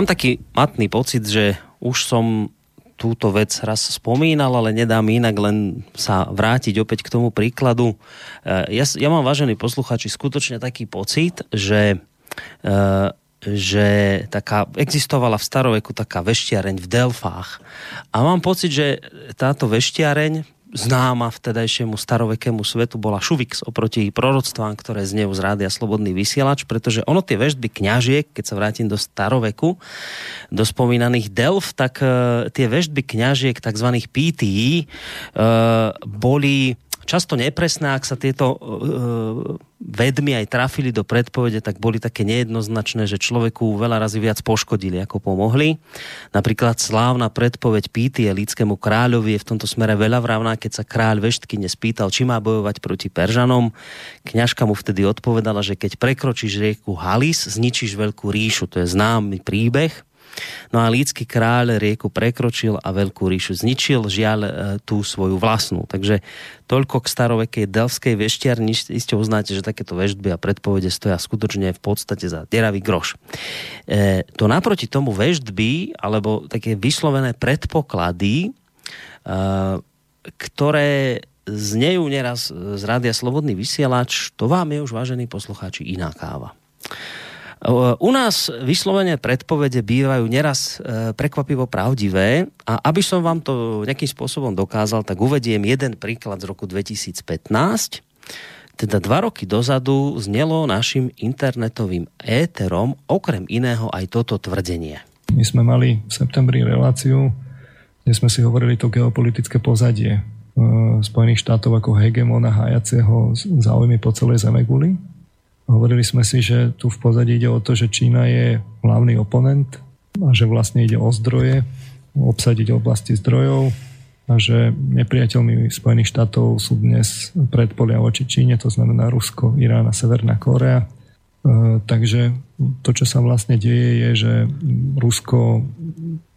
Mám taký matný pocit, že už som túto vec raz spomínal, ale nedá mi inak len sa vrátiť opäť k tomu príkladu. E, ja, ja mám, vážení posluchači, skutočne taký pocit, že e, že taká, existovala v staroveku taká veštiareň v Delfách. A mám pocit, že táto veštiareň známa vtedajšiemu starovekému svetu bola Šuvix oproti proroctvám, ktoré z rádia Slobodný vysielač, pretože ono tie vežby kňažiek, keď sa vrátim do staroveku, do spomínaných Delf, tak uh, tie vežby kňažiek, tzv. PTI, uh, boli často nepresné, ak sa tieto uh, vedmy aj trafili do predpovede, tak boli také nejednoznačné, že človeku veľa razy viac poškodili, ako pomohli. Napríklad slávna predpoveď Píty lidskému kráľovi je v tomto smere veľa vravná, keď sa kráľ veštky nespýtal, či má bojovať proti Peržanom. Kňažka mu vtedy odpovedala, že keď prekročíš rieku Halis, zničíš veľkú ríšu. To je známy príbeh. No a lídsky kráľ rieku prekročil a veľkú ríšu zničil, žiaľ e, tú svoju vlastnú. Takže toľko k starovekej delskej veštiarni. Iste uznáte, že takéto vežby a predpovede stoja skutočne v podstate za deravý groš. E, to naproti tomu vežby, alebo také vyslovené predpoklady, e, ktoré znejú neraz z rádia Slobodný vysielač, to vám je už, vážení poslucháči, iná káva. U nás vyslovene predpovede bývajú neraz e, prekvapivo pravdivé a aby som vám to nejakým spôsobom dokázal, tak uvediem jeden príklad z roku 2015. Teda dva roky dozadu znelo našim internetovým éterom okrem iného aj toto tvrdenie. My sme mali v septembri reláciu, kde sme si hovorili to geopolitické pozadie e, Spojených štátov ako hegemona hájaceho záujmy po celej Zemeguli Hovorili sme si, že tu v pozadí ide o to, že Čína je hlavný oponent a že vlastne ide o zdroje, obsadiť oblasti zdrojov a že nepriateľmi Spojených štátov sú dnes predpolia voči Číne, to znamená Rusko, Irán a Severná Korea. E, takže to, čo sa vlastne deje, je, že Rusko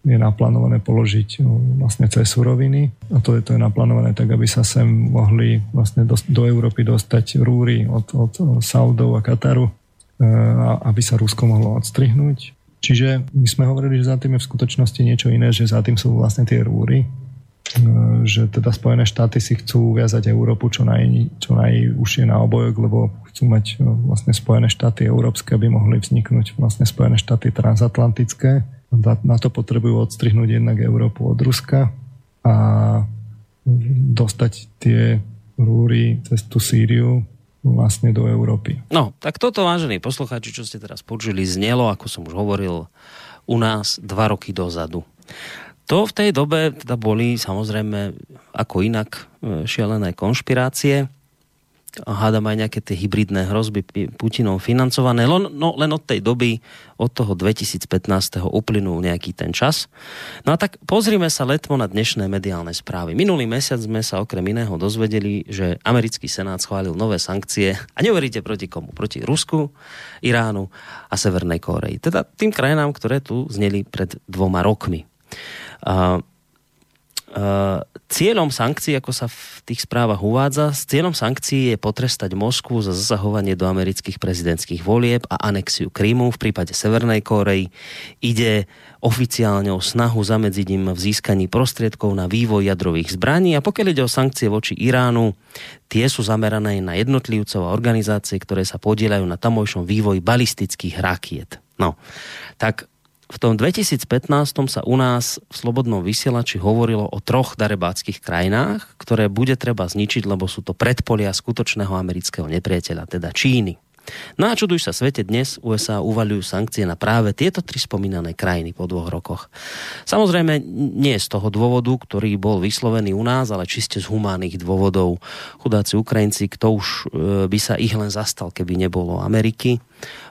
je naplánované položiť no, vlastne cez suroviny a to je, to je naplánované tak, aby sa sem mohli vlastne do, do Európy dostať rúry od, od Saudov a Kataru, e, a aby sa Rusko mohlo odstrihnúť. Čiže my sme hovorili, že za tým je v skutočnosti niečo iné, že za tým sú vlastne tie rúry, e, že teda Spojené štáty si chcú viazať Európu čo, naj, čo najúžšie na obojok, lebo chcú mať e, vlastne Spojené štáty európske, aby mohli vzniknúť vlastne Spojené štáty transatlantické na to potrebujú odstrihnúť jednak Európu od Ruska a dostať tie rúry cez tú Sýriu vlastne do Európy. No, tak toto, vážení poslucháči, čo ste teraz počuli, znelo, ako som už hovoril, u nás dva roky dozadu. To v tej dobe teda boli samozrejme ako inak e, šialené konšpirácie hádam aj nejaké tie hybridné hrozby Putinom financované. No, no len od tej doby, od toho 2015. uplynul nejaký ten čas. No a tak pozrime sa letmo na dnešné mediálne správy. Minulý mesiac sme sa okrem iného dozvedeli, že americký senát schválil nové sankcie a neuveríte proti komu? Proti Rusku, Iránu a Severnej Koreji. Teda tým krajinám, ktoré tu zneli pred dvoma rokmi. Cieľom sankcií, ako sa v tých správach uvádza, s cieľom sankcií je potrestať Moskvu za zasahovanie do amerických prezidentských volieb a anexiu Krymu v prípade Severnej Kórei. Ide oficiálne o snahu zamedziť im v získaní prostriedkov na vývoj jadrových zbraní a pokiaľ ide o sankcie voči Iránu, tie sú zamerané na jednotlivcov a organizácie, ktoré sa podielajú na tamojšom vývoji balistických rakiet. No, tak v tom 2015 sa u nás v Slobodnom vysielači hovorilo o troch darebáckých krajinách, ktoré bude treba zničiť, lebo sú to predpolia skutočného amerického nepriateľa, teda Číny. No a čuduj sa svete, dnes USA uvaľujú sankcie na práve tieto tri spomínané krajiny po dvoch rokoch. Samozrejme, nie z toho dôvodu, ktorý bol vyslovený u nás, ale čiste z humánnych dôvodov. Chudáci Ukrajinci, kto už e, by sa ich len zastal, keby nebolo Ameriky.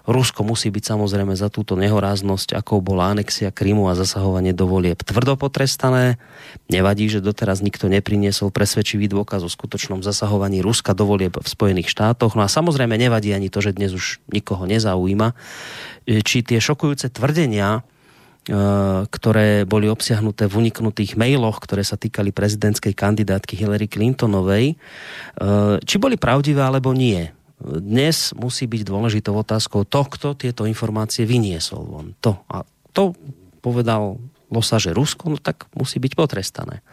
Rusko musí byť samozrejme za túto nehoráznosť, ako bola anexia Krymu a zasahovanie do volieb tvrdo potrestané. Nevadí, že doteraz nikto nepriniesol presvedčivý dôkaz o skutočnom zasahovaní Ruska do volieb v Spojených štátoch. No a samozrejme nevadí ani to, že dnes už nikoho nezaujíma, či tie šokujúce tvrdenia, e, ktoré boli obsiahnuté v uniknutých mailoch, ktoré sa týkali prezidentskej kandidátky Hillary Clintonovej, e, či boli pravdivé alebo nie dnes musí byť dôležitou otázkou to, kto tieto informácie vyniesol von. To. A to povedal losa, že Rusko, no tak musí byť potrestané.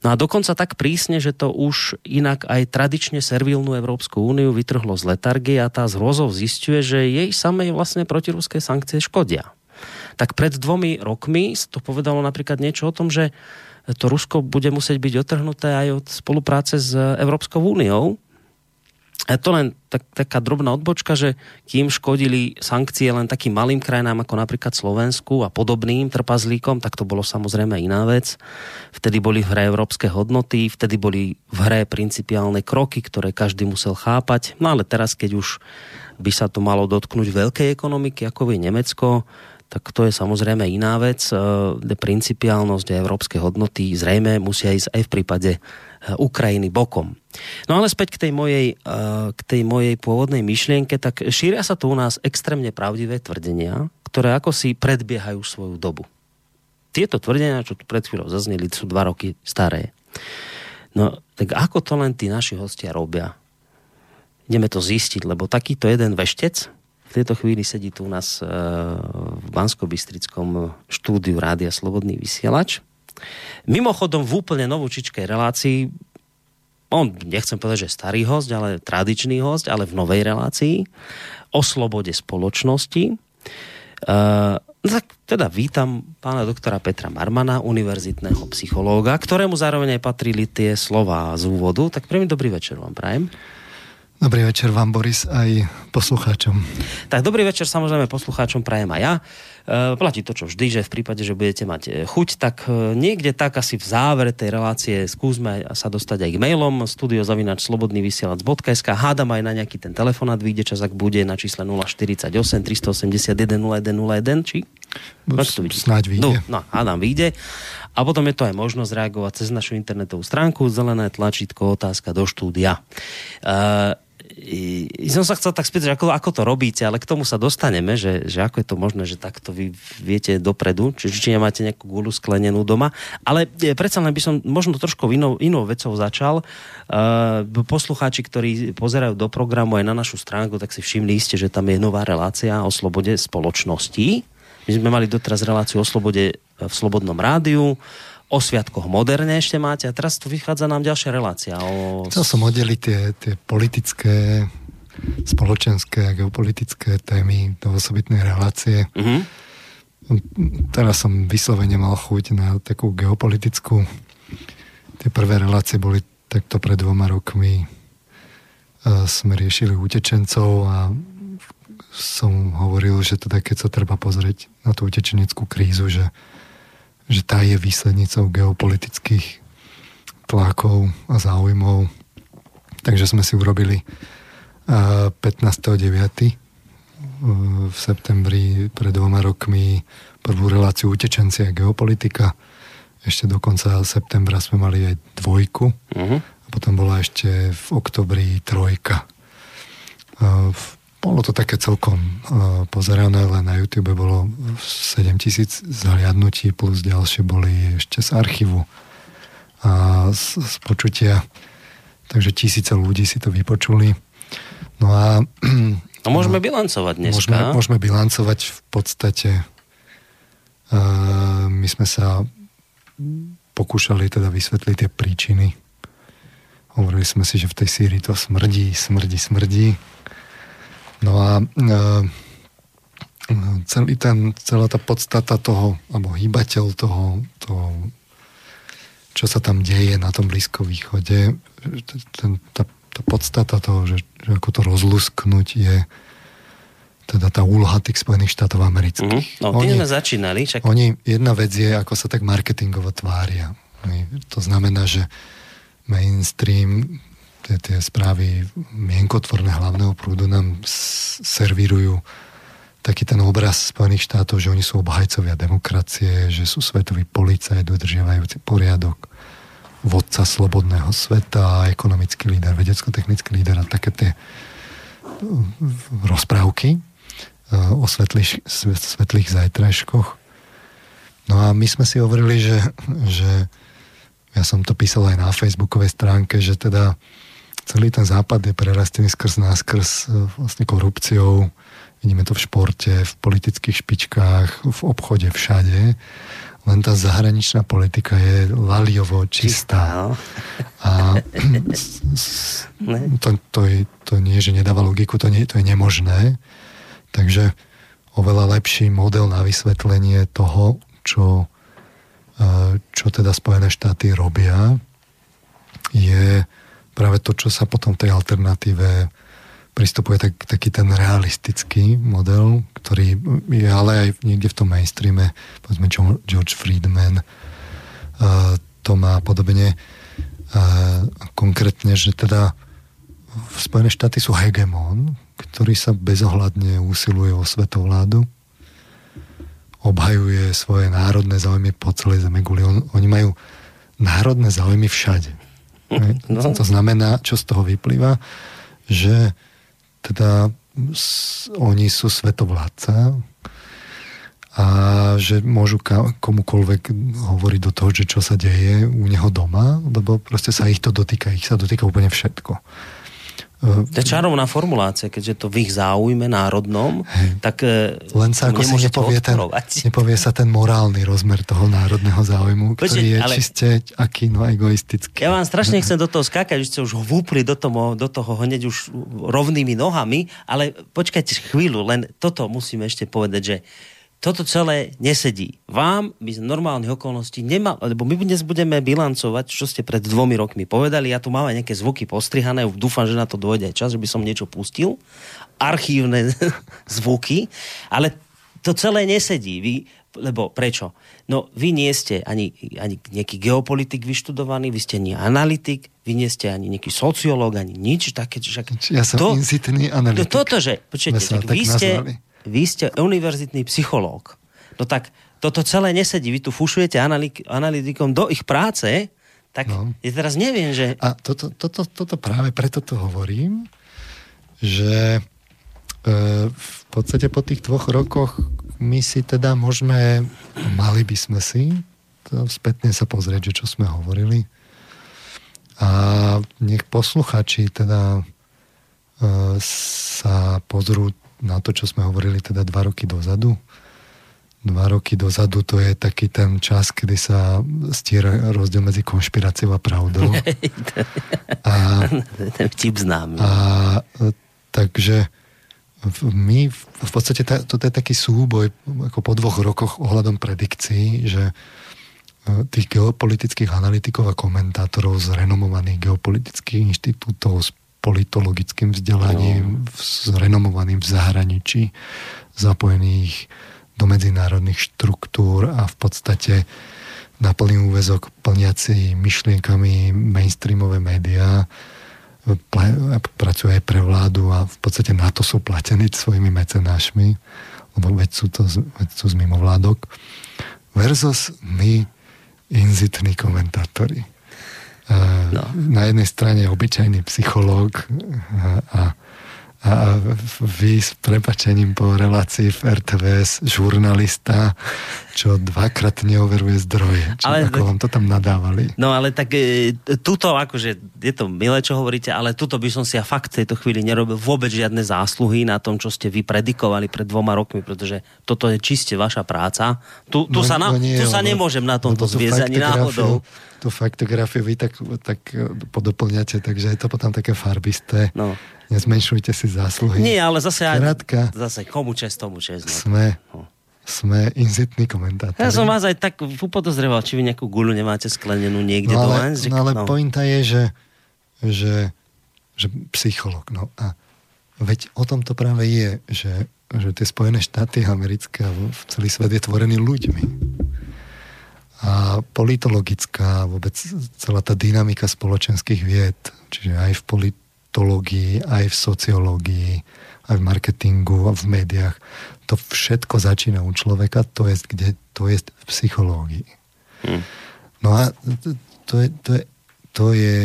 No a dokonca tak prísne, že to už inak aj tradične servilnú Európsku úniu vytrhlo z letargie a tá z hrozov zistuje, že jej samej vlastne protiruské sankcie škodia. Tak pred dvomi rokmi to povedalo napríklad niečo o tom, že to Rusko bude musieť byť otrhnuté aj od spolupráce s Európskou úniou, a to len tak, taká drobná odbočka, že kým škodili sankcie len takým malým krajinám ako napríklad Slovensku a podobným trpazlíkom, tak to bolo samozrejme iná vec. Vtedy boli v hre európske hodnoty, vtedy boli v hre principiálne kroky, ktoré každý musel chápať. No ale teraz, keď už by sa to malo dotknúť veľkej ekonomiky, ako je Nemecko, tak to je samozrejme iná vec. E, principiálnosť a európske hodnoty zrejme musia ísť aj v prípade Ukrajiny bokom. No ale späť k tej mojej, eh, k tej mojej pôvodnej myšlienke, tak šíria sa tu u nás extrémne pravdivé tvrdenia, ktoré ako si predbiehajú svoju dobu. Tieto tvrdenia, čo tu pred chvíľou zazneli, sú dva roky staré. No, tak ako to len tí naši hostia robia? Ideme to zistiť, lebo takýto jeden veštec v tejto chvíli sedí tu u nás eh, v Bansko-Bystrickom štúdiu Rádia Slobodný vysielač Mimochodom v úplne novúčičkej relácii on, nechcem povedať, že starý host, ale tradičný host, ale v novej relácii o slobode spoločnosti. Uh, no tak teda vítam pána doktora Petra Marmana, univerzitného psychológa, ktorému zároveň aj patrili tie slova z úvodu. Tak príjemný dobrý večer vám prajem. Dobrý večer vám, Boris, aj poslucháčom. Tak dobrý večer samozrejme poslucháčom prajem aj ja. E, platí to, čo vždy, že v prípade, že budete mať e, chuť, tak e, niekde tak asi v závere tej relácie skúsme sa dostať aj k mailom studiozavinač slobodnyvysielac.sk hádam aj na nejaký ten telefonát vyjde čas, ak bude na čísle 048 381 0101, či? Snáď vyjde. No, no, hádam vyjde. A potom je to aj možnosť reagovať cez našu internetovú stránku, zelené tlačítko, otázka do štúdia. Uh, som sa chcel tak spýtať, ako, ako to robíte, ale k tomu sa dostaneme, že, že ako je to možné, že takto vy viete dopredu, čiže či nemáte nejakú gulu sklenenú doma. Ale e, predsa len by som možno trošku inou, inou vecou začal. Uh, poslucháči, ktorí pozerajú do programu aj na našu stránku, tak si všimli ste, že tam je nová relácia o slobode spoločnosti. My sme mali doteraz reláciu o slobode v Slobodnom rádiu o sviatkoch moderne ešte máte a teraz tu vychádza nám ďalšia relácia. O... Chcel som oddeliť tie, tie politické, spoločenské a geopolitické témy do osobitnej relácie. Uh-huh. Teraz som vyslovene mal chuť na takú geopolitickú. Tie prvé relácie boli takto pred dvoma rokmi. Sme riešili utečencov a som hovoril, že teda keď sa treba pozrieť na tú utečeneckú krízu, že že tá je výslednicou geopolitických tlakov a záujmov. Takže sme si urobili 15.9. v septembri pred dvoma rokmi prvú reláciu utečenci a geopolitika. Ešte do konca septembra sme mali aj dvojku uh-huh. a potom bola ešte v oktobri trojka. V bolo to také celkom uh, pozerané, len na YouTube bolo 7 tisíc zhliadnutí, plus ďalšie boli ešte z archívu a z, z počutia. Takže tisíce ľudí si to vypočuli. No a... No môžeme bilancovať dneska. Môžeme, môžeme bilancovať v podstate. Uh, my sme sa pokúšali teda vysvetliť tie príčiny. Hovorili sme si, že v tej Sýrii to smrdí, smrdí, smrdí No a e, celý ten, celá tá podstata toho, alebo hýbateľ toho, toho čo sa tam deje na tom Blízkom východe, ten, tá, tá podstata toho, že, že ako to rozlusknúť je teda tá úloha tých Spojených štátov amerických. Mm, no, oni, sme začínali. Čak... Oni, jedna vec je, ako sa tak marketingovo tvária. To znamená, že mainstream tie, tie správy mienkotvorné hlavného prúdu nám servírujú taký ten obraz Spojených štátov, že oni sú obhajcovia demokracie, že sú svetoví policajt, dodržiavajúci poriadok, vodca slobodného sveta, ekonomický líder, vedecko-technický líder a také tie rozprávky o svetlých, svetlých zajtrajškoch. No a my sme si hovorili, že, že ja som to písal aj na facebookovej stránke, že teda celý ten západ je prerastený skrz náskrz e, vlastne korupciou, vidíme to v športe, v politických špičkách, v obchode, všade. Len tá zahraničná politika je laliovo čistá. no. A to, to, je, to nie, že nedáva logiku, to, nie, to je nemožné. Takže oveľa lepší model na vysvetlenie toho, čo, e, čo teda Spojené štáty robia, je práve to, čo sa potom v tej alternatíve pristupuje tak, taký ten realistický model, ktorý je ale aj niekde v tom mainstreame, povedzme George Friedman uh, to má podobne uh, konkrétne, že teda Spojené štáty sú hegemon, ktorý sa bezohľadne usiluje o svetovládu, obhajuje svoje národné záujmy po celej Zemeguli. On, oni majú národné záujmy všade. No. To znamená, čo z toho vyplýva, že teda oni sú svetovládca a že môžu komukoľvek hovoriť do toho, že čo sa deje u neho doma, lebo proste sa ich to dotýka, ich sa dotýka úplne všetko. To je čarovná formulácia, keďže to v ich záujme národnom, tak e, Len sa ako si nepovie, ten, nepovie sa ten morálny rozmer toho národného záujmu, Počuť, ktorý je ale... čiste aký no egoistický. Ja vám strašne chcem do toho skákať, že ste už vúpli do toho, do toho hneď už rovnými nohami, ale počkajte chvíľu, len toto musíme ešte povedať, že toto celé nesedí. Vám by z normálnych okolností nemal, lebo my dnes budeme bilancovať, čo ste pred dvomi rokmi povedali. Ja tu mám aj nejaké zvuky postrihané, dúfam, že na to dôjde aj čas, že by som niečo pustil. Archívne zvuky, ale to celé nesedí. Vy, lebo prečo? No vy nie ste ani, ani nejaký geopolitik vyštudovaný, vy ste ani analytik, vy nie ste ani nejaký sociológ, ani nič také. Však ja som to, insitný analytik. To, toto, že, počujete, vy ste, nazvali vy ste univerzitný psychológ. No tak toto celé nesedí. Vy tu fušujete analytikom do ich práce, tak no. ja teraz neviem, že... A toto, toto, toto práve preto to hovorím, že e, v podstate po tých dvoch rokoch my si teda môžeme, mali by sme si to spätne sa pozrieť, že čo sme hovorili. A nech posluchači teda e, sa pozrú na to, čo sme hovorili teda dva roky dozadu. Dva roky dozadu to je taký ten čas, kedy sa stiera rozdiel medzi konšpiráciou a pravdou. a, ten vtip známy. A takže my v podstate toto je taký súboj ako po dvoch rokoch ohľadom predikcií, že e, tých geopolitických analytikov a komentátorov z renomovaných geopolitických inštitútov, z politologickým vzdelaním, no. s renomovaným v zahraničí, zapojených do medzinárodných štruktúr a v podstate na plný úvezok plniaci myšlienkami mainstreamové médiá pracujú aj pre vládu a v podstate na to sú platení svojimi mecenášmi, lebo veď sú to veď sú z mimovládok, versus my inzitní komentátori No. Na jednej strane obyčajný psychológ a, a vy s prepačením po relácii v RTVS žurnalista, čo dvakrát neoveruje zdroje. Čo, ale, ako vám to tam nadávali. No ale tak e, tuto, akože je to milé, čo hovoríte, ale tuto by som si ja fakt v tejto chvíli nerobil vôbec žiadne zásluhy na tom, čo ste vy predikovali pred dvoma rokmi, pretože toto je čiste vaša práca. Tu, tu, no, sa, na, no nie, tu sa nemôžem na tomto zviezať ani náhodou tú faktografiu vy tak, tak podoplňate, takže je to potom také farbisté. No. Nezmenšujte si zásluhy. Nie, ale zase, Krátka, zase komu čest, tomu čest. No. Sme, no. sme inzitní komentátori. Ja som vás aj tak upodozreval, či vy nejakú gulu nemáte sklenenú niekde no ale, doma. No ale no. pointa je, že, že, že psycholog. No a veď o tom to práve je, že, že tie Spojené štáty americké a celý svet je tvorený ľuďmi a politologická, vôbec celá tá dynamika spoločenských vied, čiže aj v politológii, aj v sociológii, aj v marketingu a v médiách, to všetko začína u človeka, to je, kde, to je v psychológii. Hmm. No a to je, to, je, to je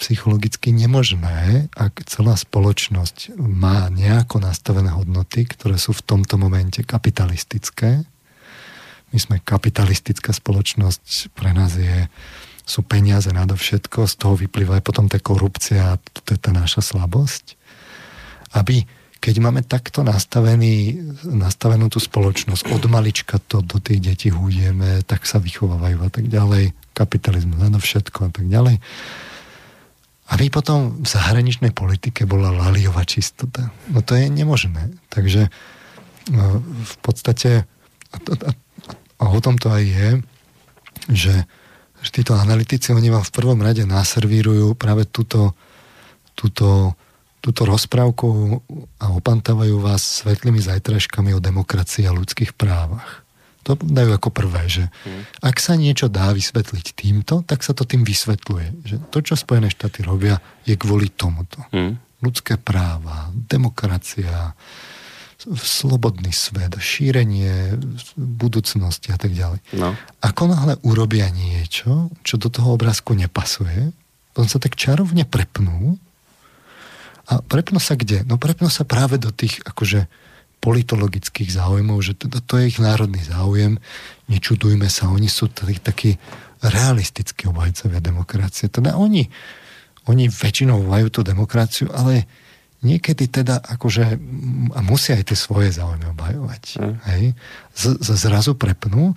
psychologicky nemožné, ak celá spoločnosť má nejako nastavené hodnoty, ktoré sú v tomto momente kapitalistické, my sme kapitalistická spoločnosť, pre nás je, sú peniaze nadovšetko, z toho vyplýva aj potom tá korupcia, to je tá naša slabosť. Aby keď máme takto nastavený, nastavenú tú spoločnosť, od malička to do tých detí húdieme, tak sa vychovávajú a tak ďalej, kapitalizmus, áno, všetko a tak ďalej. Aby potom v zahraničnej politike bola laliová čistota. No to je nemožné. Takže no, v podstate a, a, a o tom to aj je, že, že títo analytici, oni vám v prvom rade naservírujú práve túto, túto túto rozprávku a opantávajú vás svetlými zajtražkami o demokracii a ľudských právach. To dajú ako prvé, že mm. ak sa niečo dá vysvetliť týmto, tak sa to tým vysvetľuje. Že to, čo Spojené štáty robia, je kvôli tomuto. Mm. Ľudské práva, demokracia, slobodný svet, šírenie budúcnosti a tak ďalej. No. Ako náhle urobia niečo, čo do toho obrázku nepasuje, potom sa tak čarovne prepnú a prepnú sa kde? No prepnú sa práve do tých akože politologických záujmov, že to, to je ich národný záujem. Nečudujme sa, oni sú takí, takí realistickí obhajcovia demokracie. Teda oni, oni väčšinou majú tú demokraciu, ale niekedy teda akože a musia aj tie svoje záujmy obhajovať. Mm. Hej? Z, z, zrazu prepnú.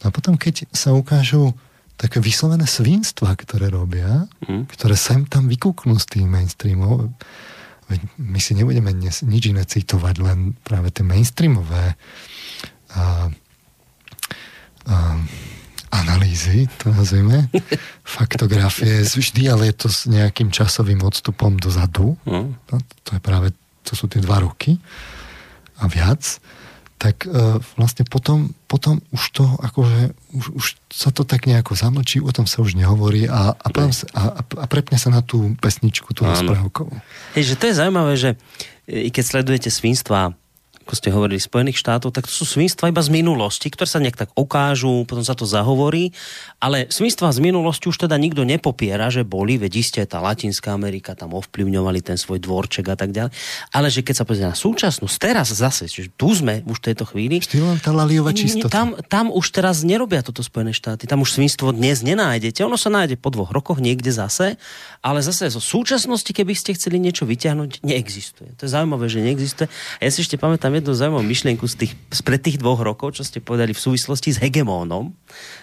No a potom, keď sa ukážu také vyslovené svinstva, ktoré robia, mm. ktoré sem tam vykúknú z tých mainstreamov, my si nebudeme dnes nič iné citovať, len práve tie mainstreamové a, a, analýzy, to nazvime, faktografie, vždy, ale je to s nejakým časovým odstupom dozadu. Mm. No, to je práve, to sú tie dva roky a viac tak e, vlastne potom, potom už to akože, už, už sa to tak nejako zamlčí, o tom sa už nehovorí a, a, sa, a, a prepne sa na tú pesničku, tú rozprávkovú. Hej, že to je zaujímavé, že i keď sledujete svinstva ako ste hovorili, Spojených štátov, tak to sú svinstva iba z minulosti, ktoré sa nejak tak ukážu, potom sa to zahovorí, ale svinstva z minulosti už teda nikto nepopiera, že boli, veď isté tá Latinská Amerika, tam ovplyvňovali ten svoj dvorček a tak ďalej, ale že keď sa pozrie na súčasnosť, teraz zase, čiže tu sme už v tejto chvíli, tá. Tam, tam už teraz nerobia toto Spojené štáty, tam už svinstvo dnes nenájdete, ono sa nájde po dvoch rokoch niekde zase, ale zase zo súčasnosti, keby ste chceli niečo vyťahnuť, neexistuje. To je zaujímavé, že neexistuje. Ja si ešte pamätám jednu zaujímavú myšlienku z tých, spred tých dvoch rokov, čo ste povedali v súvislosti s hegemónom,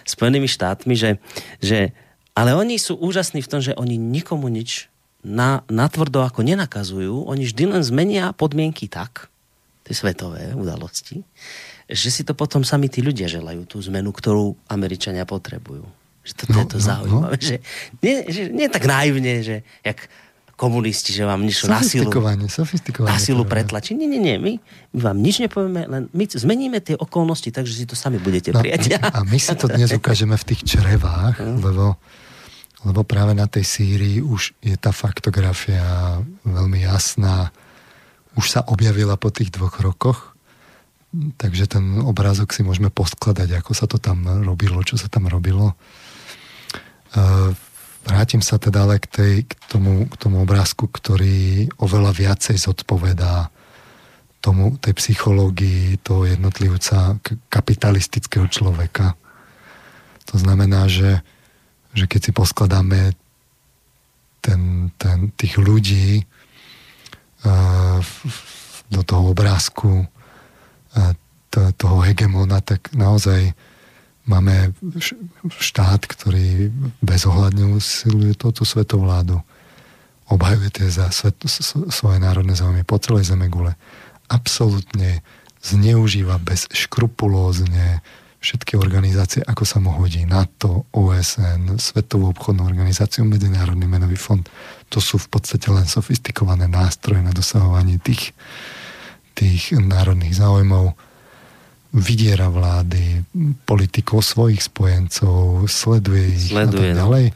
Spojenými štátmi, že, že ale oni sú úžasní v tom, že oni nikomu nič na, natvrdo ako nenakazujú, oni vždy len zmenia podmienky tak, tie svetové udalosti, že si to potom sami tí ľudia želajú, tú zmenu, ktorú Američania potrebujú. Že to, no, je to no, zaujímavé. No. Že, nie, že, nie tak naivne, že jak komunisti, že vám niečo na silu, na silu pretlačí. Nie, nie, nie, my, my vám nič nepovieme, len my zmeníme tie okolnosti tak, že si to sami budete no, prijať. A my si to dnes ukážeme v tých črevách, mm. lebo, lebo práve na tej Sýrii už je tá faktografia veľmi jasná. Už sa objavila po tých dvoch rokoch, takže ten obrázok si môžeme poskladať, ako sa to tam robilo, čo sa tam robilo. Uh, Vrátim sa teda ale k, tej, k, tomu, k tomu obrázku, ktorý oveľa viacej zodpovedá tomu, tej psychológii toho jednotlivca kapitalistického človeka. To znamená, že, že keď si poskladáme ten, ten, tých ľudí uh, do toho obrázku uh, toho hegemona, tak naozaj Máme štát, ktorý bezohľadne usiluje túto svetovládu. Obhajuje tie za svet, svoje národné záujmy po celej zeme gule. Zneužíva bez škrupulózne všetky organizácie, ako sa mu hodí. NATO, OSN, Svetovú obchodnú organizáciu, Medzinárodný menový fond. To sú v podstate len sofistikované nástroje na dosahovanie tých, tých národných záujmov vydiera vlády, politikov svojich spojencov, sleduje ich sleduje, a tak no. ďalej.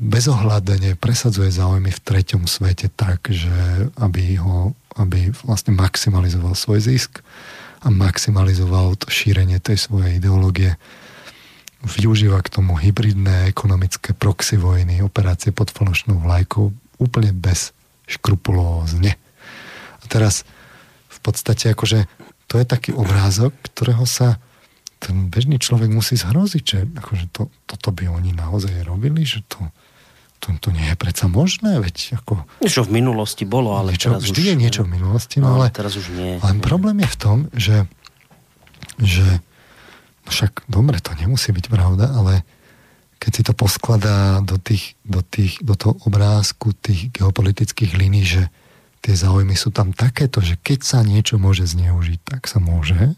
Bezohľadne presadzuje záujmy v treťom svete tak, že aby ho aby vlastne maximalizoval svoj zisk a maximalizoval to šírenie tej svojej ideológie. Využíva k tomu hybridné ekonomické proxy vojny, operácie pod falošnou vlajkou úplne bez škrupulózne. A teraz v podstate akože to je taký obrázok, ktorého sa ten bežný človek musí zhroziť, že akože to, toto by oni naozaj robili, že to to, to nie je predsa možné, veď ako... Niečo v minulosti bolo, ale niečo, teraz vždy už... je niečo v minulosti, no, no ale, teraz už nie. Len problém je v tom, že, že no však dobre, to nemusí byť pravda, ale keď si to poskladá do, tých, do, tých, do toho obrázku tých geopolitických línií, že tie záujmy sú tam takéto, že keď sa niečo môže zneužiť, tak sa môže,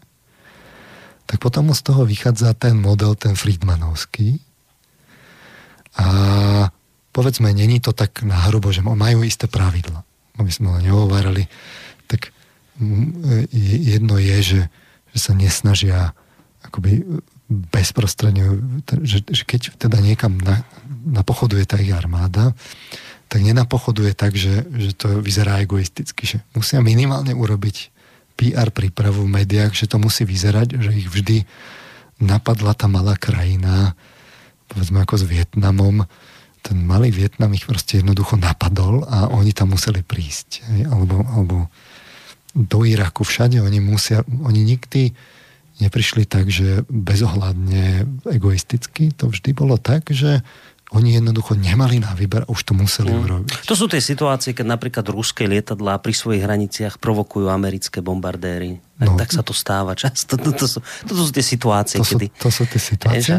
tak potom z toho vychádza ten model, ten Friedmanovský. A povedzme, není to tak nahrubo, že majú isté pravidla. Aby sme len nehovárali, tak jedno je, že, že sa nesnažia akoby bezprostredne, že, že keď teda niekam na, napochoduje tá ich armáda, tak nenapochoduje tak, že, že to vyzerá egoisticky, že musia minimálne urobiť PR prípravu v médiách, že to musí vyzerať, že ich vždy napadla tá malá krajina, povedzme ako s Vietnamom, ten malý Vietnam ich proste jednoducho napadol a oni tam museli prísť. Alebo, alebo do Iraku všade oni musia, oni nikdy neprišli tak, že bezohľadne egoisticky. To vždy bolo tak, že oni jednoducho nemali na výber a už to museli mm. urobiť. To sú tie situácie, keď napríklad ruské lietadlá pri svojich hraniciach provokujú americké bombardéry. No, tak sa to stáva často. To, to, sú, to, to sú tie situácie, to kedy... Sú, to sú tie situácie.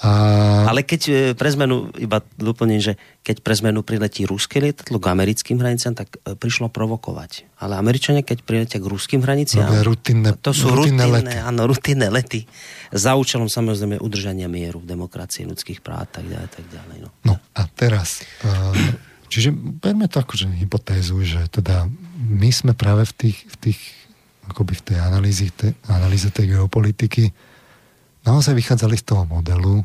A... Ale keď e, pre zmenu, iba doplním, že keď pre zmenu priletí ruské lietadlo k americkým hraniciam, tak e, prišlo provokovať. Ale Američania, keď priletia k ruským hraniciam, rutinné, to sú rutinné, rutinné, lety. Áno, rutinné lety. Za účelom samozrejme udržania mieru v demokracii, ľudských práv tak ďalej, tak ďalej. No, no a teraz, e, čiže berme to akože hypotézu, že teda my sme práve v tých, v tých akoby v tej analýze, tej, analýze tej geopolitiky naozaj vychádzali z toho modelu,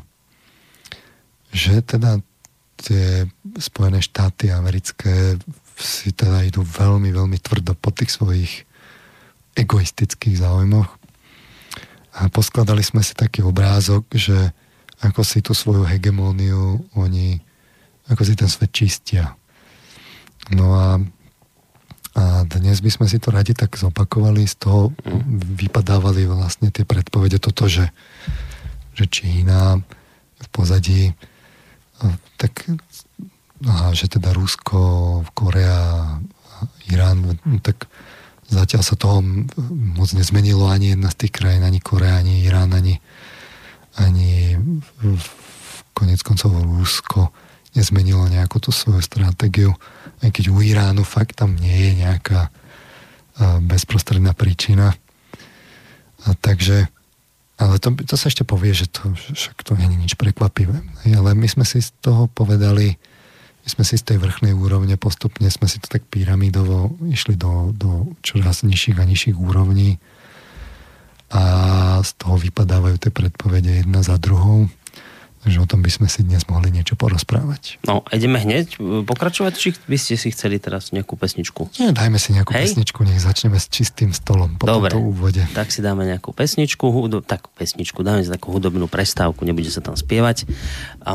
že teda tie Spojené štáty americké si teda idú veľmi, veľmi tvrdo po tých svojich egoistických záujmoch. A poskladali sme si taký obrázok, že ako si tú svoju hegemóniu oni, ako si ten svet čistia. No a, a dnes by sme si to radi tak zopakovali, z toho vypadávali vlastne tie predpovede toto, že, že Čína v pozadí tak a že teda Rusko, Korea, Irán, no tak zatiaľ sa toho moc nezmenilo ani jedna z tých krajín, ani Korea, ani Irán, ani, ani konec koncov Rusko nezmenilo nejakú tú svoju stratégiu, aj keď u Iránu fakt tam nie je nejaká bezprostredná príčina. A takže ale to, to sa ešte povie, že to, však to není nič prekvapivé. Ale my sme si z toho povedali, my sme si z tej vrchnej úrovne postupne sme si to tak pyramidovo išli do, do čoraz nižších a nižších úrovní a z toho vypadávajú tie predpovede jedna za druhou. Takže o tom by sme si dnes mohli niečo porozprávať. No, ideme hneď pokračovať, či by ste si chceli teraz nejakú pesničku? Nie, dajme si nejakú Hej? pesničku, nech začneme s čistým stolom po Dobre, tomto úvode. tak si dáme nejakú pesničku, hudo, takú pesničku, dáme si takú hudobnú prestávku, nebude sa tam spievať. A,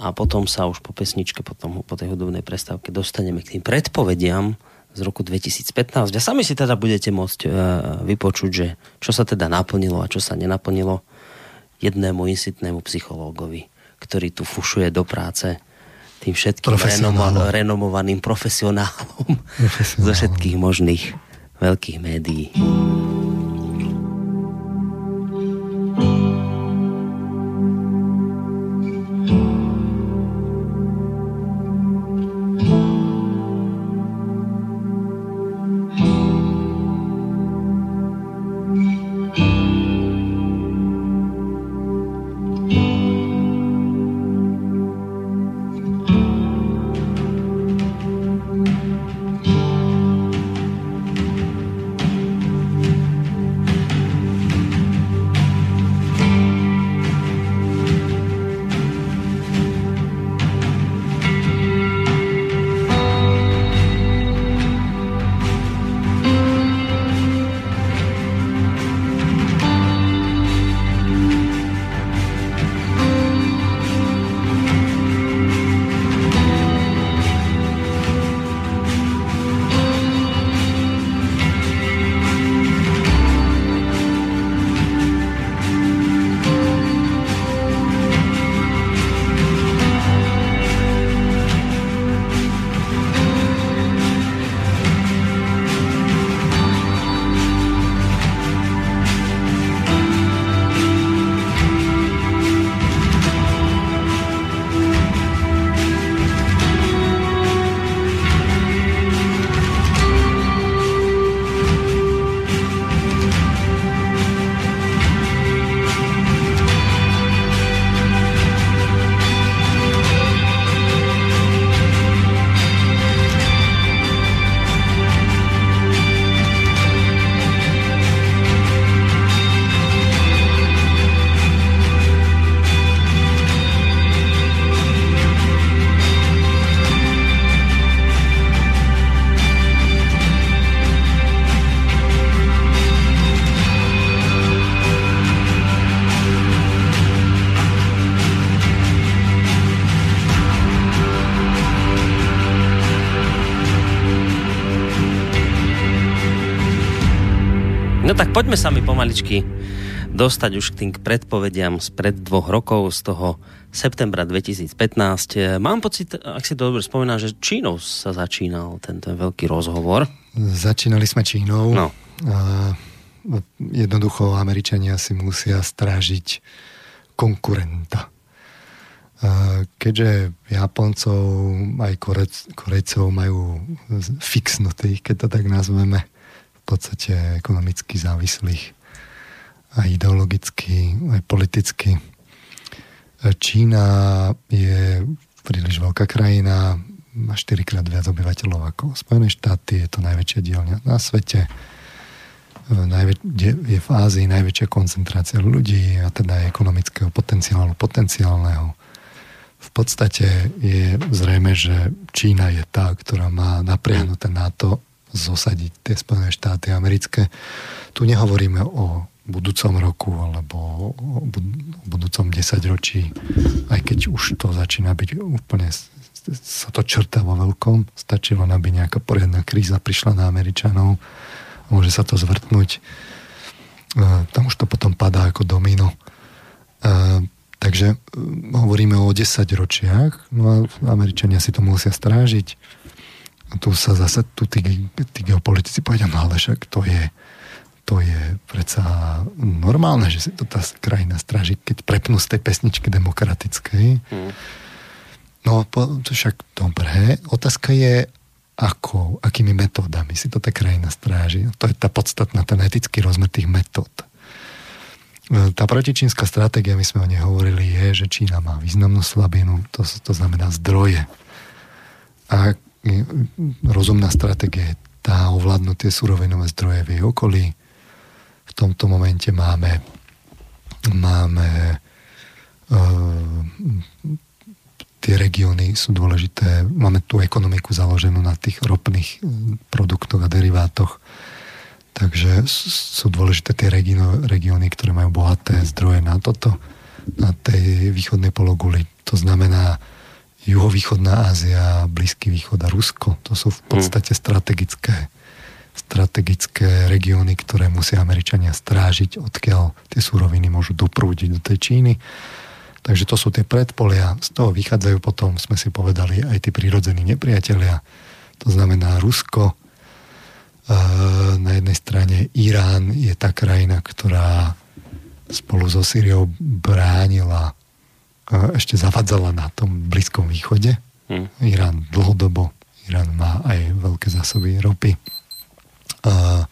a potom sa už po pesničke, potom, po tej hudobnej prestávke dostaneme k tým predpovediam z roku 2015. A sami si teda budete môcť uh, vypočuť, že čo sa teda naplnilo a čo sa nenaplnilo jednému insitnému psychológovi, ktorý tu fušuje do práce tým všetkým renomovaným, renomovaným profesionálom zo všetkých možných veľkých médií. Tak poďme sa mi pomaličky dostať už k tým predpovediam spred dvoch rokov, z toho septembra 2015. Mám pocit, ak si to dobre spomína, že Čínou sa začínal tento veľký rozhovor. Začínali sme Čínou. No. A jednoducho Američania si musia strážiť konkurenta. A keďže Japoncov aj Korec, Korejcov majú fixnutých, keď to tak nazveme, podstate ekonomicky závislých aj ideologicky, aj politicky. Čína je príliš veľká krajina, má 4 krát viac obyvateľov ako Spojené štáty, je to najväčšia dielňa na svete. Je v Ázii najväčšia koncentrácia ľudí a teda aj ekonomického potenciálu potenciálneho. V podstate je zrejme, že Čína je tá, ktorá má napriahnuté NATO zosadiť tie Spojené štáty americké. Tu nehovoríme o budúcom roku alebo o budúcom desaťročí, aj keď už to začína byť úplne sa to črta vo veľkom. Stačilo, aby nejaká poriadna kríza prišla na Američanov môže sa to zvrtnúť. E, tam už to potom padá ako domino. E, takže e, hovoríme o 10 ročiach, no a Američania si to musia strážiť tu sa zase tu tí, tí geopolitici povedia, no ale však to je, to je predsa normálne, že si to tá krajina stráži, keď prepnú z tej pesničky demokratickej. Mm. No to však dobré. Otázka je, ako, akými metódami si to tá krajina stráži. To je tá podstatná, ten etický rozmer tých metód. Tá protičínska stratégia, my sme o nej hovorili, je, že Čína má významnú slabinu, to, to znamená zdroje. A rozumná stratégia je tá ovládnuť tie surovinové zdroje v jej okolí. V tomto momente máme máme uh, tie regióny sú dôležité. Máme tú ekonomiku založenú na tých ropných produktoch a derivátoch. Takže sú dôležité tie regióny, ktoré majú bohaté zdroje na toto, na tej východnej pologuli. To znamená, juhovýchodná Ázia, Blízky východ a Rusko. To sú v podstate strategické, strategické regióny, ktoré musia Američania strážiť, odkiaľ tie súroviny môžu doprúdiť do tej Číny. Takže to sú tie predpolia. Z toho vychádzajú potom, sme si povedali, aj tí prírodzení nepriatelia. To znamená Rusko. Na jednej strane Irán je tá krajina, ktorá spolu so Syriou bránila ešte zavadzala na tom Blízkom východe. Hmm. Irán dlhodobo, Irán má aj veľké zásoby ropy. A,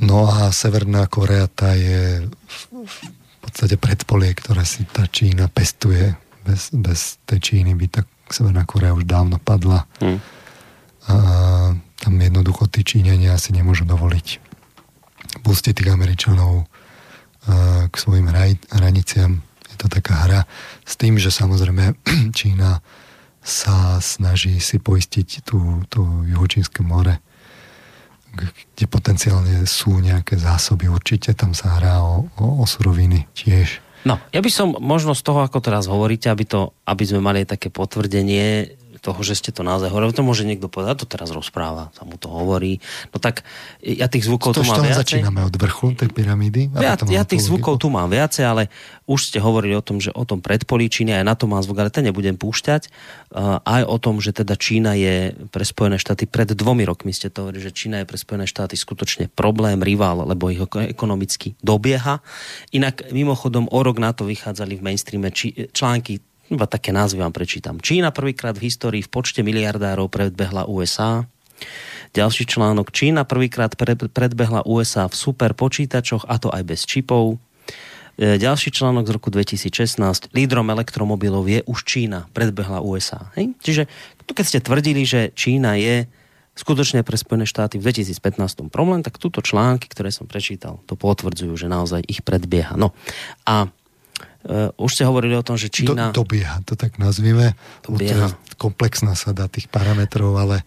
no a Severná Korea tá je v, v podstate predpolie, ktoré si tá Čína pestuje. Bez, bez tej Číny by tá Severná Korea už dávno padla. Hmm. A tam jednoducho tí Číňania si nemôžu dovoliť pustiť tých Američanov k svojim hraniciam to taká hra s tým, že samozrejme Čína sa snaží si poistiť tú, tú juhočínske more, kde potenciálne sú nejaké zásoby. Určite tam sa hrá o, o, o suroviny tiež. No, ja by som možno z toho, ako teraz hovoríte, aby, to, aby sme mali také potvrdenie, toho, že ste to naozaj hovorili. To môže niekto povedať, to teraz rozpráva, sa mu to hovorí. No tak ja tých zvukov to, tu mám viacej. začíname od vrchu tej pyramídy? Ja, ja tých zvukov tu mám viacej, ale už ste hovorili o tom, že o tom predpolí Číny, aj na to mám zvuk, ale ten nebudem púšťať. Uh, aj o tom, že teda Čína je pre Spojené štáty pred dvomi rokmi ste to hovorili, že Čína je pre Spojené štáty skutočne problém, rival, lebo ich ekonomicky dobieha. Inak mimochodom o rok na to vychádzali v mainstreame či, články iba také názvy vám prečítam. Čína prvýkrát v histórii v počte miliardárov predbehla USA. Ďalší článok. Čína prvýkrát predbehla USA v super počítačoch, a to aj bez čipov. E, ďalší článok z roku 2016. Lídrom elektromobilov je už Čína. Predbehla USA. Hej? Čiže tu keď ste tvrdili, že Čína je skutočne pre Spojené štáty v 2015 problém, tak túto články, ktoré som prečítal, to potvrdzujú, že naozaj ich predbieha. No a Uh, už ste hovorili o tom, že Čína... Do, dobieha, to tak nazvime. Dobieha. Komplexná sada tých parametrov, ale...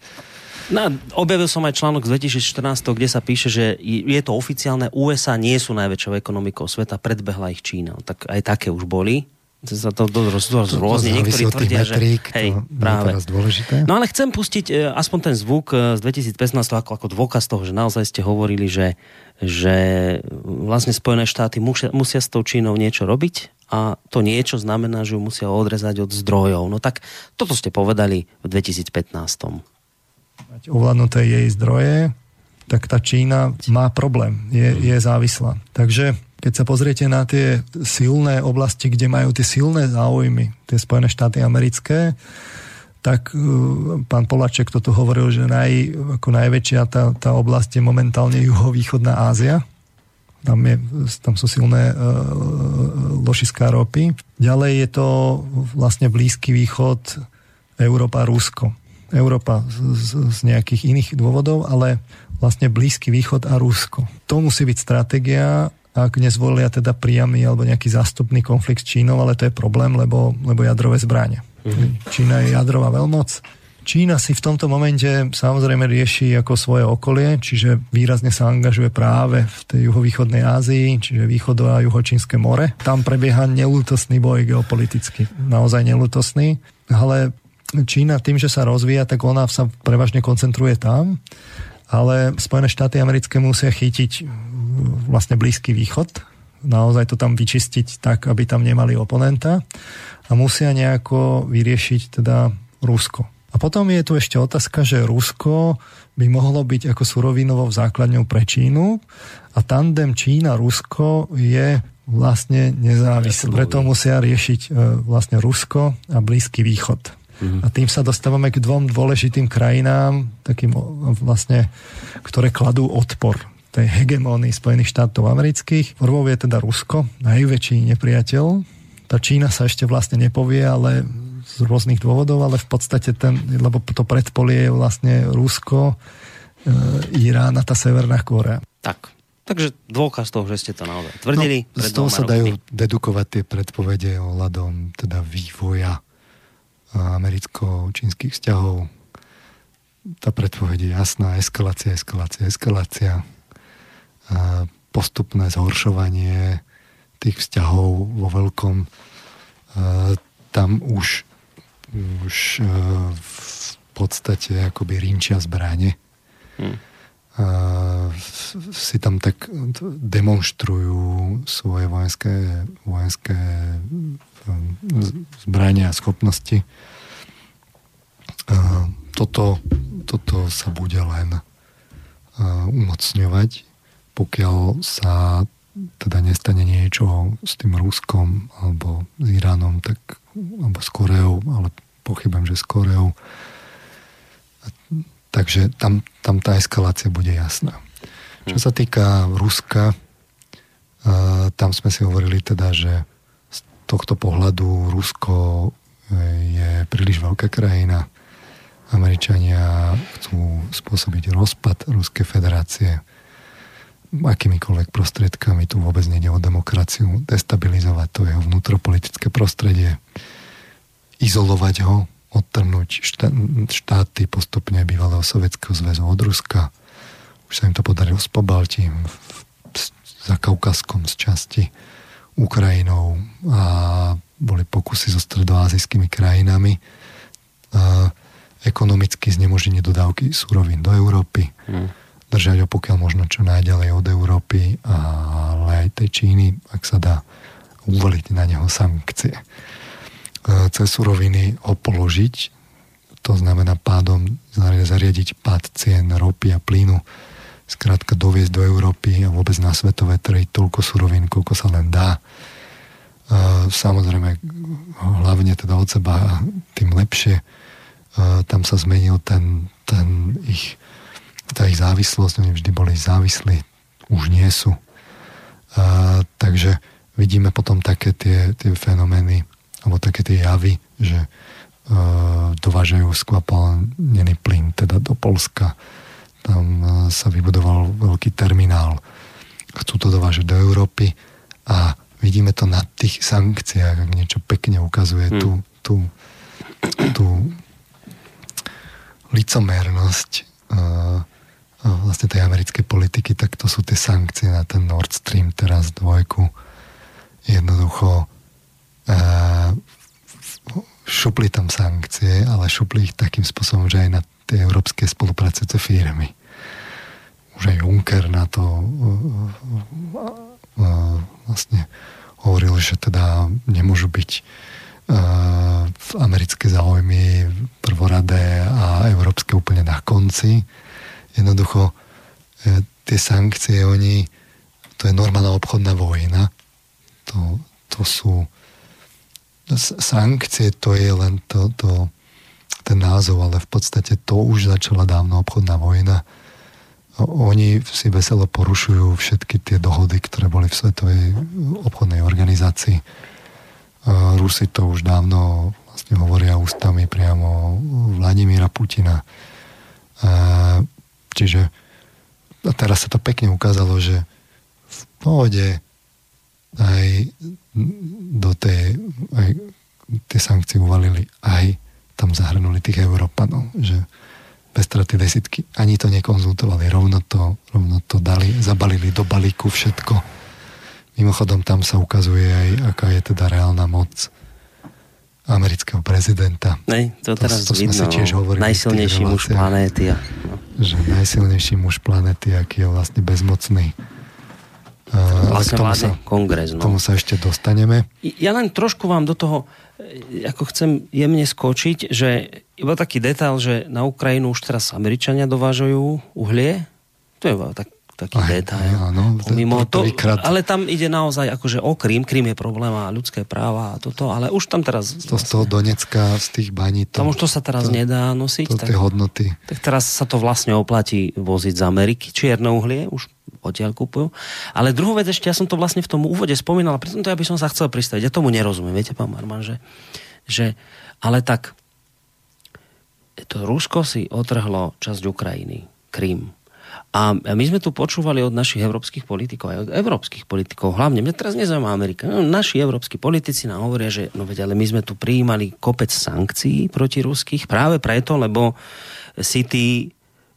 No, objavil som aj článok z 2014, kde sa píše, že je to oficiálne, USA nie sú najväčšou ekonomikou sveta, predbehla ich Čína. Tak aj také už boli sa to dosť rôzne. Niektorí tvrdia, že... Metrík, hej, to práve. teraz dôležité. No ale chcem pustiť e, aspoň ten zvuk e, z 2015 ako, ako dôkaz toho, že naozaj ste hovorili, že, že vlastne Spojené štáty musia, musia s tou Čínou niečo robiť a to niečo znamená, že ju musia odrezať od zdrojov. No tak toto ste povedali v 2015. Mať ovládnuté jej zdroje, tak tá Čína má problém, je, je závislá. Takže keď sa pozriete na tie silné oblasti, kde majú tie silné záujmy, tie Spojené štáty americké, tak uh, pán Polaček toto hovoril, že naj, ako najväčšia tá, tá oblasť je momentálne juhovýchodná Ázia. Tam, je, tam sú silné uh, ložiská ropy. Ďalej je to vlastne Blízky východ, Európa, Rusko. Európa z, z, z nejakých iných dôvodov, ale vlastne Blízky východ a Rusko. To musí byť stratégia ak nezvolia teda priamy alebo nejaký zástupný konflikt s Čínou, ale to je problém, lebo, lebo jadrové zbranie. Mm-hmm. Čína je jadrová veľmoc. Čína si v tomto momente samozrejme rieši ako svoje okolie, čiže výrazne sa angažuje práve v tej juhovýchodnej Ázii, čiže východo a juhočínske more. Tam prebieha nelútosný boj geopoliticky. Naozaj nelútosný. Ale Čína tým, že sa rozvíja, tak ona sa prevažne koncentruje tam ale Spojené štáty americké musia chytiť vlastne Blízky východ, naozaj to tam vyčistiť tak, aby tam nemali oponenta a musia nejako vyriešiť teda Rusko. A potom je tu ešte otázka, že Rusko by mohlo byť ako surovinovou základňou pre Čínu a tandem Čína-Rusko je vlastne nezávislý. Preto musia riešiť e, vlastne Rusko a Blízky východ. Mm-hmm. A tým sa dostávame k dvom dôležitým krajinám, takým vlastne, ktoré kladú odpor tej hegemónii Spojených štátov amerických. Prvou je teda Rusko, najväčší nepriateľ. Tá Čína sa ešte vlastne nepovie, ale z rôznych dôvodov, ale v podstate ten, lebo to predpolie je vlastne Rusko, e, Irán a tá Severná Kórea. Tak, Takže dôkaz toho, že ste to naozaj tvrdili. No, z toho sa dajú dedukovať tie predpovede o ľadom teda vývoja americko-čínskych vzťahov. Tá predpoveď je jasná, eskalácia, eskalácia, eskalácia postupné zhoršovanie tých vzťahov vo veľkom. Tam už, už e, v podstate akoby rinčia zbranie. Hmm. Si tam tak demonstrujú svoje vojenské, vojenské e, zbrania a schopnosti. Toto, toto sa bude len umocňovať pokiaľ sa teda nestane niečo s tým Ruskom alebo s Iránom, tak, alebo s Koreou, ale pochybujem, že s Koreou. Takže tam, tam tá eskalácia bude jasná. Čo sa týka Ruska, tam sme si hovorili teda, že z tohto pohľadu Rusko e, je príliš veľká krajina. Američania chcú spôsobiť rozpad Ruskej federácie akýmikoľvek prostriedkami. Tu vôbec nejde o demokraciu. Destabilizovať to jeho vnútropolitické prostredie. Izolovať ho, odtrhnúť štáty postupne bývalého Sovietskeho zväzu od Ruska. Už sa im to podarilo s Pobaltím, za Kaukaskom z časti, Ukrajinou a boli pokusy so stredoázijskými krajinami. A ekonomicky znemoženie dodávky súrovín do Európy. Hmm držať ho pokiaľ možno čo najďalej od Európy, ale aj tej Číny, ak sa dá uvoliť na neho sankcie. E, cez suroviny ho položiť, to znamená pádom zariadiť pád cien ropy a plynu, skrátka doviezť do Európy a vôbec na svetové trhy toľko surovín, koľko sa len dá. E, samozrejme, hlavne teda od seba, tým lepšie. E, tam sa zmenil ten, ten ich tá ich závislosť, oni vždy boli závislí, už nie sú. Takže vidíme potom také tie, tie fenomény, alebo také tie javy, že e, dovážajú skvapalnený plyn teda do Polska. Tam e, sa vybudoval veľký terminál. Chcú to dovážať do Európy a vidíme to na tých sankciách, ak niečo pekne ukazuje hmm. tú, tú, tú licomernosť e, vlastne tej americkej politiky, tak to sú tie sankcie na ten Nord Stream teraz dvojku. Jednoducho šupli tam sankcie, ale šupli ich takým spôsobom, že aj na tie európske spolupracujúce firmy. Už aj Juncker na to uh, uh, vlastne hovoril, že teda nemôžu byť uh, americké záujmy prvoradé a európske úplne na konci. Jednoducho tie sankcie, oni, to je normálna obchodná vojna. To, to sú sankcie, to je len to, to, ten názov, ale v podstate to už začala dávno obchodná vojna. Oni si veselo porušujú všetky tie dohody, ktoré boli v Svetovej obchodnej organizácii. Rusi to už dávno vlastne hovoria ústami priamo Vladimíra Putina. Čiže a teraz sa to pekne ukázalo, že v pohode aj do tej, aj tie sankcie uvalili, aj tam zahrnuli tých Európanov, že bez straty desítky ani to nekonzultovali, rovno to, rovno to dali, zabalili do balíku všetko. Mimochodom tam sa ukazuje aj, aká je teda reálna moc amerického prezidenta. Nej, to, to teraz to vidno. Si tiež hovorili najsilnejší muž planéty. No. Že najsilnejší muž planéty, aký je vlastne bezmocný vlastne tomu sa, kongres. No. Tomu sa ešte dostaneme. Ja len trošku vám do toho, e, ako chcem jemne skočiť, že iba taký detail, že na Ukrajinu už teraz Američania dovážajú uhlie. To je tak, taký aj, detail. Áno, Mimo to, ale tam ide naozaj akože o Krím, Krím je problém a ľudské práva a toto, ale už tam teraz... To z toho Donecka, z tých baní... To, tam už to sa teraz to, nedá nosiť. To, tak, hodnoty. Tak teraz sa to vlastne oplatí voziť z Ameriky, čierne uhlie, už odtiaľ kupujú. Ale druhú vec ešte, ja som to vlastne v tom úvode spomínal, a to ja by som sa chcel pristaviť. Ja tomu nerozumiem, viete, pán Marman, že, že ale tak to Rusko si otrhlo časť Ukrajiny, Krím a my sme tu počúvali od našich európskych politikov, aj od európskych politikov, hlavne, mňa teraz nezaujíma Amerika, no, naši európsky politici nám hovoria, že no veď, ale my sme tu prijímali kopec sankcií proti ruských práve preto, lebo si tí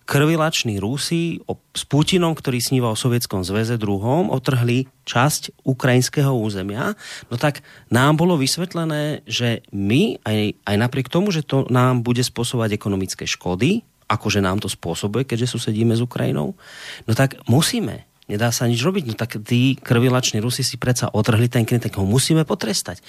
krvilační Rusi s Putinom, ktorý sníva o Sovietskom zväze druhom, otrhli časť ukrajinského územia, no tak nám bolo vysvetlené, že my, aj, aj napriek tomu, že to nám bude spôsobovať ekonomické škody, akože nám to spôsobuje, keďže susedíme s Ukrajinou, no tak musíme. Nedá sa nič robiť. No tak tí krvilační Rusi si predsa otrhli ten kry, tak ho musíme potrestať.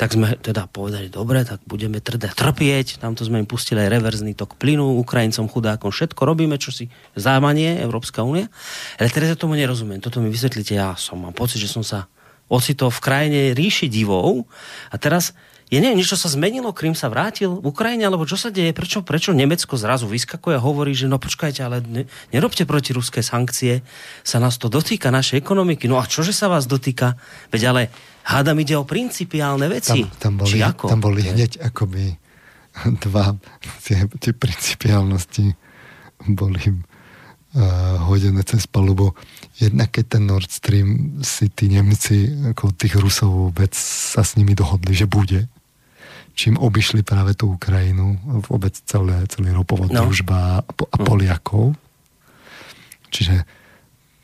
Tak sme teda povedali, dobre, tak budeme teda trpieť. Tamto sme im pustili aj reverzný tok plynu, Ukrajincom, chudákom, všetko robíme, čo si zámanie Európska únia. Ale teraz ja tomu nerozumiem. Toto mi vysvetlíte, ja som, mám pocit, že som sa ocitol v krajine ríši divou a teraz ja neviem, niečo sa zmenilo, Krym sa vrátil v Ukrajine, alebo čo sa deje, prečo, prečo Nemecko zrazu vyskakuje a hovorí, že no počkajte, ale ne, nerobte proti ruské sankcie, sa nás to dotýka, našej ekonomiky. No a čože sa vás dotýka? Veď ale hádam ide o principiálne veci. Tam, tam boli, Či ako? Tam boli hneď akoby dva tie, tie principiálnosti boli uh, hodené cez palubu. Jednak keď ten Nord Stream si tí Nemci ako tých Rusov vôbec sa s nimi dohodli, že bude, čím obišli práve tú Ukrajinu, vôbec celé, celý ropovod no. družba a, a no. Poliakov. Čiže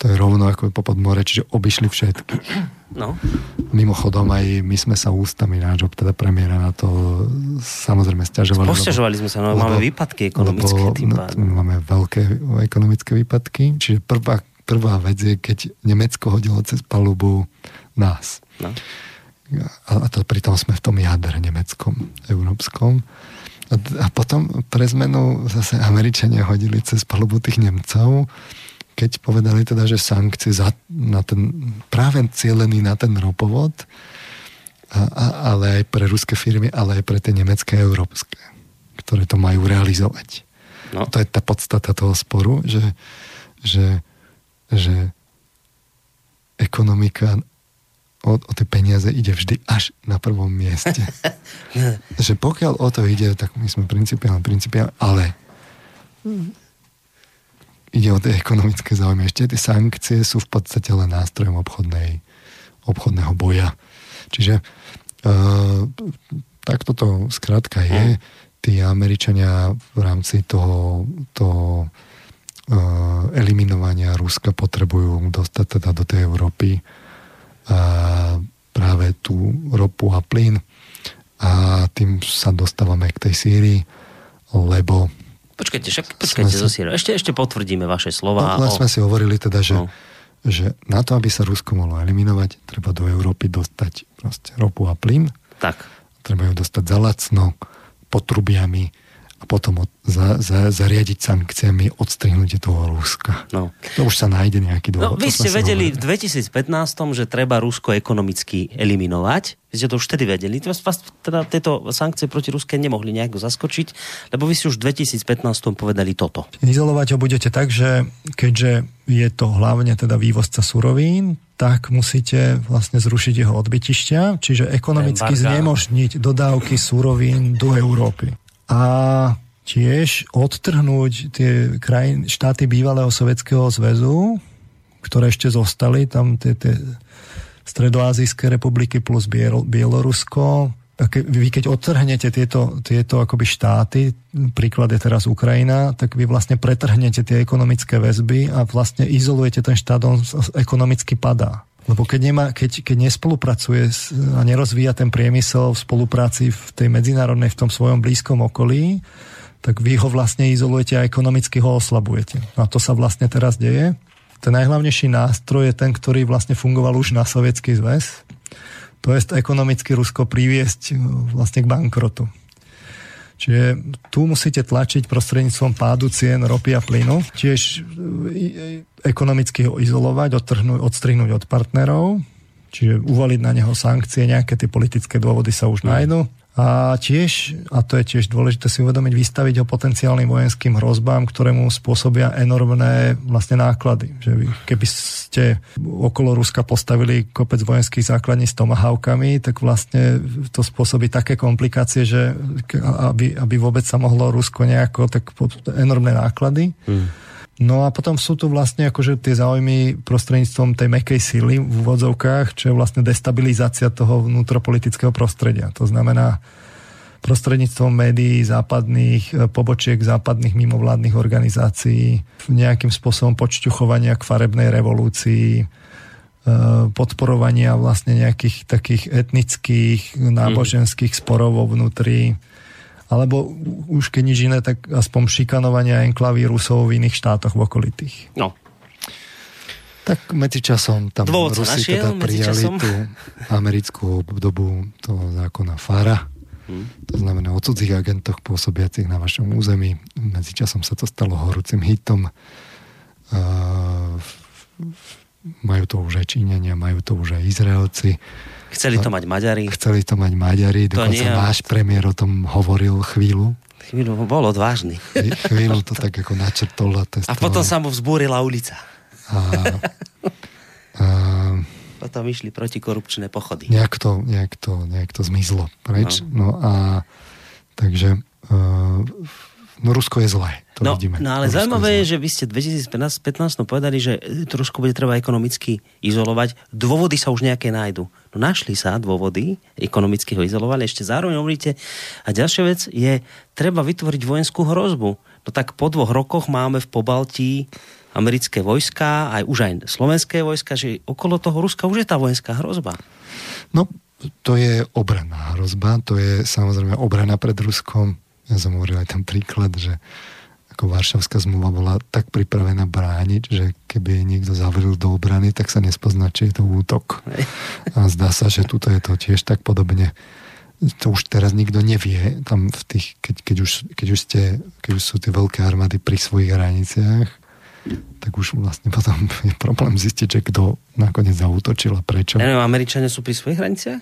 to je rovno ako po podmore, čiže obišli všetky. No. Mimochodom aj my sme sa ústami nášho teda premiéra na to samozrejme stiažovali. Posťažovali sme sa, no lebo, máme výpadky ekonomické lebo, tým pádom. Máme veľké ekonomické výpadky, čiže prvá, prvá vec je, keď Nemecko hodilo cez palubu nás. No a to pritom sme v tom jadre nemeckom, európskom. A, a potom pre zmenu zase Američania hodili cez palubu tých Nemcov, keď povedali teda, že sankcie za, na ten, práve cieľený na ten ropovod, a, a, ale aj pre ruské firmy, ale aj pre tie nemecké a európske, ktoré to majú realizovať. No. To je tá podstata toho sporu, že, že, že ekonomika o, o tie peniaze ide vždy až na prvom mieste. že pokiaľ o to ide, tak my sme principiálne, principiálne, ale ide o tie ekonomické záujmy. Ešte tie sankcie sú v podstate len nástrojom obchodnej, obchodného boja. Čiže uh, tak toto skrátka je. Hm. Tí Američania v rámci toho, toho uh, eliminovania Ruska potrebujú dostať teda do tej Európy práve tú ropu a plyn. a tým sa dostávame k tej Sýrii, lebo... Počkajte, však počkajte zo Sýrii. Ešte, ešte potvrdíme vaše slova. No, o... sme si hovorili teda, že, no. že na to, aby sa Rusko mohlo eliminovať, treba do Európy dostať proste ropu a plyn. Tak. Treba ju dostať za lacno, potrubiami, a potom od, za, za, zariadiť sankciami odstrihnutie toho Ruska. No. To už sa nájde nejaký dôvod. No, vy ste vedeli v 2015, že treba Rusko ekonomicky eliminovať. Vy ste to už vtedy vedeli. Vás teda tieto sankcie proti Ruske nemohli nejako zaskočiť, lebo vy ste už v 2015 povedali toto. Izolovať ho budete tak, že keďže je to hlavne teda vývozca surovín, tak musíte vlastne zrušiť jeho odbytišťa, čiže ekonomicky znemožniť dodávky surovín do Európy a tiež odtrhnúť tie krajiny, štáty bývalého Sovietskeho zväzu, ktoré ešte zostali, tam tie, tie stredoazijské republiky plus Bielorusko. Vy keď odtrhnete tieto, tieto akoby štáty, príklad je teraz Ukrajina, tak vy vlastne pretrhnete tie ekonomické väzby a vlastne izolujete ten štát, on ekonomicky padá. Lebo keď, nemá, keď, keď nespolupracuje a nerozvíja ten priemysel v spolupráci v tej medzinárodnej, v tom svojom blízkom okolí, tak vy ho vlastne izolujete a ekonomicky ho oslabujete. A to sa vlastne teraz deje. Ten najhlavnejší nástroj je ten, ktorý vlastne fungoval už na Sovietský zväz. To je ekonomicky Rusko priviesť vlastne k bankrotu. Čiže tu musíte tlačiť prostredníctvom pádu cien ropy a plynu, tiež e, ekonomicky ho izolovať, odtrhnúť, odstrihnúť od partnerov, čiže uvaliť na neho sankcie, nejaké tie politické dôvody sa už mm. A tiež, a to je tiež dôležité si uvedomiť, vystaviť ho potenciálnym vojenským hrozbám, ktoré mu spôsobia enormné vlastne náklady. Že vy, keby ste okolo Ruska postavili kopec vojenských základní s tomahawkami, tak vlastne to spôsobí také komplikácie, že aby, aby vôbec sa mohlo Rusko nejako, tak enormné náklady. Hmm. No a potom sú tu vlastne akože tie záujmy prostredníctvom tej mekej sily v úvodzovkách, čo je vlastne destabilizácia toho vnútropolitického prostredia. To znamená prostredníctvom médií západných, e, pobočiek západných mimovládnych organizácií, nejakým spôsobom počťuchovania k farebnej revolúcii, e, podporovania vlastne nejakých takých etnických, náboženských sporov vo vnútri, alebo už keď nič iné, tak aspoň šikanovania enklavy Rusov v iných štátoch v okolitých. No. Tak medzičasom tam Dôvod Rusi našiel, teda prijali tú americkú obdobu toho zákona FARA. Hmm. To znamená o cudzích agentoch pôsobiacich na vašom území. Medzičasom sa to stalo horúcim hitom. Uh, majú to už aj Číňania, majú to už aj Izraelci. Chceli to mať Maďari. Chceli to mať Maďari, to dokonca nie, náš premiér o tom hovoril chvíľu. Chvíľu bol odvážny. Chvíľu to tak ako načrtol a. A potom sa mu vzbúrila ulica. A, a, potom išli protikorupčné pochody. Nejak to, nejak to, nejak to zmizlo preč. No, no a takže uh, No Rusko je zlé, to no, vidíme. No ale Rusko zaujímavé je, že vy ste v 2015 povedali, že trošku bude treba ekonomicky izolovať. Dôvody sa už nejaké nájdu. No našli sa dôvody, ekonomicky ho izolovali, ešte zároveň hovoríte. A ďalšia vec je, treba vytvoriť vojenskú hrozbu. No tak po dvoch rokoch máme v Pobaltí americké vojska, aj už aj slovenské vojska, že okolo toho Ruska už je tá vojenská hrozba. No, to je obraná hrozba, to je samozrejme obrana pred Ruskom, ja som hovoril aj tam príklad, že ako Varšavská zmluva bola tak pripravená brániť, že keby niekto zavril do obrany, tak sa nespozná, či je to útok. A zdá sa, že tuto je to tiež tak podobne. To už teraz nikto nevie, tam v tých, keď, keď, už, keď, už ste, keď už sú tie veľké armády pri svojich hraniciach, tak už vlastne potom je problém zistiť, že kto nakoniec zautočil a prečo. Ja neviem, Američania sú pri svojich hraniciach?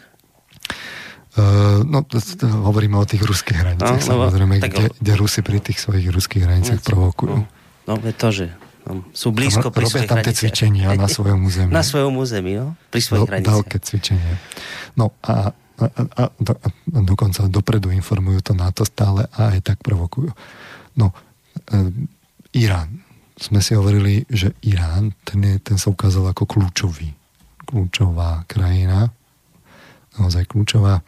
Uh, no, to, to, hovoríme o tých ruských hraniciach, no, samozrejme, tak, kde, kde Rusi pri tých svojich ruských hraniciach provokujú. No, no to, že no, sú blízko pri Robia tam tie cvičenia na svojom území. Na svojom území, no, pri svojich hraniciach. Veľké cvičenie. No a, a, a, do, a dokonca dopredu informujú to NATO stále a aj tak provokujú. No, e, Irán. Sme si hovorili, že Irán, ten, je, ten sa ukázal ako kľúčový, kľúčová krajina naozaj kľúčová.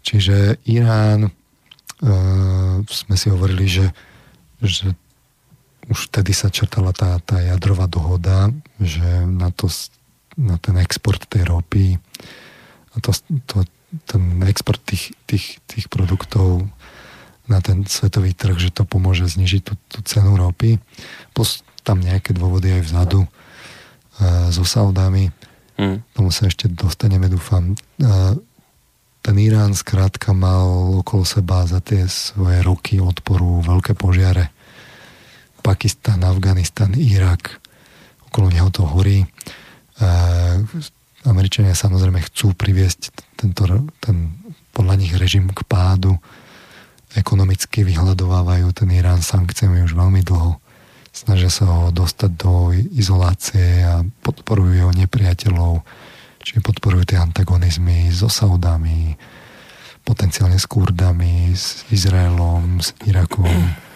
Čiže Irán, e, sme si hovorili, že, že už vtedy sa črtala tá, tá jadrová dohoda, že na, to, na ten export tej ropy a to, to, ten export tých, tých, tých produktov na ten svetový trh, že to pomôže znižiť tú, tú cenu ropy. Plus tam nejaké dôvody aj vzadu uh, so Saudami. Mm. Tomu sa ešte dostaneme, dúfam. Ten Irán skrátka mal okolo seba za tie svoje roky odporu veľké požiare. Pakistan, Afganistan, Irak, okolo neho to horí. Američania samozrejme chcú priviesť tento, ten podľa nich režim k pádu ekonomicky vyhľadovávajú ten Irán sankciami už veľmi dlho. Snažia sa ho dostať do izolácie a podporujú jeho nepriateľov, čiže podporujú tie antagonizmy so Saudami, potenciálne s Kurdami, s Izraelom, s Irakom.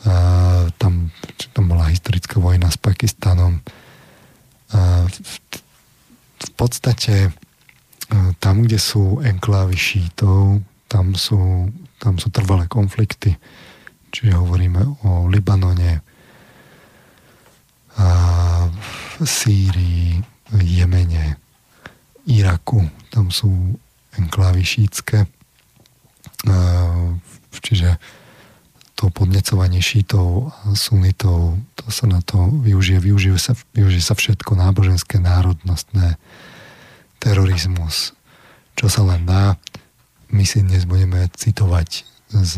A tam, tam bola historická vojna s Pakistanom. A v, v podstate tam, kde sú enklávy šítov, tam sú tam sú trvalé konflikty, čiže hovoríme o Libanone, v Sýrii, Jemene, Iraku, tam sú enklávy šítske, čiže to podnecovanie šítov a sunitov, to sa na to využije, využije sa, využije sa všetko náboženské, národnostné, terorizmus, čo sa len dá my si dnes budeme citovať z,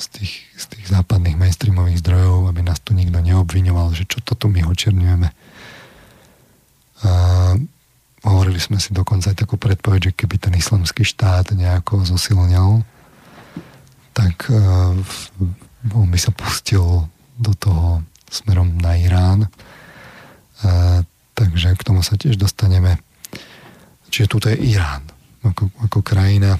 z, tých, z tých západných mainstreamových zdrojov, aby nás tu nikto neobviňoval, že čo to tu my očerňujeme. A hovorili sme si dokonca aj takú predpoveď, že keby ten islamský štát nejako zosilnil, tak uh, on by sa pustil do toho smerom na Irán. Uh, takže k tomu sa tiež dostaneme. Čiže tu je Irán ako, ako krajina,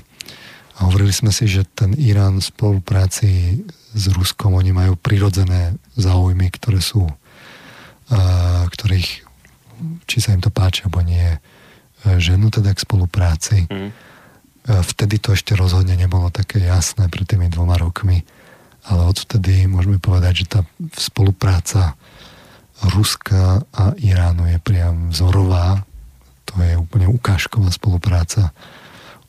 a hovorili sme si, že ten Irán v spolupráci s Ruskom, oni majú prirodzené záujmy, ktoré sú, uh, ktorých, či sa im to páči, alebo nie, ženú teda k spolupráci. Mm. Vtedy to ešte rozhodne nebolo také jasné pred tými dvoma rokmi, ale odvtedy môžeme povedať, že tá spolupráca Ruska a Iránu je priam vzorová. To je úplne ukážková spolupráca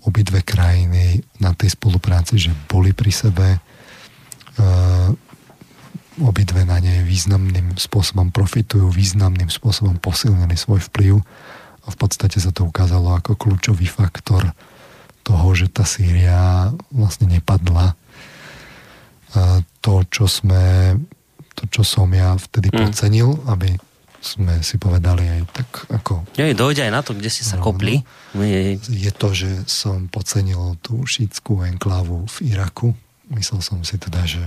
obidve krajiny na tej spolupráci, že boli pri sebe, uh, obidve na nej významným spôsobom profitujú, významným spôsobom posilnili svoj vplyv a v podstate sa to ukázalo ako kľúčový faktor toho, že tá Sýria vlastne nepadla. Uh, to, čo sme to, čo som ja vtedy mm. podcenil, aby sme si povedali aj tak ako... Je, dojde aj na to, kde si sa kopli. Je, je to, že som podcenil tú šítskú enklávu v Iraku. Myslel som si teda, že,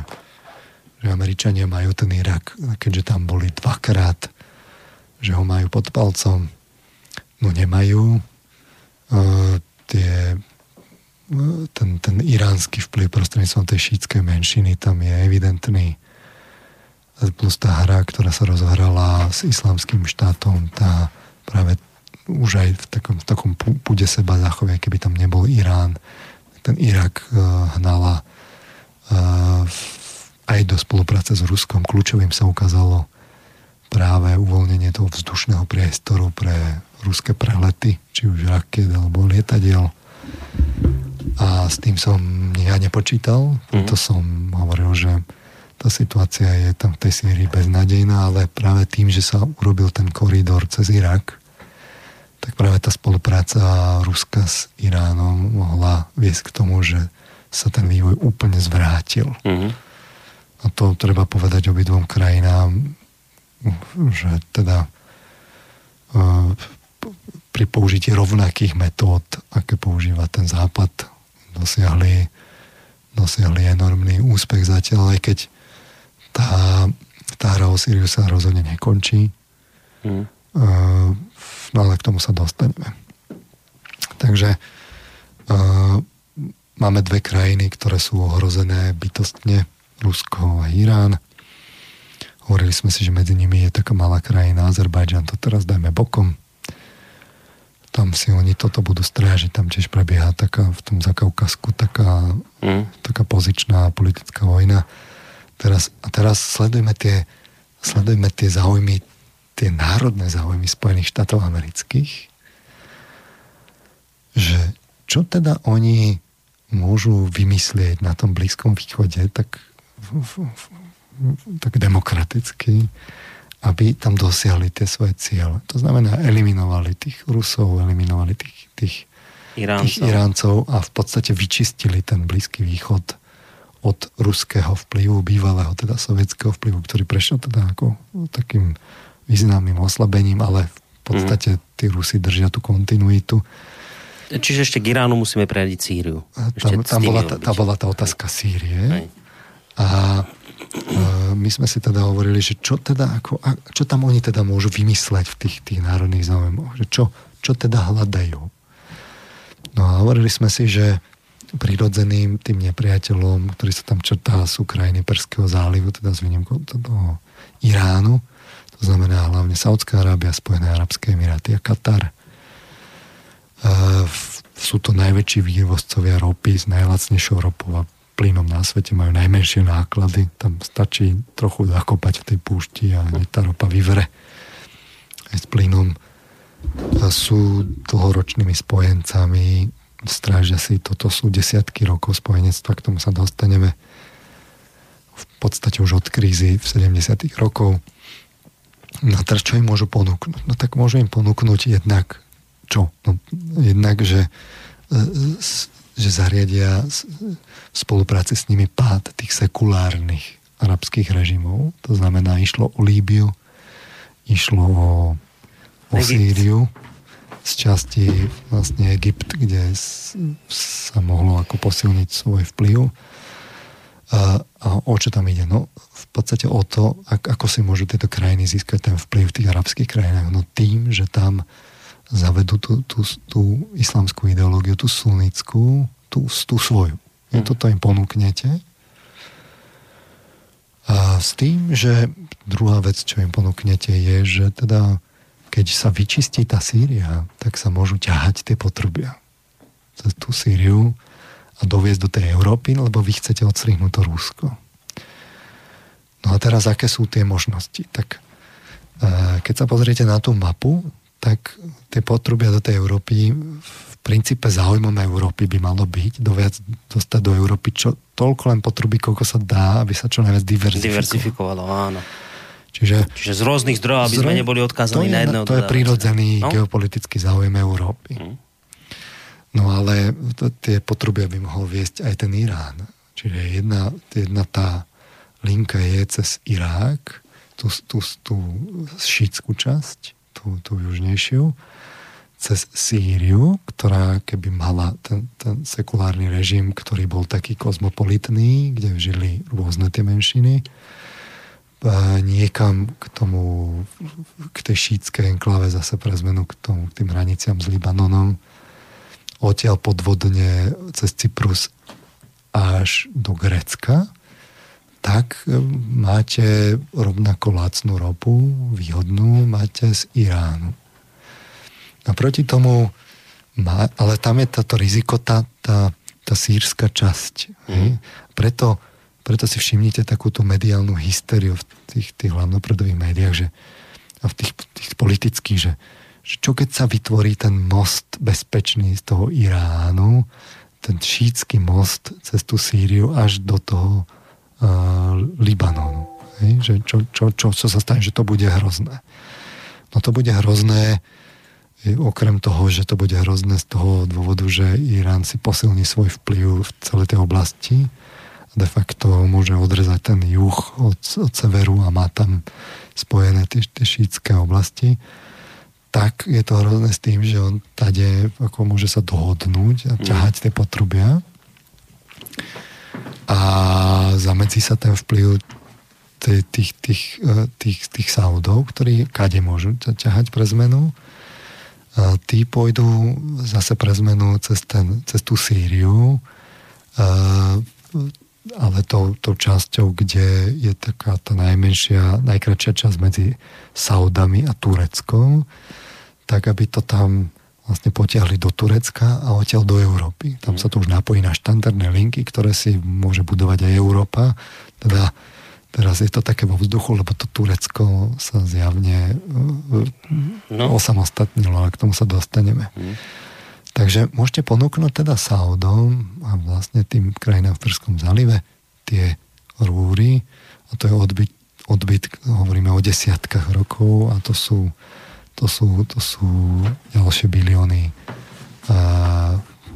že Američania majú ten Irak, keďže tam boli dvakrát, že ho majú pod palcom. No nemajú. Uh, tie, uh, ten, ten iránsky vplyv prostredníctvom tej šítskej menšiny tam je evidentný plus tá hra, ktorá sa rozhrala s islamským štátom, tá práve už aj v takom, v takom púde seba zachovia, keby tam nebol Irán, ten Irak uh, hnala uh, aj do spolupráce s Ruskom. Kľúčovým sa ukázalo práve uvoľnenie toho vzdušného priestoru pre ruské prelety, či už raket alebo lietadiel. A s tým som ja nepočítal. Mm. To som hovoril, že tá situácia je tam v tej Syrii beznadejná, ale práve tým, že sa urobil ten koridor cez Irak, tak práve tá spolupráca Ruska s Iránom mohla viesť k tomu, že sa ten vývoj úplne zvrátil. Mm-hmm. A to treba povedať obidvom krajinám, že teda uh, pri použití rovnakých metód, aké používa ten Západ, dosiahli, dosiahli enormný úspech zatiaľ, aj keď tá, tá hra o Siriu sa rozhodne nekončí. Mm. Uh, no ale k tomu sa dostaneme. Takže uh, máme dve krajiny, ktoré sú ohrozené bytostne, Rusko a Irán. Hovorili sme si, že medzi nimi je taká malá krajina Azerbajdžan, to teraz dajme bokom. Tam si oni toto budú strážiť, tam tiež prebieha taká v tom Zakaukasku taká, mm. taká pozičná politická vojna. Teraz, a teraz sledujeme tie, sledujeme tie záujmy, tie národné záujmy Spojených štátov amerických, že čo teda oni môžu vymyslieť na tom Blízkom východe tak, tak demokraticky, aby tam dosiahli tie svoje ciele. To znamená, eliminovali tých Rusov, eliminovali tých, tých, Iráncov. tých Iráncov a v podstate vyčistili ten Blízky východ od ruského vplyvu, bývalého teda sovietského vplyvu, ktorý prešiel teda ako takým významným oslabením, ale v podstate mhm. tí Rusi držia tú kontinuitu. Čiže ešte k Iránu musíme prejadiť Sýriu. Tam, tam, bola, tá, tá bola tá otázka Sýrie. Aj. A e, my sme si teda hovorili, že čo teda, ako, čo tam oni teda môžu vymysleť v tých, tých národných záujmoch, že čo, čo teda hľadajú. No a hovorili sme si, že prirodzeným tým nepriateľom, ktorý sa tam črtá z Ukrajiny, Perského zálivu, teda s výnimkou toho Iránu, to znamená hlavne Saudská Arábia, Spojené Arabské Emiráty a Katar. Sú to najväčší vývozcovia ropy s najlacnejšou ropou a plynom na svete, majú najmenšie náklady, tam stačí trochu zakopať v tej púšti a tá ropa vyvre aj s plynom. A sú dlhoročnými spojencami strážia si, toto sú desiatky rokov spojenectva, k tomu sa dostaneme v podstate už od krízy v 70. rokov. No teraz čo im môžu ponúknuť? No tak môžu im ponúknuť jednak čo? No, jednak, že, e, že zariadia v spolupráci s nimi pád tých sekulárnych arabských režimov. To znamená, išlo o Líbiu, išlo o, o Sýriu z časti vlastne Egypt, kde sa mohlo ako posilniť svoj vplyv. A, a o čo tam ide? No v podstate o to, ako si môžu tieto krajiny získať ten vplyv v tých arabských krajinách. No tým, že tam zavedú tú, tú, tú islamskú ideológiu, tú sunnickú, tú, tú svoju. Mm. Toto im ponúknete. A s tým, že druhá vec, čo im ponúknete, je, že teda keď sa vyčistí tá Sýria, tak sa môžu ťahať tie potrubia cez tú Sýriu a doviezť do tej Európy, lebo vy chcete odstrihnúť to Rusko. No a teraz aké sú tie možnosti? Tak e, keď sa pozriete na tú mapu, tak tie potrubia do tej Európy v princípe záujmom Európy by malo byť do viac dostať do Európy čo, toľko len potrubí, koľko sa dá, aby sa čo najviac diverzifikovalo. Diverzifikovalo, áno. Čiže, Čiže z rôznych zdrojov, aby sme neboli odkázaní na jedného. To je prírodzený no? geopolitický záujem Európy. Hmm. No ale to, tie potrubia by mohol viesť aj ten Irán. Čiže jedna, jedna tá linka je cez Irák, tú, tú, tú šítskú časť, tú, tú južnejšiu, cez Sýriu, ktorá keby mala ten, ten sekulárny režim, ktorý bol taký kozmopolitný, kde žili rôzne tie menšiny, niekam k tomu, k tej šítskej enklave zase pre zmenu k, tomu, k tým hraniciam s Libanonom. Odtiaľ podvodne cez Cyprus až do Grecka, tak e, máte rovnako lacnú ropu, výhodnú, máte z Iránu. A proti tomu, má, ale tam je táto riziko, tá, tá, tá sírska časť. Mm. Preto preto si všimnite takúto mediálnu hysteriu v tých, tých hlavnopredových médiách, že, a v tých, tých politických, že, že čo keď sa vytvorí ten most bezpečný z toho Iránu, ten šítsky most cez tú Sýriu až do toho uh, Libanonu. Hej? Že čo, čo, čo, čo sa stane, že to bude hrozné. No to bude hrozné okrem toho, že to bude hrozné z toho dôvodu, že Irán si posilní svoj vplyv v celej tej oblasti, de facto môže odrezať ten juh od, od severu a má tam spojené tie, tie šítske oblasti, tak je to hrozné s tým, že on tade ako môže sa dohodnúť a mhm. ťahať tie potrubia a zamedzí sa ten vplyv tých, tých, tých, e, tých, tých Saudov, ktorí kade môžu ťahať pre zmenu. A tí pôjdu zase pre zmenu cez, ten, cez tú Sýriu. Ale tou, tou časťou, kde je taká tá najmenšia, najkračšia časť medzi Saudami a Tureckom, tak aby to tam vlastne potiahli do Turecka a odtiaľ do Európy. Tam sa to už napojí na štandardné linky, ktoré si môže budovať aj Európa. Teda teraz je to také vo vzduchu, lebo to Turecko sa zjavne no. osamostatnilo, ale k tomu sa dostaneme. Mm. Takže môžete ponúknuť teda Saudom a vlastne tým krajinám v Perskom zálive tie rúry a to je odbyt, odbyt hovoríme o desiatkách rokov a to sú, to sú, to sú ďalšie bilióny a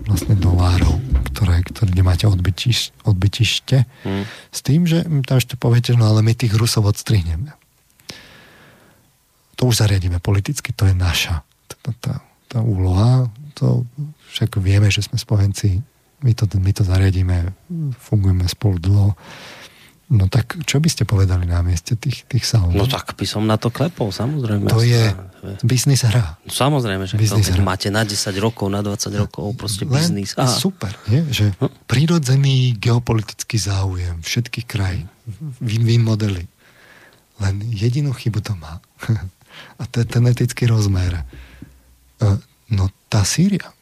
vlastne dolárov, ktoré, ktoré nemáte odbytiš, odbytište. Hmm. S tým, že tam ešte poviete, no ale my tých Rusov odstrihneme. To už zariadíme politicky, to je naša tá, tá, tá úloha to však vieme, že sme spojenci, my to, my to zariadíme, fungujeme spolu dlho. No tak čo by ste povedali na mieste tých, tých salón? No tak by som na to klepol, samozrejme. To je biznis hra. No, samozrejme, že biznis to, hra. máte na 10 rokov, na 20 rokov, proste biznis. Aha. Super, nie? že no. prírodzený geopolitický záujem všetkých krajín, win-win modely. Len jedinú chybu to má. A to je ten etický rozmer. No tá Sýria,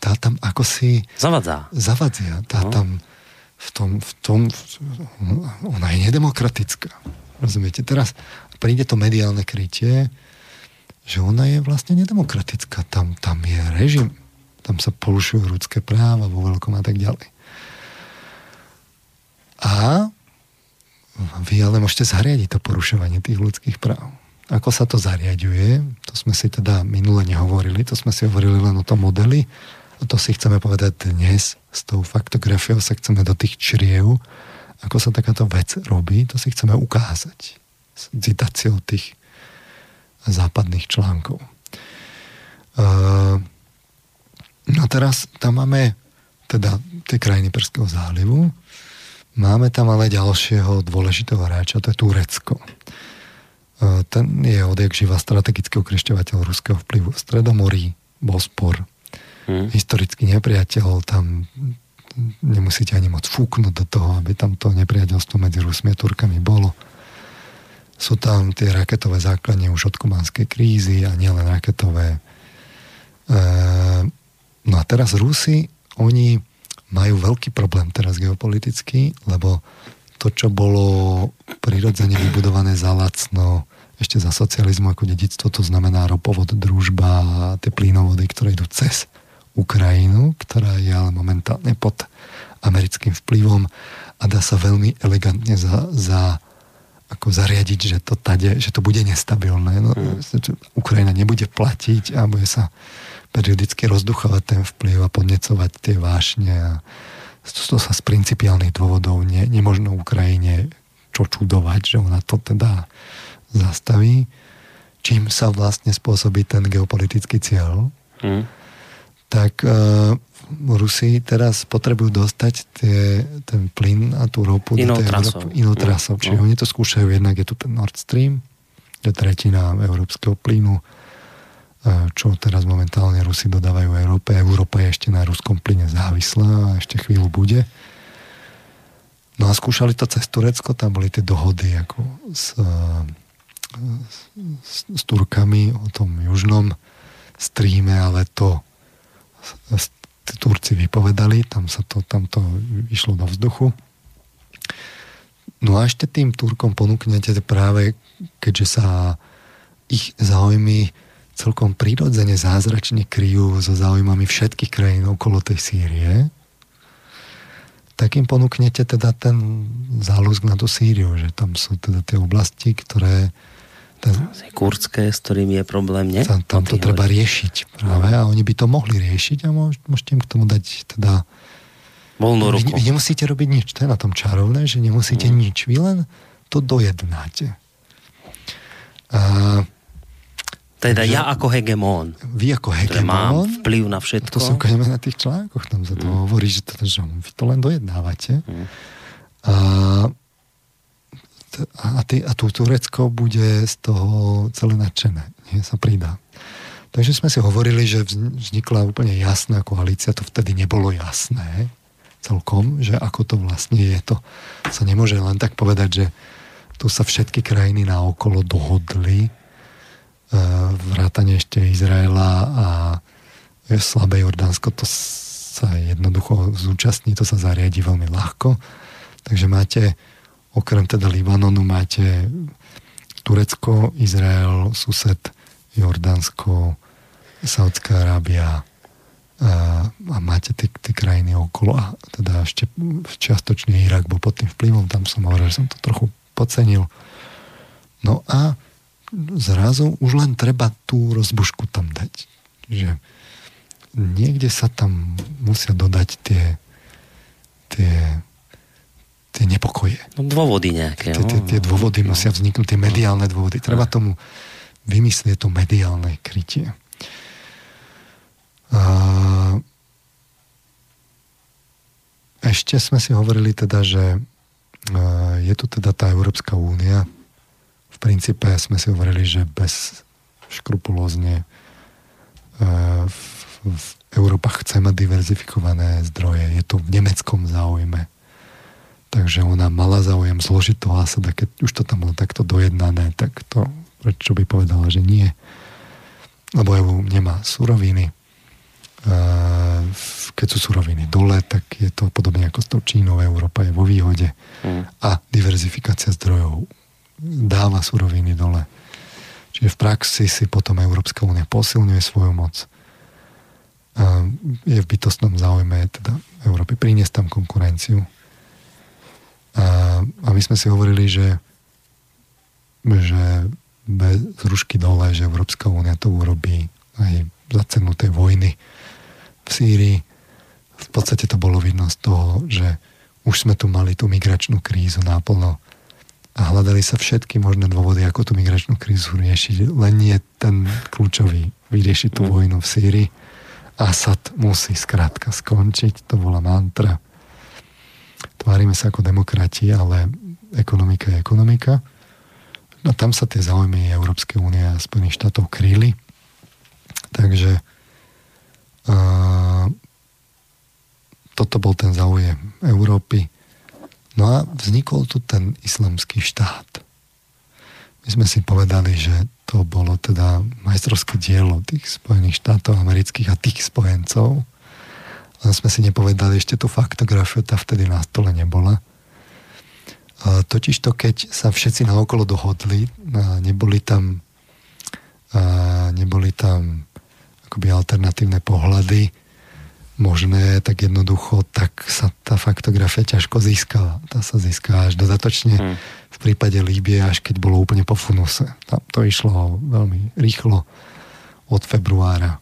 tá tam ako si... Zavadzá. Zavadzia. Tá no. tam v tom, v tom, ona je nedemokratická. Rozumiete? Teraz príde to mediálne krytie, že ona je vlastne nedemokratická. Tam, tam je režim, tam sa porušujú ľudské práva vo veľkom a tak ďalej. A vy ale môžete zariadiť to porušovanie tých ľudských práv. Ako sa to zariaduje, to sme si teda minule nehovorili, to sme si hovorili len o tom modeli. A to si chceme povedať dnes. S tou faktografiou sa chceme do tých čriev, ako sa takáto vec robí, to si chceme ukázať. S citáciou tých západných článkov. Uh, no teraz tam máme teda tie krajiny Perského zálivu, máme tam ale ďalšieho dôležitého hráča, to je Turecko. E, ten je odjak živa strategický ukrešťovateľ ruského vplyvu Stredomorí, Bospor. Hmm. Historický nepriateľ, tam nemusíte ani moc fúknuť do toho, aby tam to nepriateľstvo medzi Rusmi a Turkami bolo. Sú tam tie raketové základne už od kubanskej krízy a nielen raketové. E, no a teraz Rusi, oni majú veľký problém teraz geopolitický, lebo to, čo bolo prirodzene vybudované za lacno, ešte za socializmu ako dedictvo, to znamená ropovod, družba a tie plynovody, ktoré idú cez Ukrajinu, ktorá je ale momentálne pod americkým vplyvom a dá sa veľmi elegantne za, za ako zariadiť, že to, tade, že to bude nestabilné. No, mm. Ukrajina nebude platiť a bude sa periodicky rozduchovať ten vplyv a podnecovať tie vášne a to sa z principiálnych dôvodov ne, nemožno Ukrajine čo čudovať, že ona to teda zastaví, čím sa vlastne spôsobí ten geopolitický cieľ, mm. tak uh, Rusi teraz potrebujú dostať tie, ten plyn a tú ropu inou do tej trasou. Európy, inou trasou. No. Čiže no. oni to skúšajú, jednak je tu ten Nord Stream, je tretina európskeho plynu, e, čo teraz momentálne Rusi dodávajú Európe. Európa je ešte na ruskom plyne závislá a ešte chvíľu bude. No a skúšali to cez Turecko, tam boli tie dohody ako s s, Turkami o tom južnom streame, ale to Turci vypovedali, tam sa to, tam to išlo do vzduchu. No a ešte tým Turkom ponúknete práve, keďže sa ich záujmy celkom prirodzene zázračne kryjú so záujmami všetkých krajín okolo tej Sýrie, tak im ponúknete teda ten záľusk na tú Sýriu, že tam sú teda tie oblasti, ktoré ten, kurdské, s ktorým je problém, nie? Tam, tam to treba riešiť práve a oni by to mohli riešiť a môžete im k tomu dať teda voľnú ruku. Vy, vy nemusíte robiť nič, to je na tom čarovné, že nemusíte mm. nič, vy len to dojednáte. A, teda ja ako hegemón. Vy ako hegemón. mám vplyv na všetko. To ukážeme na tých článkoch, tam sa to mm. hovorí, že, to, že vy to len dojednávate. Mm. A a, tý, a tu Turecko bude z toho celé nadšené. Nie sa pridá. Takže sme si hovorili, že vznikla úplne jasná koalícia, to vtedy nebolo jasné celkom, že ako to vlastne je. To sa nemôže len tak povedať, že tu sa všetky krajiny naokolo dohodli, e, vrátane ešte Izraela a slabé Jordánsko, to sa jednoducho zúčastní, to sa zariadi veľmi ľahko. Takže máte Okrem teda Libanonu máte Turecko, Izrael, sused, Jordánsko, Saudská Arábia, a, a máte tie, krajiny okolo a teda ešte čiastočne Irak bol pod tým vplyvom, tam som hovoril, že som to trochu podcenil. No a zrazu už len treba tú rozbušku tam dať. Že niekde sa tam musia dodať tie, tie, tie nepokoje. No, dôvody nejaké. Tie, tie, tie no. dôvody no. musia vzniknúť, tie mediálne dôvody. Treba tomu vymyslieť to mediálne krytie. A ešte sme si hovorili teda, že je tu teda tá Európska únia. V princípe sme si hovorili, že bez škrupulózne v, v Európa chce mať diverzifikované zdroje. Je to v nemeckom záujme. Takže ona mala záujem zložiť to a sebe, keď už to tam bolo takto dojednané, tak to prečo by povedala, že nie. Lebo EU nemá suroviny keď sú suroviny dole, tak je to podobne ako s tou Čínou, Európa je vo výhode mm. a diverzifikácia zdrojov dáva suroviny dole. Čiže v praxi si potom Európska únia posilňuje svoju moc. Je v bytostnom záujme teda Európy priniesť tam konkurenciu. A, a my sme si hovorili, že, že bez rušky dole, že Európska únia to urobí aj za cenu tej vojny v Sýrii. V podstate to bolo vidno z toho, že už sme tu mali tú migračnú krízu náplno a hľadali sa všetky možné dôvody, ako tú migračnú krízu riešiť. Len nie ten kľúčový vyriešiť tú mm. vojnu v Sýrii. Asad musí skrátka skončiť, to bola mantra. Tvárime sa ako demokrati, ale ekonomika je ekonomika. No tam sa tie záujmy Európskej únie a Spojených štátov kryli. Takže a toto bol ten záujem Európy. No a vznikol tu ten islamský štát. My sme si povedali, že to bolo teda majstrovské dielo tých Spojených štátov amerických a tých spojencov. Len sme si nepovedali ešte tú faktografiu, tá vtedy na stole nebola. Totiž to, keď sa všetci naokolo dohodli, neboli tam, neboli tam akoby alternatívne pohľady možné, tak jednoducho, tak sa tá faktografia ťažko získala. Tá sa získala až dodatočne hmm. v prípade Líbie, až keď bolo úplne po funuse. Tam to išlo veľmi rýchlo od februára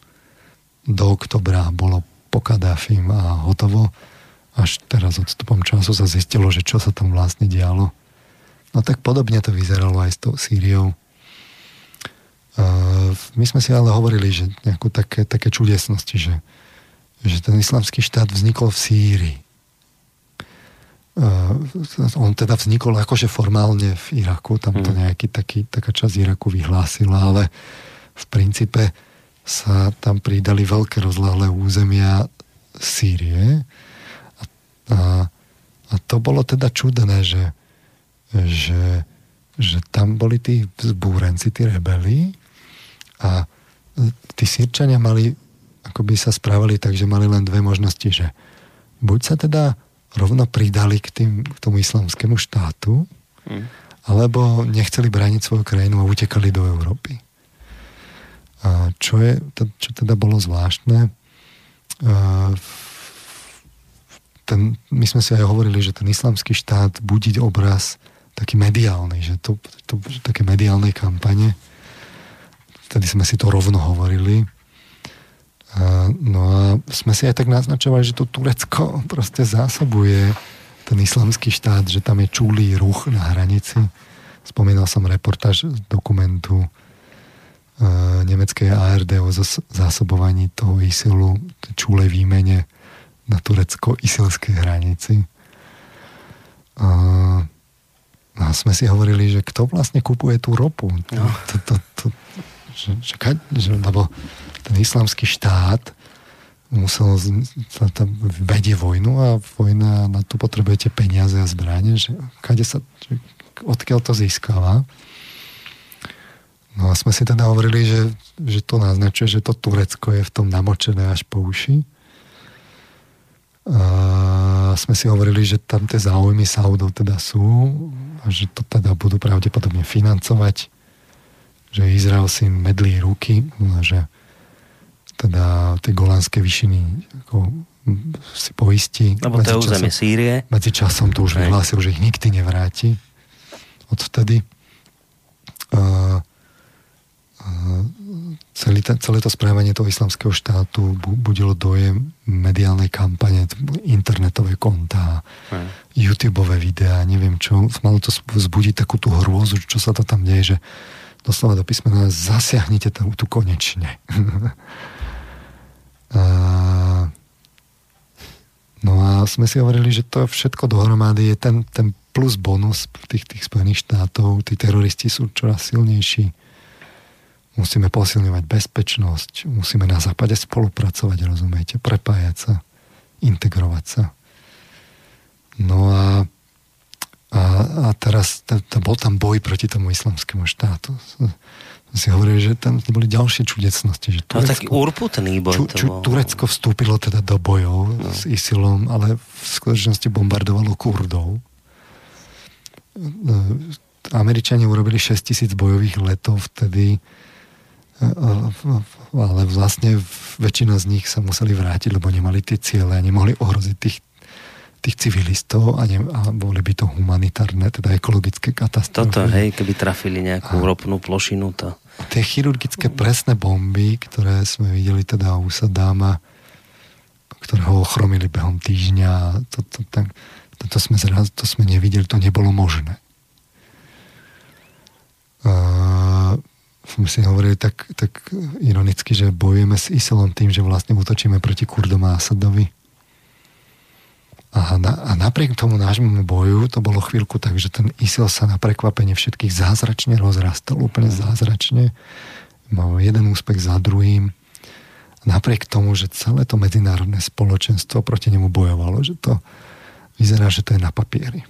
do oktobra bolo po Kadáfim a hotovo. Až teraz odstupom času sa zistilo, že čo sa tam vlastne dialo. No tak podobne to vyzeralo aj s tou Sýriou. My sme si ale hovorili, že nejakú také, také čudesnosti, že, že ten islamský štát vznikol v Sýrii. On teda vznikol akože formálne v Iraku, tam to hmm. nejaký taký, taká časť Iraku vyhlásila, ale v princípe sa tam pridali veľké rozlahlé územia Sýrie a, a, a to bolo teda čudné, že, že, že tam boli tí vzbúrenci, tí rebeli a tí Sýrčania mali, ako by sa správali tak, že mali len dve možnosti, že buď sa teda rovno pridali k, tým, k tomu islamskému štátu, hmm. alebo nechceli brániť svoju krajinu a utekali do Európy. A čo, je, čo teda bolo zvláštne, ten, my sme si aj hovorili, že ten islamský štát budí obraz taký mediálny, že to, to, také mediálnej kampane, Vtedy sme si to rovno hovorili. No a sme si aj tak naznačovali, že to Turecko proste zásobuje ten islamský štát, že tam je čulý ruch na hranici. Spomínal som reportáž z dokumentu e, nemeckej ARD o zásobovaní toho ISILu, čulej výmene na turecko-isilskej hranici. A, a sme si hovorili, že kto vlastne kupuje tú ropu. No. To, to, to, že, že, že, lebo ten islamský štát musel tam vedie vojnu a vojna, na to potrebujete peniaze a zbranie, že, kade sa, že odkiaľ to získava. No a sme si teda hovorili, že, že to naznačuje, že to Turecko je v tom namočené až po uši. A sme si hovorili, že tam tie záujmy Saudov teda sú a že to teda budú pravdepodobne financovať že Izrael si medlí ruky, že teda tie golánske vyšiny ako si poistí. Lebo to je územie Sýrie. Medzi časom to už vyhlásil, že ich nikdy nevráti. Odvtedy. Uh, uh, celý ten, celé to správanie toho islamského štátu budilo dojem mediálnej kampane, internetové kontá, hmm. YouTubeové videá, neviem čo. Malo to vzbudiť takú tú hrôzu, čo sa to tam deje, že doslova do písmena zasiahnite tu, tu konečne. a, no a sme si hovorili, že to všetko dohromady je ten, ten plus bonus tých, tých Spojených štátov. Tí teroristi sú čoraz silnejší Musíme posilňovať bezpečnosť, musíme na západe spolupracovať, rozumiete, prepájať sa, integrovať sa. No a, a, a teraz to, to bol tam boj proti tomu islamskému štátu. Si hovorili, že tam boli ďalšie čudecnosti. Že Turecko, no taký urputný boj. Ču, ču, Turecko vstúpilo teda do bojov no. s ISILom, ale v skutočnosti bombardovalo Kurdov. Američania urobili 6 tisíc bojových letov vtedy ale vlastne väčšina z nich sa museli vrátiť, lebo nemali tie ciele a nemohli ohroziť tých, tých civilistov a, ne, a boli by to humanitárne, teda ekologické katastrofy. Toto, hej, keby trafili nejakú a, ropnú plošinu, to... Tie chirurgické presné bomby, ktoré sme videli teda u Sadáma, ktoré ho ochromili behom týždňa, to, to, to, to, to, sme zraz, to sme nevideli, to nebolo možné. Uh, si hovorili tak, tak ironicky, že bojujeme s Isilom tým, že vlastne útočíme proti Kurdom a Asadovi. A, na, a napriek tomu nášmu boju to bolo chvíľku tak, že ten ISIL sa na prekvapenie všetkých zázračne rozrastol, úplne zázračne. Mal jeden úspech za druhým. Napriek tomu, že celé to medzinárodné spoločenstvo proti nemu bojovalo, že to vyzerá, že to je na papieri.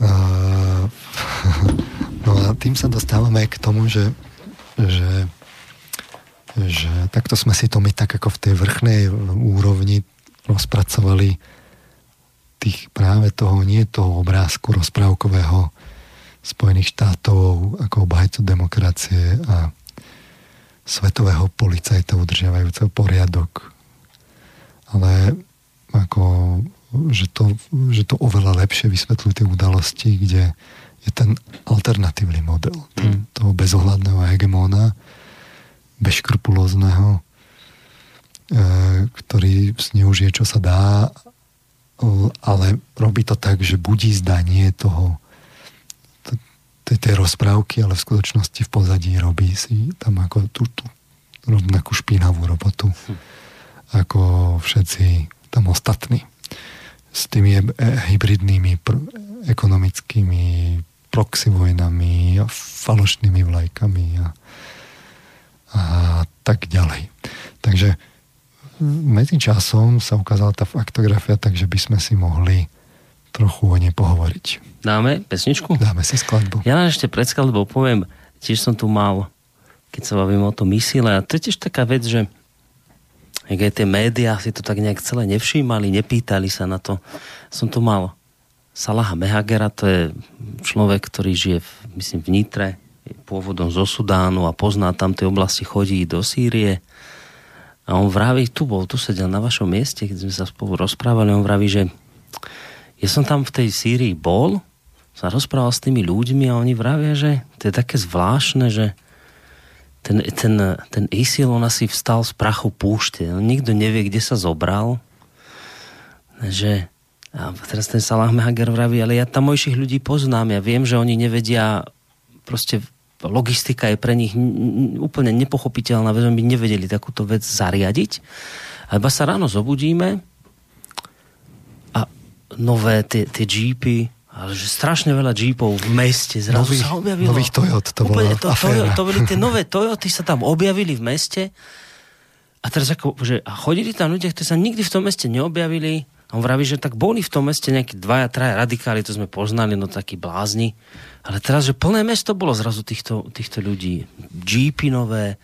Uh, No a tým sa dostávame k tomu, že, že, že takto sme si to my tak ako v tej vrchnej úrovni rozpracovali tých práve toho, nie toho obrázku rozprávkového Spojených štátov ako obhajcu demokracie a svetového policajta udržiavajúceho poriadok. Ale ako, že to, že to oveľa lepšie vysvetľujú tie udalosti, kde je ten alternatívny model ten, mm. toho bezohľadného hegemóna, bezškrupulózneho, e, ktorý zneužije, čo sa dá, ale robí to tak, že budí zdanie toho tej, tej rozprávky, ale v skutočnosti v pozadí robí si tam ako tú, tú rovnakú špinavú robotu hm. ako všetci tam ostatní s tými hybridnými pr- ekonomickými proxy vojnami a falošnými vlajkami a, a tak ďalej. Takže medzi časom sa ukázala tá faktografia, takže by sme si mohli trochu o nej pohovoriť. Dáme pesničku? Dáme si skladbu. Ja ešte pred skladbou poviem, tiež som tu mal, keď sa bavím o tom mysile, a to je tiež taká vec, že aj tie médiá si to tak nejak celé nevšímali, nepýtali sa na to. Som tu mal Salaha Mehagera, to je človek, ktorý žije, v, myslím, v Nitre, pôvodom zo Sudánu a pozná tam tie oblasti, chodí do Sýrie. A on vraví, tu bol, tu sedel na vašom mieste, keď sme sa spolu rozprávali, on vraví, že ja som tam v tej Sýrii bol, sa rozprával s tými ľuďmi a oni vravia, že to je také zvláštne, že ten, ten, ten ISIL, on asi vstal z prachu púšte. Nikto nevie, kde sa zobral. Že a teraz ten Salah Mehager vraví, ale ja tamojších ľudí poznám, ja viem, že oni nevedia, proste logistika je pre nich úplne nepochopiteľná, veď by nevedeli takúto vec zariadiť. A iba sa ráno zobudíme a nové tie, tie jeepy, ale že strašne veľa jeepov v meste zrazu nových, sa objavilo. Nových Toyot, to bola to, to, to boli tie nové Toyoty, sa tam objavili v meste a teraz ako, že a chodili tam ľudia, ktorí sa nikdy v tom meste neobjavili, on vraví, že tak boli v tom meste nejakí dvaja, traja radikáli, to sme poznali, no takí blázni. Ale teraz, že plné mesto bolo zrazu týchto, týchto ľudí. Jeepy nové.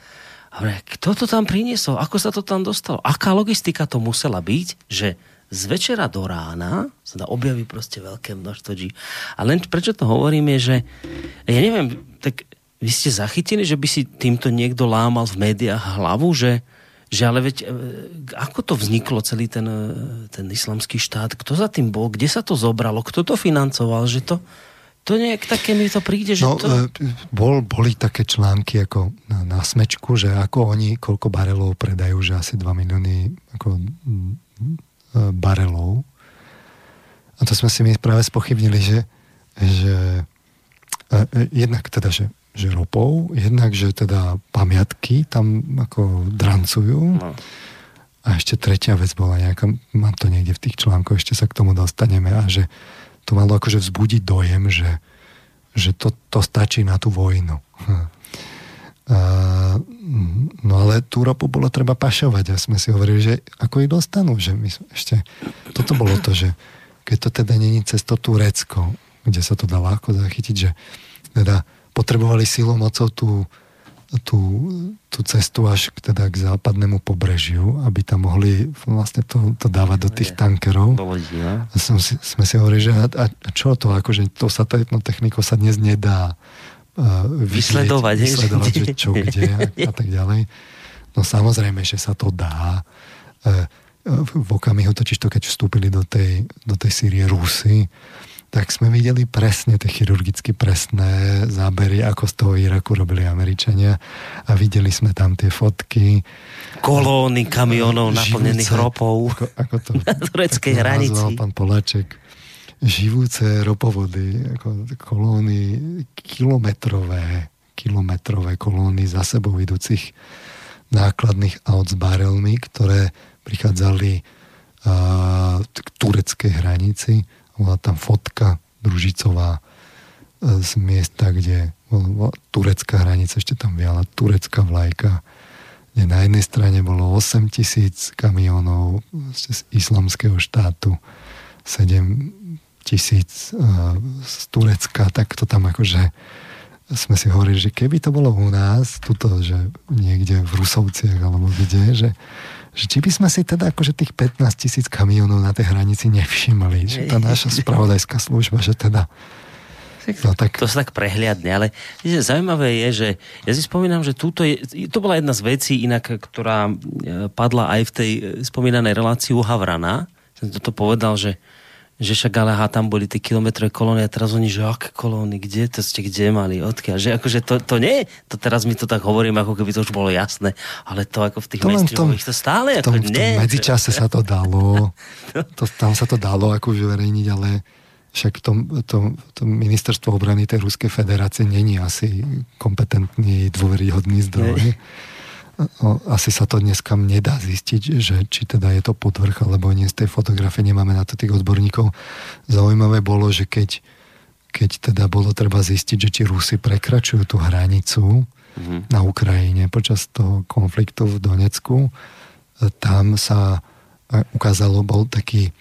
A vraví, kto to tam priniesol? Ako sa to tam dostalo? Aká logistika to musela byť, že z večera do rána sa dá objaviť proste veľké množstvo Jeep. A len prečo to hovorím je, že ja neviem, tak vy ste zachytili, že by si týmto niekto lámal v médiách hlavu, že, že ale veď, e, ako to vzniklo celý ten, e, ten islamský štát, kto za tým bol, kde sa to zobralo, kto to financoval, že to, to nejak také mi to príde, že no, to... Bol, boli také články ako na, na smečku, že ako oni, koľko barelov predajú, že asi 2 milióny ako, barelov. A to sme si my práve spochybnili, že, že jednak teda, že že ropou, jednak, že teda pamiatky tam ako drancujú. No. A ešte tretia vec bola nejaká, mám to niekde v tých článkoch, ešte sa k tomu dostaneme a že to malo akože vzbudiť dojem, že, že to, to stačí na tú vojnu. A, no ale tú ropu bolo treba pašovať a sme si hovorili, že ako ich dostanú, že my ešte, toto bolo to, že keď to teda není cez to Turecko, kde sa to dá ľahko zachytiť, že teda potrebovali silou mocou tú, tú, tú cestu až k, teda k západnému pobrežiu, aby tam mohli vlastne to, to dávať do tých tankerov. A som si, sme si hovorili, že a, a čo to, akože to satelitnou sa dnes nedá uh, vysledovať, vysledovať že čo, kde a, a tak ďalej. No samozrejme, že sa to dá. Uh, v okamihu totiž to, keď vstúpili do tej, do tej Sýrie Rusy, tak sme videli presne tie chirurgicky presné zábery, ako z toho Iraku robili Američania a videli sme tam tie fotky. Kolóny kamionov naplnených ropou ako, ako to, na tureckej hranici. pán Poláček. Živúce ropovody, ako kolóny kilometrové, kilometrové kolóny za sebou idúcich nákladných aut s barelmi, ktoré prichádzali uh, k tureckej hranici bola tam fotka družicová e, z miesta, kde bola turecká hranica, ešte tam viala turecká vlajka, kde na jednej strane bolo 8 tisíc kamionov z islamského štátu, 7 tisíc e, z Turecka, tak to tam akože sme si hovorili, že keby to bolo u nás, tuto, že niekde v Rusovciach alebo kde, že že či by sme si teda akože tých 15 tisíc kamionov na tej hranici nevšimli, že tá naša spravodajská služba, že teda No, tak... To sa tak prehliadne, ale zaujímavé je, že ja si spomínam, že túto je, to bola jedna z vecí inak, ktorá e, padla aj v tej e, spomínanej relácii u Havrana. Som toto povedal, že že však ale aha, tam boli tie kilometrové kolóny a teraz oni, že aké kolóny, kde to ste kde mali, odkiaľ, že akože to, to nie, to teraz mi to tak hovorím, ako keby to už bolo jasné, ale to ako v tých mainstreamových to stále v tom, ako v tom nie. medzičase sa to dalo, to, tam sa to dalo ako uverejniť, ale však to, to, to ministerstvo obrany tej Ruskej federácie není asi kompetentný, dôveryhodný zdroj. Nie asi sa to dneska nedá zistiť, že či teda je to podvrch, alebo nie z tej fotografie nemáme na to tých odborníkov. Zaujímavé bolo, že keď, keď teda bolo treba zistiť, že či Rusi prekračujú tú hranicu mm-hmm. na Ukrajine počas toho konfliktu v Donecku, tam sa ukázalo, bol taký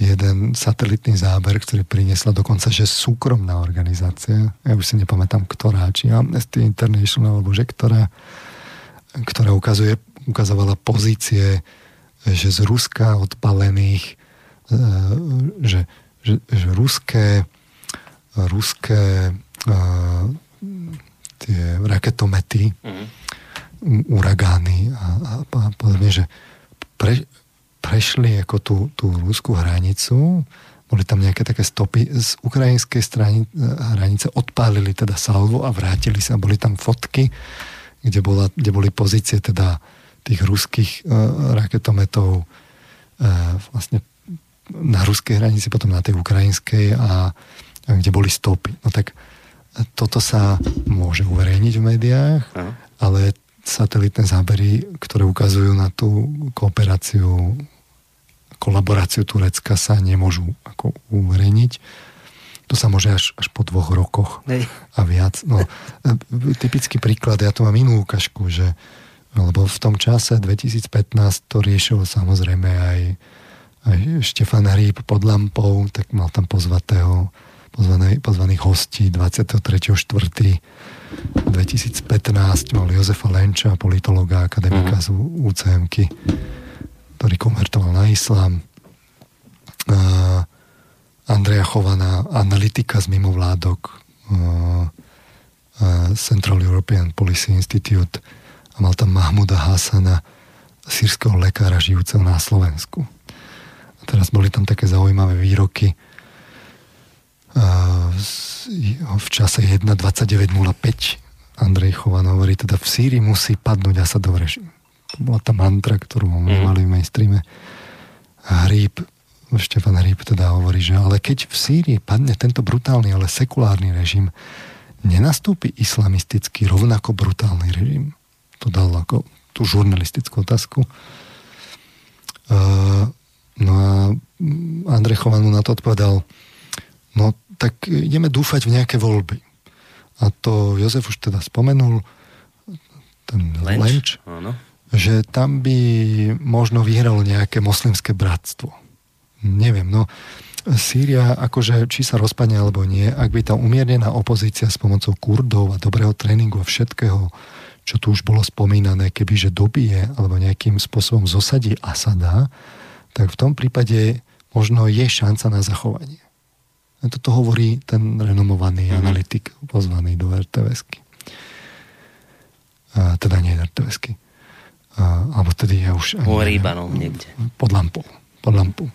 jeden satelitný záber, ktorý priniesla dokonca, že súkromná organizácia, ja už si nepamätám, ktorá, či Amnesty International, alebo že ktorá, ktorá ukazuje, ukazovala pozície, že z Ruska odpalených, e, že, že, že ruské, ruské e, tie raketomety, mm. uragány a, a, a podobne, že pre, prešli ako tú, tú ruskú hranicu, boli tam nejaké také stopy z ukrajinskej strany, hranice, odpálili teda salvo a vrátili sa, boli tam fotky, kde, bola, kde boli pozície teda tých ruských uh, raketometov uh, vlastne na ruskej hranici, potom na tej ukrajinskej a, a kde boli stopy. No tak toto sa môže uverejniť v médiách, Aha. ale satelitné zábery, ktoré ukazujú na tú kooperáciu, kolaboráciu Turecka sa nemôžu ako uverejniť to sa môže až, až po dvoch rokoch Nej. a viac. No, e, typický príklad, ja tu mám inú ukážku, že lebo v tom čase 2015 to riešilo samozrejme aj, aj Štefan Hríb pod lampou, tak mal tam pozvatého, pozvaný, pozvaných hostí 23.4. 2015 mal Jozefa Lenča, politologa, akademika mm. z UCM, ktorý konvertoval na islám. Andreja Chovaná, analytika z mimovládok, Central European Policy Institute a mal tam Mahmuda Hasana, sírskeho lekára žijúceho na Slovensku. A teraz boli tam také zaujímavé výroky v čase 1.29.05 Andrej Chovan hovorí, teda v Sýrii musí padnúť Asadov režim. To bola tá mantra, ktorú mm. mali v mainstreame. Hríb, Štefan Hríb teda hovorí, že ale keď v Sýrii padne tento brutálny, ale sekulárny režim, nenastúpi islamistický rovnako brutálny režim? To dal ako tú žurnalistickú otázku. Uh, no a Andrej Chovan mu na to odpovedal, no tak ideme dúfať v nejaké voľby. A to Jozef už teda spomenul, ten Lenč, Lenč že tam by možno vyhralo nejaké moslimské bratstvo. Neviem, no Sýria, akože či sa rozpadne alebo nie, ak by tá umiernená opozícia s pomocou Kurdov a dobrého tréningu a všetkého, čo tu už bolo spomínané, keby že dobije alebo nejakým spôsobom zosadí Asada, tak v tom prípade možno je šanca na zachovanie. A toto hovorí ten renomovaný mm-hmm. analytik pozvaný do RTVSky. A, teda nie RTVSky. A, alebo tedy ja už... Iba no, niekde. Pod lampou. Pod lampou.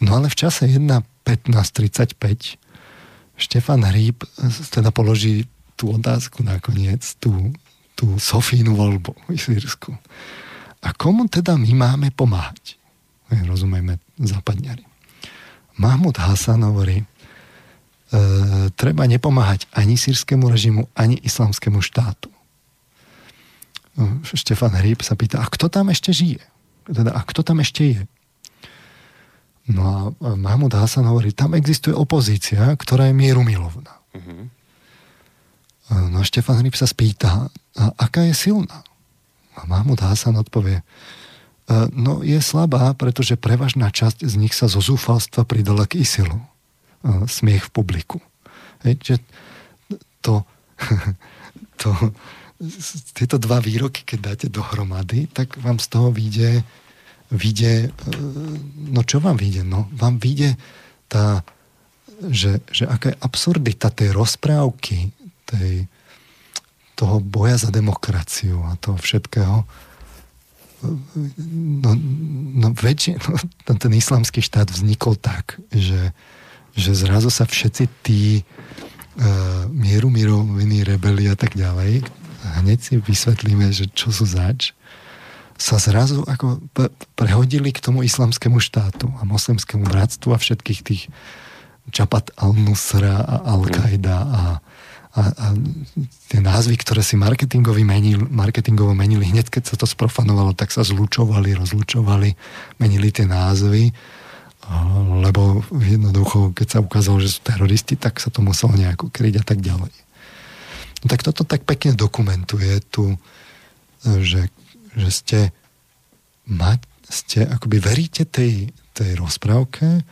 No ale v čase 1.15.35 Štefan Hríb teda položí tú otázku nakoniec, tú, tú Sofínu voľbu v Sírsku. A komu teda my máme pomáhať? Rozumieme západňari. Mahmud Hasan hovorí, e, treba nepomáhať ani sírskému režimu, ani islamskému štátu. Štefan Hríb sa pýta, a kto tam ešte žije? Teda, a kto tam ešte je? No a Mahmud Hasan hovorí, tam existuje opozícia, ktorá je mierumilovná. Uh-huh. No a Štefan Hryb sa spýta, a aká je silná? A Mahmud Hasan odpovie, e, no je slabá, pretože prevažná časť z nich sa zo zúfalstva pridala k ISILu. E, smiech v publiku. Hej, že to, to, tieto dva výroky, keď dáte dohromady, tak vám z toho vyjde vyjde, e, no čo vám vyjde? No vám vyjde tá, že, že aká je absurdita tej rozprávky, tej, toho boja za demokraciu a toho všetkého. No, no, väčšie, no ten islamský štát vznikol tak, že, že zrazu sa všetci tí uh, mieru miroviny, rebeli a tak ďalej, hneď si vysvetlíme, že čo sú zač, sa zrazu ako prehodili k tomu islamskému štátu a moslimskému bratstvu a všetkých tých Čapat al-Nusra a Al-Qaida a, a, a tie názvy, ktoré si marketingovo menili, marketingovo menili hneď, keď sa to sprofanovalo, tak sa zlučovali, rozlučovali, menili tie názvy, lebo jednoducho, keď sa ukázalo, že sú teroristi, tak sa to muselo nejako kryť a tak ďalej. No tak toto tak pekne dokumentuje tu, že že ste, mať, ste akoby veríte tej, tej rozprávke,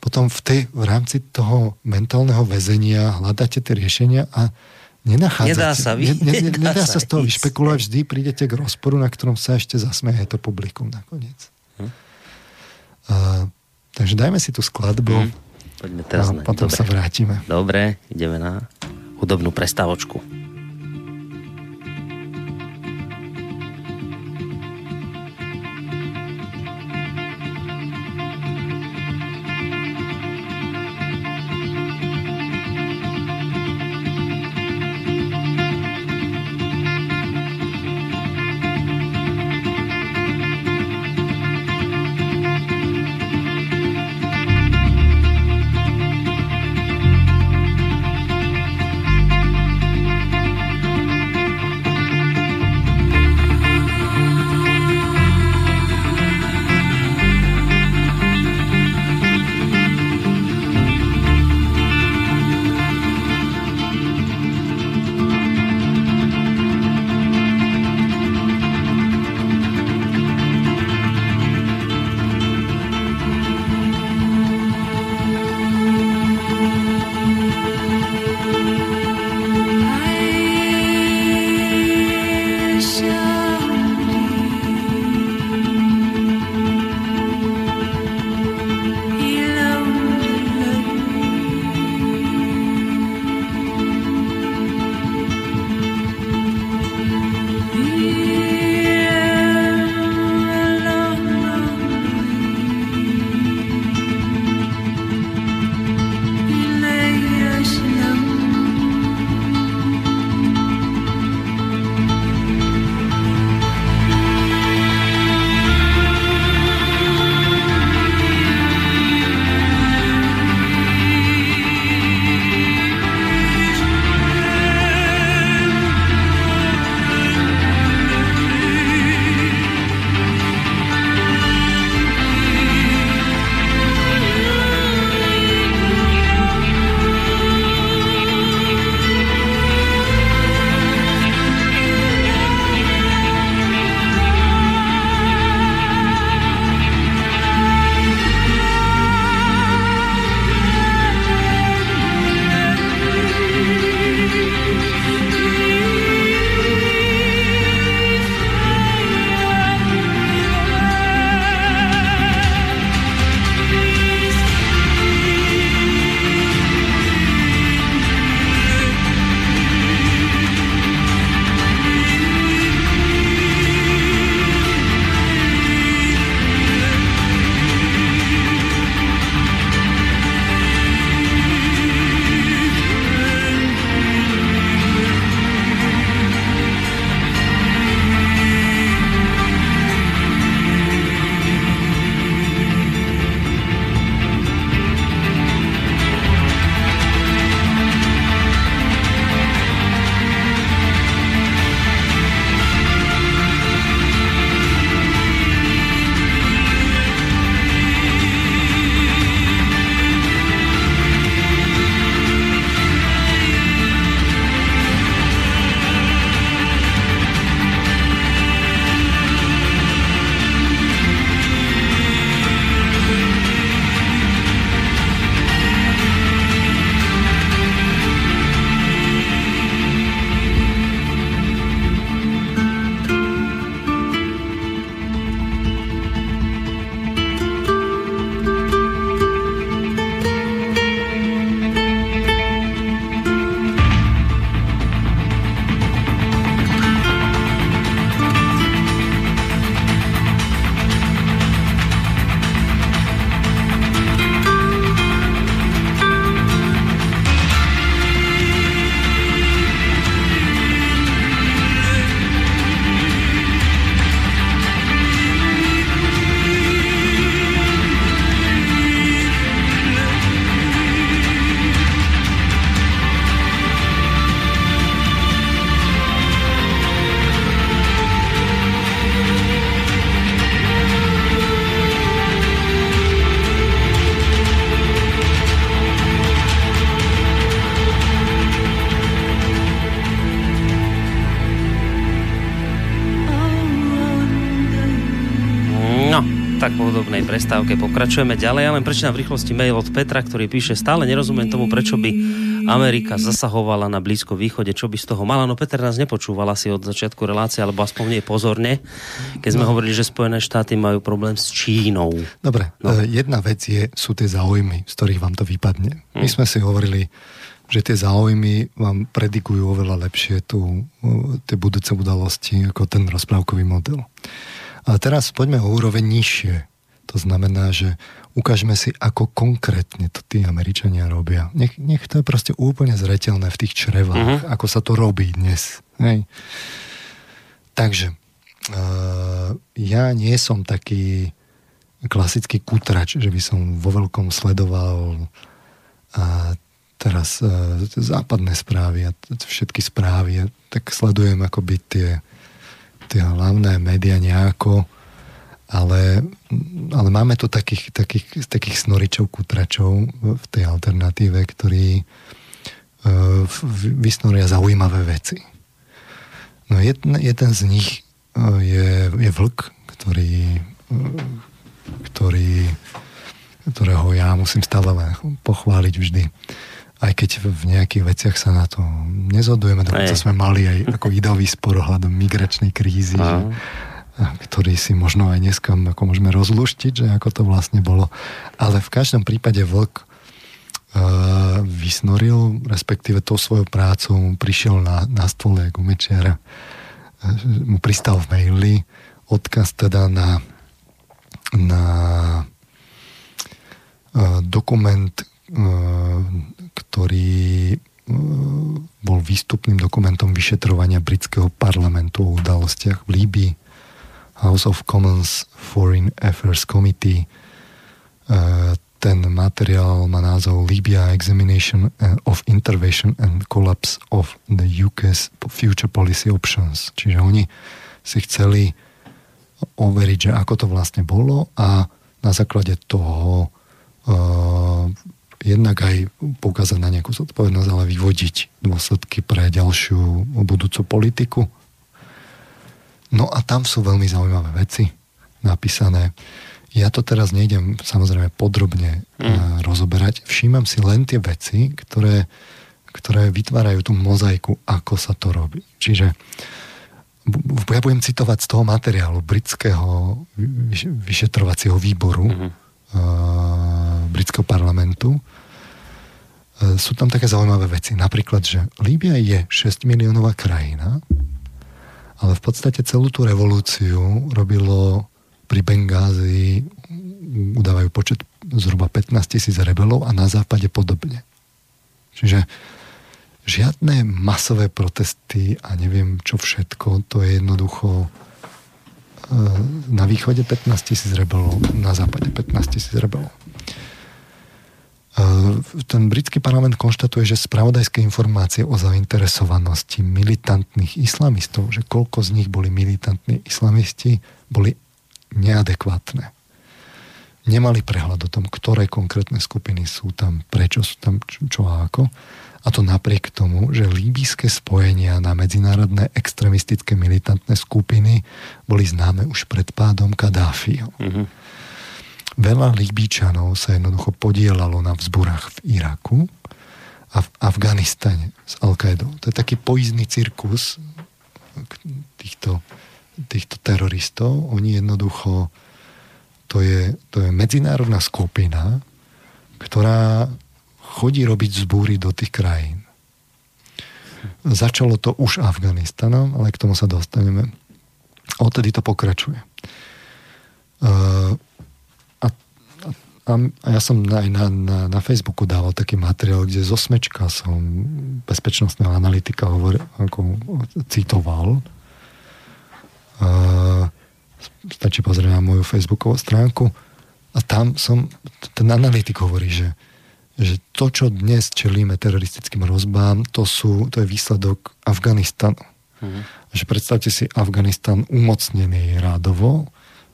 potom v, tej, v rámci toho mentálneho väzenia hľadáte tie riešenia a nenachádzate. Nedá sa, vy, ne, ne, nedá, nedá sa z toho vyšpekulovať, vždy prídete k rozporu, na ktorom sa ešte zasmeje to publikum nakoniec. Hm? A, takže dajme si tú skladbu hm. Poďme teraz a potom Dobre. sa vrátime. Dobre, ideme na hudobnú prestávočku. Prestávke pokračujeme ďalej. Ja len prečítam v rýchlosti mail od Petra, ktorý píše, stále nerozumiem tomu, prečo by Amerika zasahovala na Blízko východe, čo by z toho mala. No Peter nás nepočúvala si od začiatku relácie, alebo aspoň nie pozorne, keď sme no. hovorili, že Spojené štáty majú problém s Čínou. Dobre, no. E, jedna vec je, sú tie záujmy, z ktorých vám to vypadne. My hm. sme si hovorili, že tie záujmy vám predikujú oveľa lepšie tu, tie budúce udalosti ako ten rozprávkový model. Ale teraz poďme o úroveň nižšie. To znamená, že ukážeme si, ako konkrétne to tí Američania robia. Nech, nech to je proste úplne zretelné v tých črevách, uh-huh. ako sa to robí dnes. Hej. Takže uh, ja nie som taký klasický kutrač, že by som vo veľkom sledoval a teraz uh, západné správy a všetky správy. Ja tak sledujem akoby tie tie hlavné médiá nejako, ale, ale máme tu takých, takých, takých snoričov, kutračov v tej alternatíve, ktorí uh, vysnoria zaujímavé veci. No jeden, jeden z nich uh, je, je vlk, ktorý, uh, ktorý, ktorého ja musím stále pochváliť vždy. Aj keď v nejakých veciach sa na to nezhodujeme, dokonca sme mali aj ako ideový spor ohľadom migračnej krízy, že, ktorý si možno aj dneska ako môžeme rozluštiť, že ako to vlastne bolo. Ale v každom prípade vlk uh, vysnoril, respektíve tou svojou prácou prišiel na, na stole ako mečiara, uh, mu pristal v maili odkaz teda na, na uh, dokument ktorý bol výstupným dokumentom vyšetrovania britského parlamentu o udalostiach v Líbii. House of Commons Foreign Affairs Committee. Ten materiál má názov Libya Examination of Intervention and Collapse of the UK's Future Policy Options. Čiže oni si chceli overiť, že ako to vlastne bolo a na základe toho jednak aj poukázať na nejakú zodpovednosť, ale vyvodiť dôsledky pre ďalšiu budúcu politiku. No a tam sú veľmi zaujímavé veci napísané. Ja to teraz nejdem samozrejme podrobne mm. rozoberať. Všímam si len tie veci, ktoré, ktoré vytvárajú tú mozaiku, ako sa to robí. Čiže ja budem citovať z toho materiálu britského vyšetrovacieho výboru, mm britského parlamentu, E, sú tam také zaujímavé veci. Napríklad, že Líbia je 6 miliónová krajina, ale v podstate celú tú revolúciu robilo pri Bengázi udávajú počet zhruba 15 tisíc rebelov a na západe podobne. Čiže žiadne masové protesty a neviem čo všetko, to je jednoducho e, na východe 15 tisíc rebelov, na západe 15 tisíc rebelov. Ten britský parlament konštatuje, že spravodajské informácie o zainteresovanosti militantných islamistov, že koľko z nich boli militantní islamisti, boli neadekvátne. Nemali prehľad o tom, ktoré konkrétne skupiny sú tam, prečo sú tam, čo a ako. A to napriek tomu, že líbyské spojenia na medzinárodné extremistické militantné skupiny boli známe už pred pádom Kadáfiho. Mm-hmm Veľa Líbíčanov sa jednoducho podielalo na vzburách v Iraku a v Afganistane s al To je taký poizný cirkus týchto, týchto teroristov. Oni jednoducho, to je, to je medzinárodná skupina, ktorá chodí robiť zbúry do tých krajín. Začalo to už Afganistanom, ale k tomu sa dostaneme. Odtedy to pokračuje. Uh, a, a ja som aj na, na, na Facebooku dával taký materiál, kde zo smečka som bezpečnostného analytika hovor, ako citoval. Uh, stačí pozrieť na moju Facebookovú stránku a tam som, ten analytik hovorí, že, že to, čo dnes čelíme teroristickým rozbám, to, sú, to je výsledok Afganistanu. Mm-hmm. Že predstavte si Afganistan umocnený rádovo,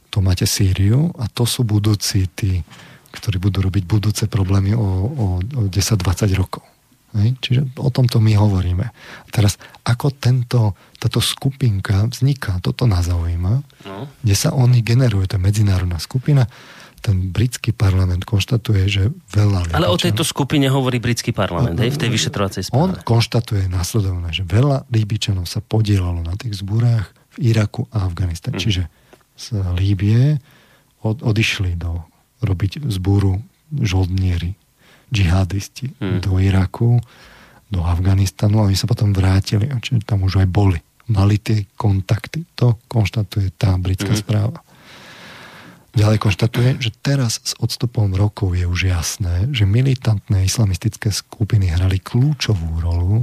to máte Sýriu a to sú budúci tí ktorí budú robiť budúce problémy o, o, o 10-20 rokov. Hej? Čiže o tomto my hovoríme. Teraz, ako tento, táto skupinka vzniká, toto nás zaujíma, no. kde sa oni generujú, to je medzinárodná skupina, ten britský parlament konštatuje, že veľa... Ale o tejto skupine hovorí britský parlament, hej, v tej vyšetrovacej správe. On konštatuje následovne, že veľa Líbičanov sa podielalo na tých zbúrách v Iraku a Afganistane. Mm. Čiže z Líbie od, odišli do robiť zbúru žoldnieri, džihadisti mm. do Iraku, do Afganistanu a oni sa potom vrátili, čiže tam už aj boli. Mali tie kontakty. To konštatuje tá britská mm. správa. Ďalej konštatuje, že teraz s odstupom rokov je už jasné, že militantné islamistické skupiny hrali kľúčovú rolu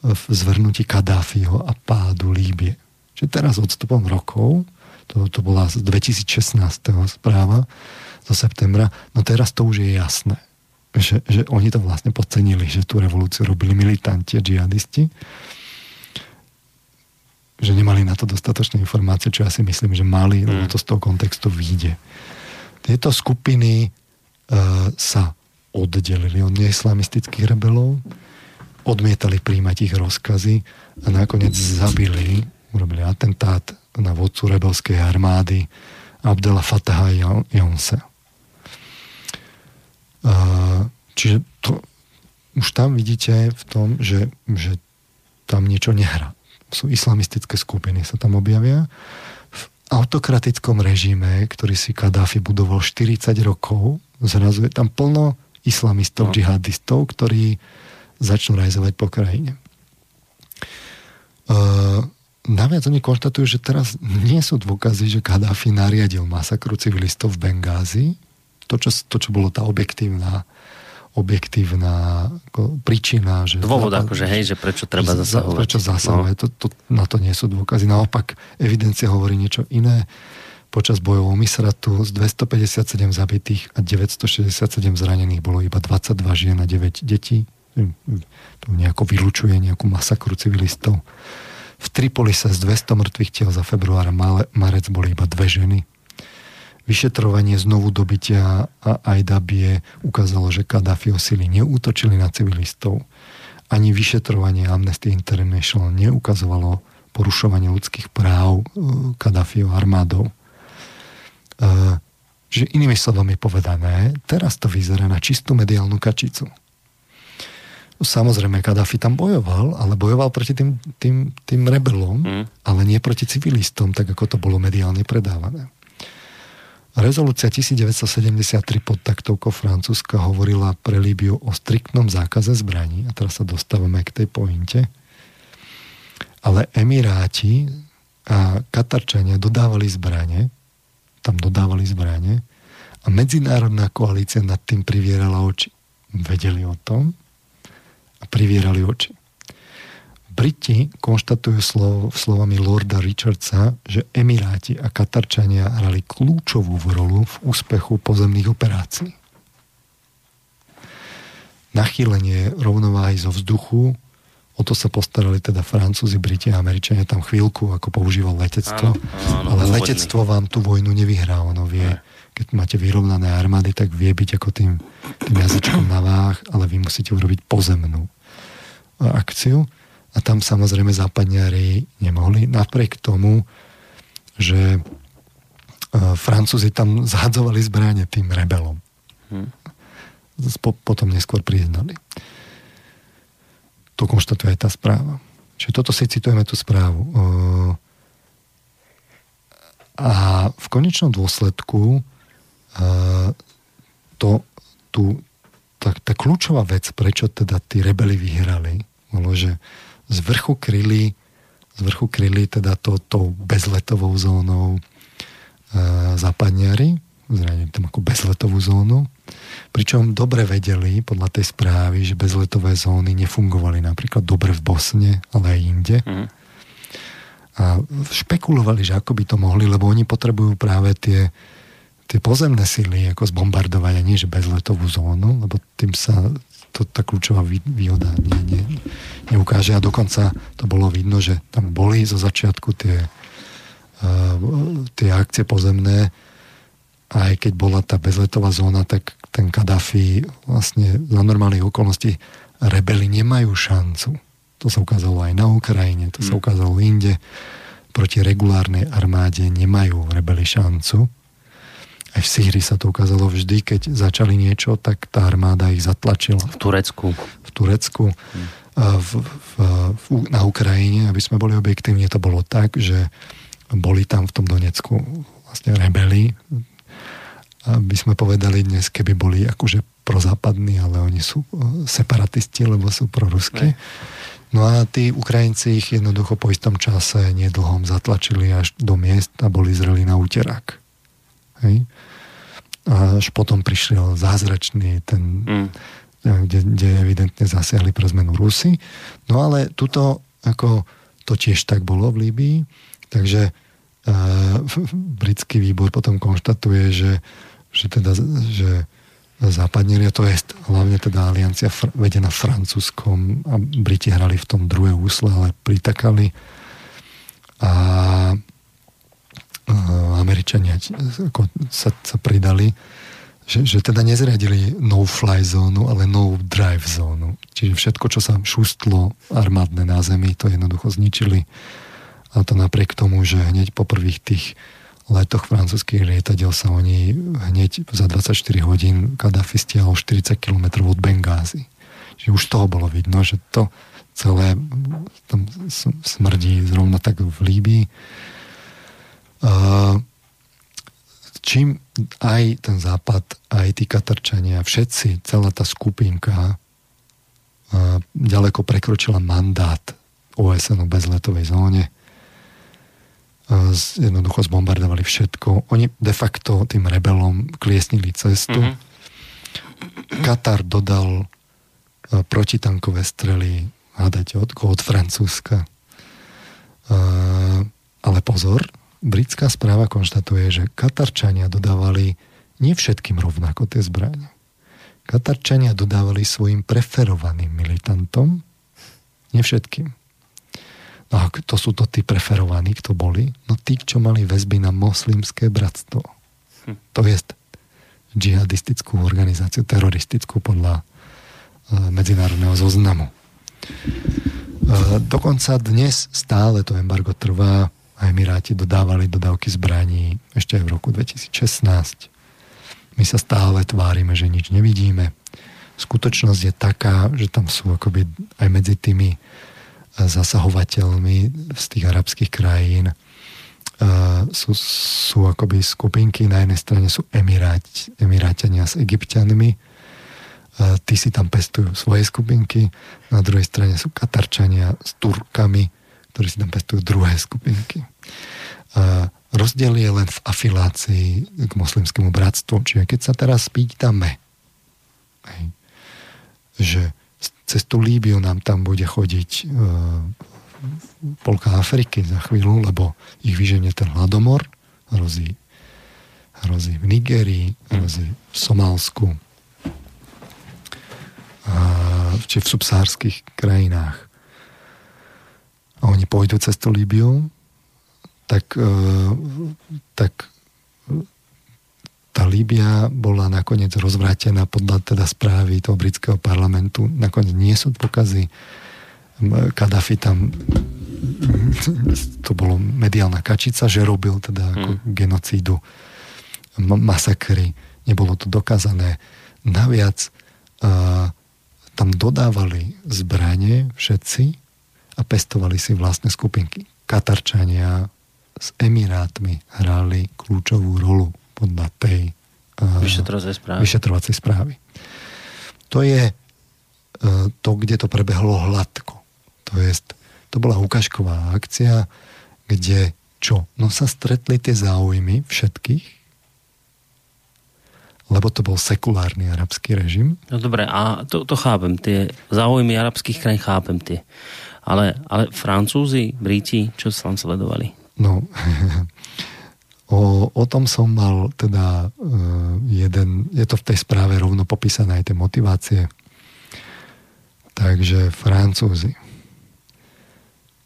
v zvrnutí Kadáfiho a pádu Líbie. Čiže teraz s odstupom rokov, to, to bola z 2016. správa zo septembra, no teraz to už je jasné, že, že oni to vlastne podcenili, že tú revolúciu robili militanti a džihadisti že nemali na to dostatočné informácie, čo ja si myslím, že mali, lebo to z toho kontextu vyjde. Tieto skupiny uh, sa oddelili od neislamistických rebelov, odmietali príjmať ich rozkazy a nakoniec zabili, urobili atentát na vodcu rebelskej armády Abdela Fataha Jonse. Uh, čiže to, už tam vidíte v tom, že, že tam niečo nehrá sú islamistické skupiny, sa tam objavia. V autokratickom režime, ktorý si Kadáfi budoval 40 rokov, zrazu je tam plno islamistov, no. džihadistov, ktorí začnú rajzovať po krajine. Uh, naviac oni konštatujú, že teraz nie sú dôkazy, že Kadáfi nariadil masakru civilistov v Bengázi. To, čo, to, čo bolo tá objektívna objektívna ako, príčina. Že Dôvod západ, akože, hej, že prečo treba zasahovať. Prečo zasahovať, no. to, to, na to nie sú dôkazy. Naopak, evidencia hovorí niečo iné. Počas bojov o Misratu z 257 zabitých a 967 zranených bolo iba 22 žien a 9 detí. To nejako vylučuje nejakú masakru civilistov. V Tripolise z 200 mŕtvych tiel za február a marec boli iba dve ženy Vyšetrovanie znovu dobytia a Ajdabie ukázalo, že Kadáfiho sily neútočili na civilistov. Ani vyšetrovanie Amnesty International neukazovalo porušovanie ľudských práv e, Kadáfiho armádou. E, že inými slovami povedané, teraz to vyzerá na čistú mediálnu kačicu. Samozrejme, Kadáfi tam bojoval, ale bojoval proti tým, tým, tým rebelom, mm. ale nie proti civilistom, tak ako to bolo mediálne predávané. Rezolúcia 1973 pod taktovkou Francúzska hovorila pre Líbiu o striktnom zákaze zbraní. A teraz sa dostávame k tej pointe. Ale Emiráti a Katarčania dodávali zbranie, tam dodávali zbranie a medzinárodná koalícia nad tým privierala oči. Vedeli o tom a privierali oči. Briti konštatujú slov, slovami Lorda Richardsa, že Emiráti a Katarčania hrali kľúčovú rolu v úspechu pozemných operácií. Nachýlenie rovnováhy zo vzduchu, o to sa postarali teda Francúzi, Briti a Američania tam chvíľku, ako používal letectvo. Áno, áno, ale letectvo vám tú vojnu nevyhrá. Ono vie, keď máte vyrovnané armády, tak vie byť ako tým, tým jazyčkom na váh, ale vy musíte urobiť pozemnú akciu. A tam samozrejme západniari nemohli. Napriek tomu, že e, Francúzi tam zhadzovali zbranie tým rebelom. Hmm. Potom neskôr priznali. To konštatuje aj tá správa. Čiže toto si citujeme tú správu. E, a v konečnom dôsledku e, to, tu, tá, tá kľúčová vec, prečo teda tí rebeli vyhrali, bolo, že z vrchu kryli, z vrchu kryli teda to, tou bezletovou zónou e, západniari, zrejme tam ako bezletovú zónu, pričom dobre vedeli podľa tej správy, že bezletové zóny nefungovali napríklad dobre v Bosne, ale aj inde. Mm. A špekulovali, že ako by to mohli, lebo oni potrebujú práve tie, tie pozemné sily ako zbombardovať a nie, že bezletovú zónu, lebo tým sa to tá kľúčová výhoda nie, nie, neukáže. A dokonca to bolo vidno, že tam boli zo začiatku tie, uh, tie akcie pozemné a aj keď bola tá bezletová zóna, tak ten Kadafi vlastne za normálnych okolností rebeli nemajú šancu. To sa ukázalo aj na Ukrajine, to sa mm. ukázalo inde. Proti regulárnej armáde nemajú rebeli šancu. Aj v Sýrii sa to ukázalo vždy, keď začali niečo, tak tá armáda ich zatlačila. V Turecku. V Turecku. V, v, v, na Ukrajine, aby sme boli objektívni, to bolo tak, že boli tam v tom Donecku vlastne rebeli, aby sme povedali dnes, keby boli akože prozápadní, ale oni sú e, separatisti, lebo sú proruskí. No a tí Ukrajinci ich jednoducho po istom čase nedlhom zatlačili až do miest a boli zreli na úterák. Hej? A až potom prišiel zázračný ten, mm. kde, kde evidentne zasiahli pre zmenu Rusy. No ale tuto ako to tiež tak bolo v Líbii, takže uh, britský výbor potom konštatuje, že, že teda, že západníri, a to je hlavne teda aliancia fr- vedená Francúzskom a Briti hrali v tom druhé úsle, ale pritakali a Američania ako sa, sa pridali, že, že teda nezriadili no-fly zónu, ale no-drive zónu. Čiže všetko, čo sa šustlo armádne na zemi, to jednoducho zničili. A to napriek tomu, že hneď po prvých tých letoch francúzských lietadiel sa oni hneď za 24 hodín Kadafi stiahol 40 km od Bengázy. Čiže už toho bolo vidno, že to celé tam smrdí zrovna tak v Líbii. Čím aj ten západ, aj tí Katarčania, všetci, celá tá skupinka ďaleko prekročila mandát OSN o bezletovej zóne, jednoducho zbombardovali všetko. Oni de facto tým rebelom kliesnili cestu. Mm-hmm. Katar dodal protitankové strely, hádajte, od, od Francúzska. Ale pozor, britská správa konštatuje, že Katarčania dodávali nie všetkým rovnako tie zbranie. Katarčania dodávali svojim preferovaným militantom, nie všetkým. No a to sú to tí preferovaní, kto boli? No tí, čo mali väzby na moslimské bratstvo. Hm. To je džihadistickú organizáciu, teroristickú podľa e, medzinárodného zoznamu. E, dokonca dnes stále to embargo trvá a Emiráti dodávali dodávky zbraní ešte v roku 2016. My sa stále tvárime, že nič nevidíme. Skutočnosť je taká, že tam sú akoby aj medzi tými zasahovateľmi z tých arabských krajín sú, sú akoby skupinky, na jednej strane sú Emirát, Emiráťania s Egyptianmi, tí si tam pestujú svoje skupinky, na druhej strane sú Katarčania s Turkami, ktorí si tam pestujú druhé skupinky. Rozdiel je len v afilácii k moslimskému bratstvu. Čiže keď sa teraz pýtame, že cez tú Líbiu nám tam bude chodiť e, polka Afriky za chvíľu, lebo ich vyženie ten hladomor, hrozí, hrozí v Nigerii, hrozí v Somálsku, a, či v subsárských krajinách. A oni pôjdu cez tú Líbiu, tak, e, tak tá Líbia bola nakoniec rozvrátená podľa teda správy toho britského parlamentu. Nakoniec nie sú dôkazy. Kadafi tam to bolo mediálna kačica, že robil teda ako hmm. genocídu, masakry. Nebolo to dokázané. Naviac uh, tam dodávali zbranie všetci a pestovali si vlastné skupinky. Katarčania s Emirátmi hrali kľúčovú rolu podľa tej uh, vyšetrovacej správy. vyšetrovacej správy. To je uh, to, kde to prebehlo hladko. To je, to bola ukážková akcia, kde čo? No sa stretli tie záujmy všetkých, lebo to bol sekulárny arabský režim. No dobre, a to, to chápem, tie záujmy arabských krajín chápem tie. Ale, ale Francúzi, Briti, čo sa tam sledovali? No, O, o tom som mal teda uh, jeden, je to v tej správe rovno popísané aj tie motivácie. Takže Francúzi.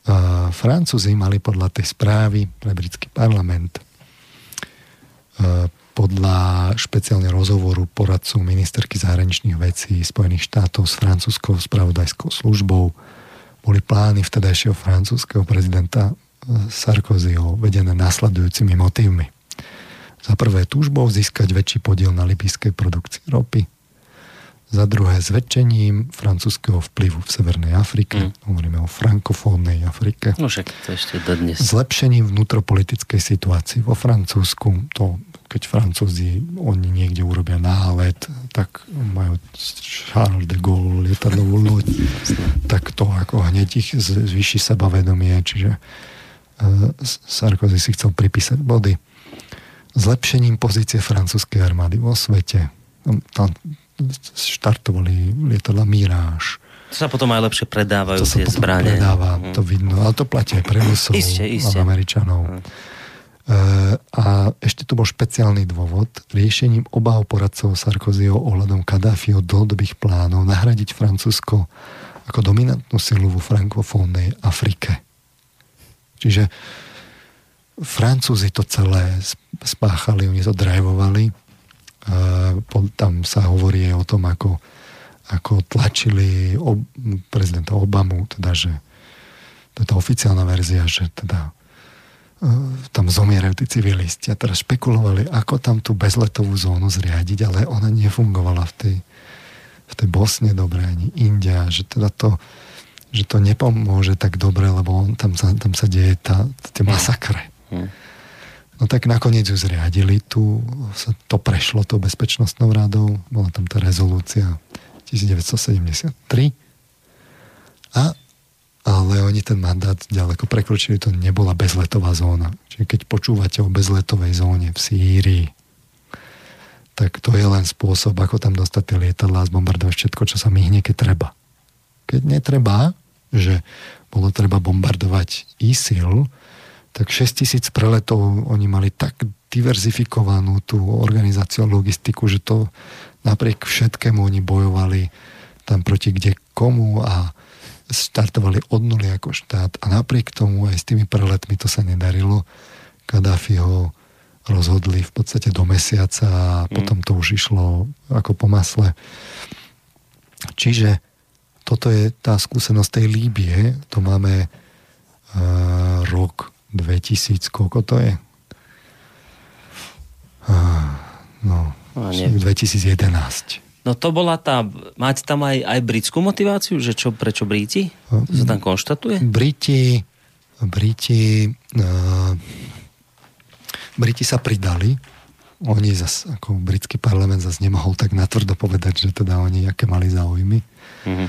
Uh, Francúzi mali podľa tej správy pre britský parlament uh, podľa špeciálne rozhovoru poradcu ministerky zahraničných vecí Spojených štátov s francúzskou spravodajskou službou boli plány vtedajšieho francúzského prezidenta eh, Sarkozyho vedené následujúcimi motívmi. Za prvé túžbou získať väčší podiel na libijskej produkcii ropy, za druhé zväčšením francúzského vplyvu v Severnej Afrike. Mm. Hovoríme o frankofónnej Afrike. No však to ešte dodnes. Zlepšením vnútropolitickej situácii vo Francúzsku. To, keď Francúzi oni niekde urobia nálet, tak majú Charles de Gaulle lietadlovú loď, tak to ako hneď ich zvýši sebavedomie, čiže uh, Sarkozy si chcel pripísať body. Zlepšením pozície francúzskej armády vo svete. Tam, štartovali lietadla Mirage. To sa potom aj lepšie predávajú to tie zbranie. predáva, mm. to vidno, ale to platí aj pre Rusov a Američanov. Mm. E, a ešte tu bol špeciálny dôvod riešením obav poradcov Sarkozyho ohľadom Kadáfiho dlhodobých plánov nahradiť Francúzsko ako dominantnú silu vo frankofónnej Afrike. Čiže Francúzi to celé spáchali, oni to drivovali tam sa hovorí aj o tom, ako, ako tlačili ob, prezidenta Obamu, teda, že to je tá oficiálna verzia, že teda tam zomierajú tí civilisti a teraz špekulovali, ako tam tú bezletovú zónu zriadiť, ale ona nefungovala v tej, v tej Bosne dobre, ani India, že teda to, že to nepomôže tak dobre, lebo on, tam, sa, tam sa deje tá, tie masakre. Hmm. No tak nakoniec ju zriadili, tu sa to prešlo to bezpečnostnou radou, bola tam tá rezolúcia 1973 a ale oni ten mandát ďaleko prekročili, to nebola bezletová zóna. Čiže keď počúvate o bezletovej zóne v Sýrii, tak to je len spôsob, ako tam dostať tie lietadlá a zbombardovať všetko, čo sa myhne, keď treba. Keď netreba, že bolo treba bombardovať ISIL, tak 6 tisíc preletov oni mali tak diverzifikovanú tú organizáciu a logistiku, že to napriek všetkému oni bojovali tam proti kde komu a startovali od nuly ako štát a napriek tomu aj s tými preletmi to sa nedarilo. Kadáfi ho rozhodli v podstate do mesiaca a mm. potom to už išlo ako po masle. Čiže toto je tá skúsenosť tej Líbie, to máme uh, rok 2000, koľko to je? No, no 2011. No to bola tá, máte tam aj, aj britskú motiváciu, že čo, prečo Briti? To sa tam konštatuje? Briti, Briti, uh, Briti sa pridali, oni zas, ako britský parlament zase nemohol tak natvrdo povedať, že teda oni aké mali záujmy. Mm-hmm.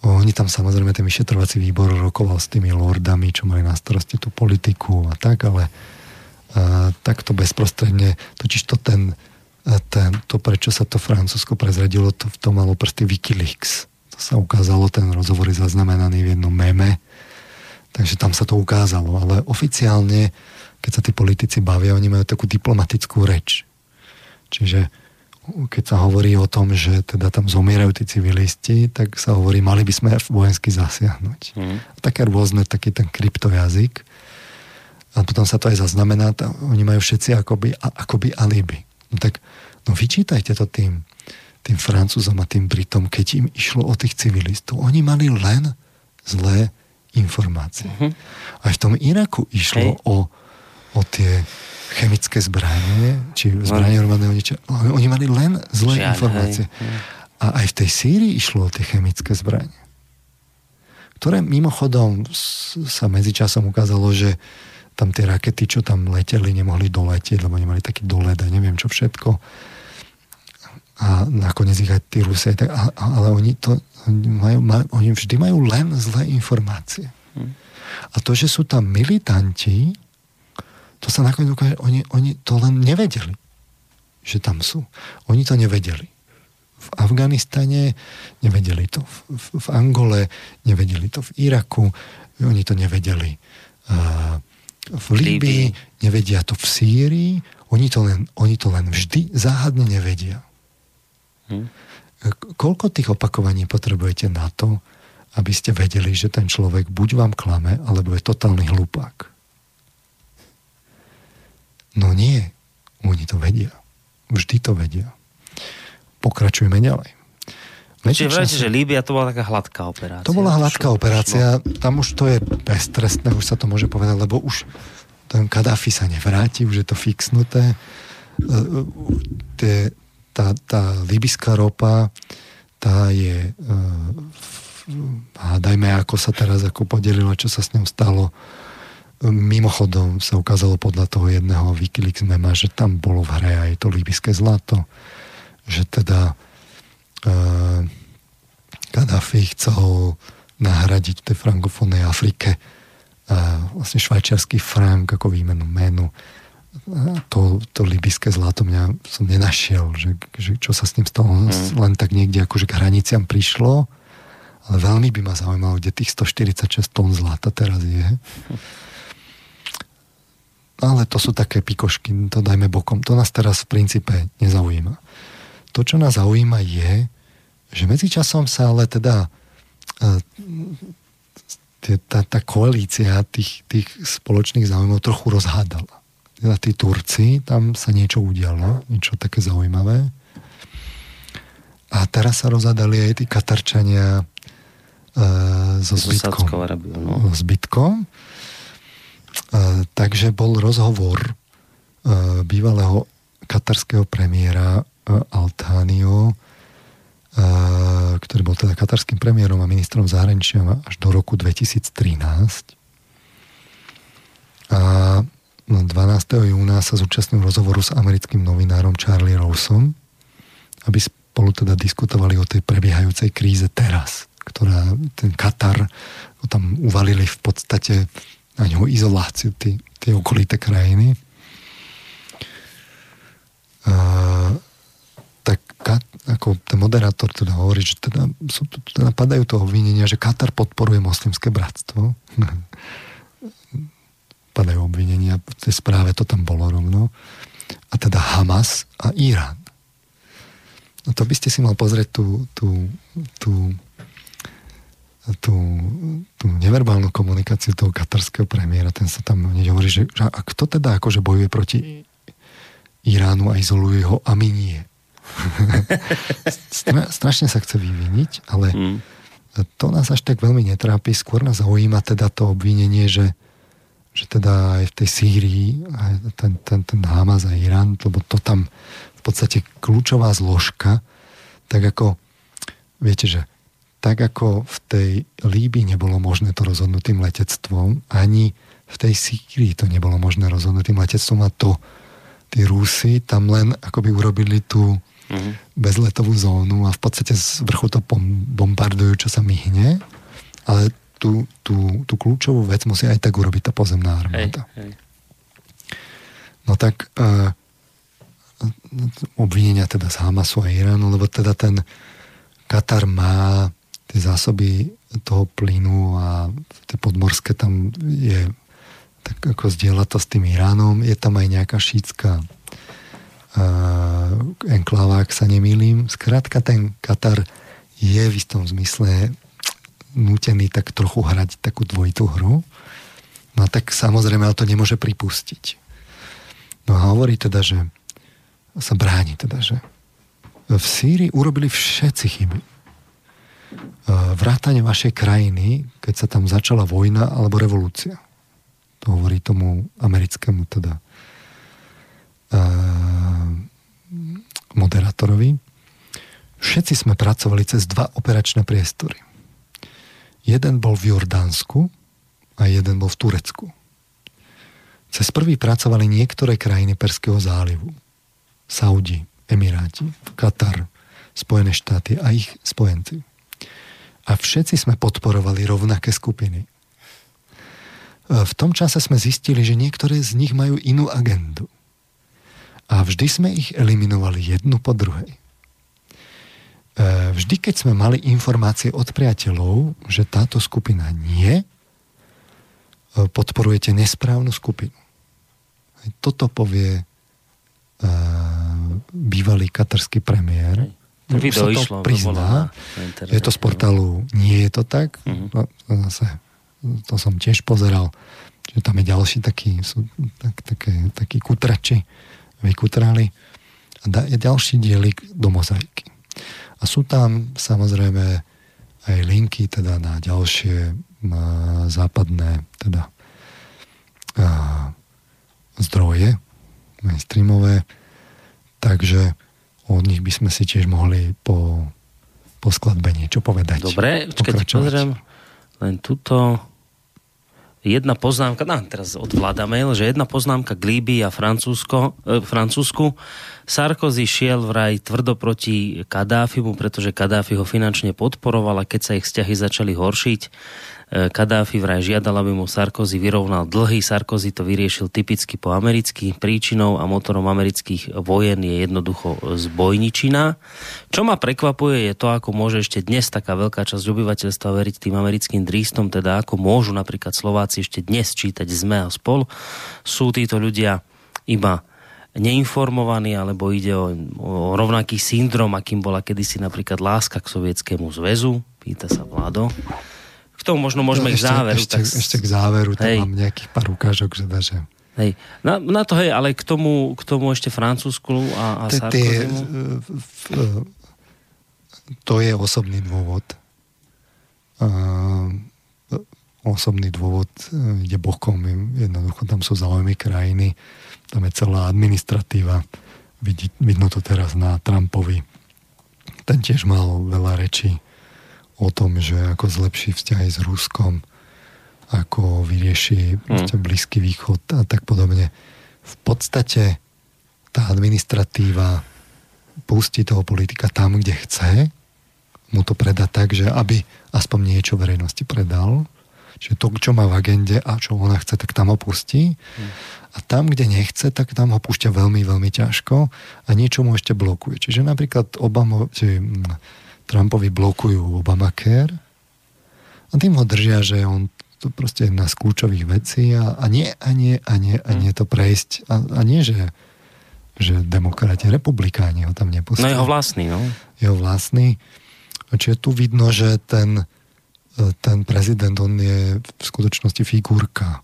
Oni tam samozrejme ten vyšetrovací výbor rokoval s tými lordami, čo mali na starosti tú politiku a tak, ale a, takto bezprostredne, totiž to ten, ten, to prečo sa to Francúzsko prezradilo, to, to malo prsty Wikileaks. To sa ukázalo, ten rozhovor je zaznamenaný v jednom meme, takže tam sa to ukázalo, ale oficiálne, keď sa tí politici bavia, oni majú takú diplomatickú reč. Čiže keď sa hovorí o tom, že teda tam zomierajú tí civilisti, tak sa hovorí, mali by sme vojensky zasiahnuť. Mm. Také rôzne, taký ten kryptojazyk. A potom sa to aj zaznamená, oni majú všetci akoby, akoby alibi. No tak, no vyčítajte to tým, tým Francúzom a tým Britom, keď im išlo o tých civilistov. Oni mali len zlé informácie. Mm-hmm. Aj v tom Iraku išlo hey. o, o tie chemické zbranie, či zbranie hromadného niečo. Oni mali len zlé Žiaľ, informácie. Hej. A aj v tej Sýrii išlo o tie chemické zbranie. Ktoré mimochodom sa medzičasom ukázalo, že tam tie rakety, čo tam leteli, nemohli doletieť, lebo nemali taký dolet a neviem čo všetko. A nakoniec ich aj tí Rusie, tak, ale oni to majú, majú, oni vždy majú len zlé informácie. Hm. A to, že sú tam militanti, to sa nakoniec ukáže, oni, oni to len nevedeli, že tam sú. Oni to nevedeli. V Afganistane nevedeli to. V, v, v Angole nevedeli to. V Iraku oni to nevedeli. Uh, v Líbii nevedia to v Sýrii. Oni to len, oni to len vždy záhadne nevedia. Hm. Koľko tých opakovaní potrebujete na to, aby ste vedeli, že ten človek buď vám klame, alebo je totálny hlupák. No nie, oni to vedia. Vždy to vedia. Pokračujeme ďalej. Čiže vrajte, že Líbia to bola taká hladká operácia. To bola hladká čo, operácia, čo? tam už to je beztrestné, už sa to môže povedať, lebo už ten Kadáfi sa nevráti, už je to fixnuté. Tie, tá, tá libyská ropa, tá je hádajme, ako sa teraz ako podelila, čo sa s ňou stalo. Mimochodom sa ukázalo podľa toho jedného Wikileaks mema, že tam bolo v hre aj to líbyské zlato, že teda Gaddafi chcel nahradiť v tej frankofónnej Afrike uh, vlastne švajčiarsky frank ako výmenu menu. To, to libyské zlato mňa som nenašiel, že, že čo sa s ním stalo. Mm. Len tak niekde akože k hraniciam prišlo ale veľmi by ma zaujímalo, kde tých 146 tón zlata teraz je. Ale to sú také pikošky, to dajme bokom. To nás teraz v princípe nezaujíma. To, čo nás zaujíma je, že medzičasom sa ale teda e, tá, tá koalícia tých, tých spoločných záujmov trochu rozhádala. Teda tí Turci, tam sa niečo udialo, niečo také zaujímavé. A teraz sa rozhádali aj tí Katarčania E, so zbytkom. No. zbytkom. E, takže bol rozhovor e, bývalého katarského premiéra Altanio, ktorý bol teda katarským premiérom a ministrom zahraničia až do roku 2013. A 12. júna sa zúčastnil rozhovoru s americkým novinárom Charlie Rawson, aby spolu teda diskutovali o tej prebiehajúcej kríze teraz ktorá, ten Katar, no tam uvalili v podstate na ňo izoláciu tie, tie okolité krajiny. A, ako ten moderátor teda hovorí, že teda, sú, teda padajú toho obvinenia, že Katar podporuje moslimské bratstvo. padajú obvinenia, v tej správe to tam bolo rovno. A teda Hamas a Irán. No to by ste si mal pozrieť tú, tú, tú tú, tú neverbálnu komunikáciu toho katarského premiéra, ten sa tam hneď hovorí, že, že a kto teda akože bojuje proti Iránu a izoluje ho a my nie. Stra, strašne sa chce vyviniť, ale mm. to nás až tak veľmi netrápi. Skôr nás zaujíma teda to obvinenie, že, že teda aj v tej Sýrii ten, ten, ten Hamas a Irán, lebo to tam v podstate kľúčová zložka, tak ako viete, že tak ako v tej Líbii nebolo možné to rozhodnutým letectvom, ani v tej Sýrii to nebolo možné rozhodnutým letectvom a to tí Rusy tam len akoby urobili tú mm-hmm. bezletovú zónu a v podstate z vrchu to bombardujú, čo sa myhne, ale tú, tú, tú kľúčovú vec musí aj tak urobiť tá pozemná armáda. Hej, hej. No tak uh, obvinenia teda z Hamasu a Iránu, lebo teda ten Katar má tie zásoby toho plynu a tie podmorské tam je tak ako zdieľa to s tým Iránom. Je tam aj nejaká šítska uh, enkláva, ak sa nemýlim. Skrátka ten Katar je v istom zmysle nutený tak trochu hrať takú dvojitú hru. No tak samozrejme, ale to nemôže pripustiť. No a hovorí teda, že sa bráni teda, že v Sýrii urobili všetci chyby vrátane vašej krajiny, keď sa tam začala vojna alebo revolúcia. To hovorí tomu americkému teda moderátorovi. Všetci sme pracovali cez dva operačné priestory. Jeden bol v Jordánsku a jeden bol v Turecku. Cez prvý pracovali niektoré krajiny Perského zálivu. Saudi, Emiráti, Katar, Spojené štáty a ich spojenci a všetci sme podporovali rovnaké skupiny. E, v tom čase sme zistili, že niektoré z nich majú inú agendu. A vždy sme ich eliminovali jednu po druhej. E, vždy, keď sme mali informácie od priateľov, že táto skupina nie, e, podporujete nesprávnu skupinu. Toto povie bývalý katarský premiér už to prizná. To je to z portálu Nie je to tak. Uh-huh. Zase, to som tiež pozeral. Čiže tam je ďalší taký, sú tak, také, takí kutrači, vykutrali. a ďalší dielik do mozaiky. A sú tam samozrejme aj linky teda na ďalšie na západné teda a, zdroje mainstreamové, takže o nich by sme si tiež mohli po, po skladbe niečo povedať. Dobre, počkajte, pozriem len tuto jedna poznámka, no teraz odvláda mail, že jedna poznámka k Líbii a Francúzsko, e, Francúzsku. Sarkozy šiel vraj tvrdo proti Kadáfimu, pretože Kadáfi ho finančne podporoval a keď sa ich vzťahy začali horšiť, Kadáfi vraj žiadal, aby mu Sarkozy vyrovnal dlhy. Sarkozy to vyriešil typicky po americky. Príčinou a motorom amerických vojen je jednoducho zbojničina. Čo ma prekvapuje je to, ako môže ešte dnes taká veľká časť obyvateľstva veriť tým americkým drístom, teda ako môžu napríklad Slováci ešte dnes čítať ZME a spol. Sú títo ľudia iba neinformovaní, alebo ide o, o rovnaký syndrom, akým bola kedysi napríklad láska k Sovietskému zväzu, pýta sa Vládo. K tomu možno môžeme no, ešte, k záveru. Ešte, tak... ešte k záveru, tam hej. mám nejakých pár ukážok, že že... Hej. Na, na to hej, ale k tomu, k tomu ešte Francúzsku a, a Sarkozymu? To je osobný dôvod. Uh, osobný dôvod e, ide bokom. Jednoducho tam sú záujmy krajiny, tam je celá administratíva. Vidí, vidno to teraz na Trumpovi. Ten tiež mal veľa rečí o tom, že ako zlepší vzťahy s Ruskom, ako vyrieši hmm. Blízky východ a tak podobne. V podstate tá administratíva pustí toho politika tam, kde chce, mu to predá tak, že aby aspoň niečo verejnosti predal, že to, čo má v agende a čo ona chce, tak tam ho pustí. Hmm. A tam, kde nechce, tak tam ho púšťa veľmi, veľmi ťažko a niečo mu ešte blokuje. Čiže napríklad Obama, či, Trumpovi blokujú Obamacare a tým ho držia, že on to proste je jedna z kľúčových vecí a, a nie, a nie, a nie, a nie to prejsť. A, a nie, že, že demokrati, republikáni ho tam nepustili. No jeho vlastný, no. Jeho vlastný. Čiže tu vidno, že ten, ten prezident, on je v skutočnosti figurka.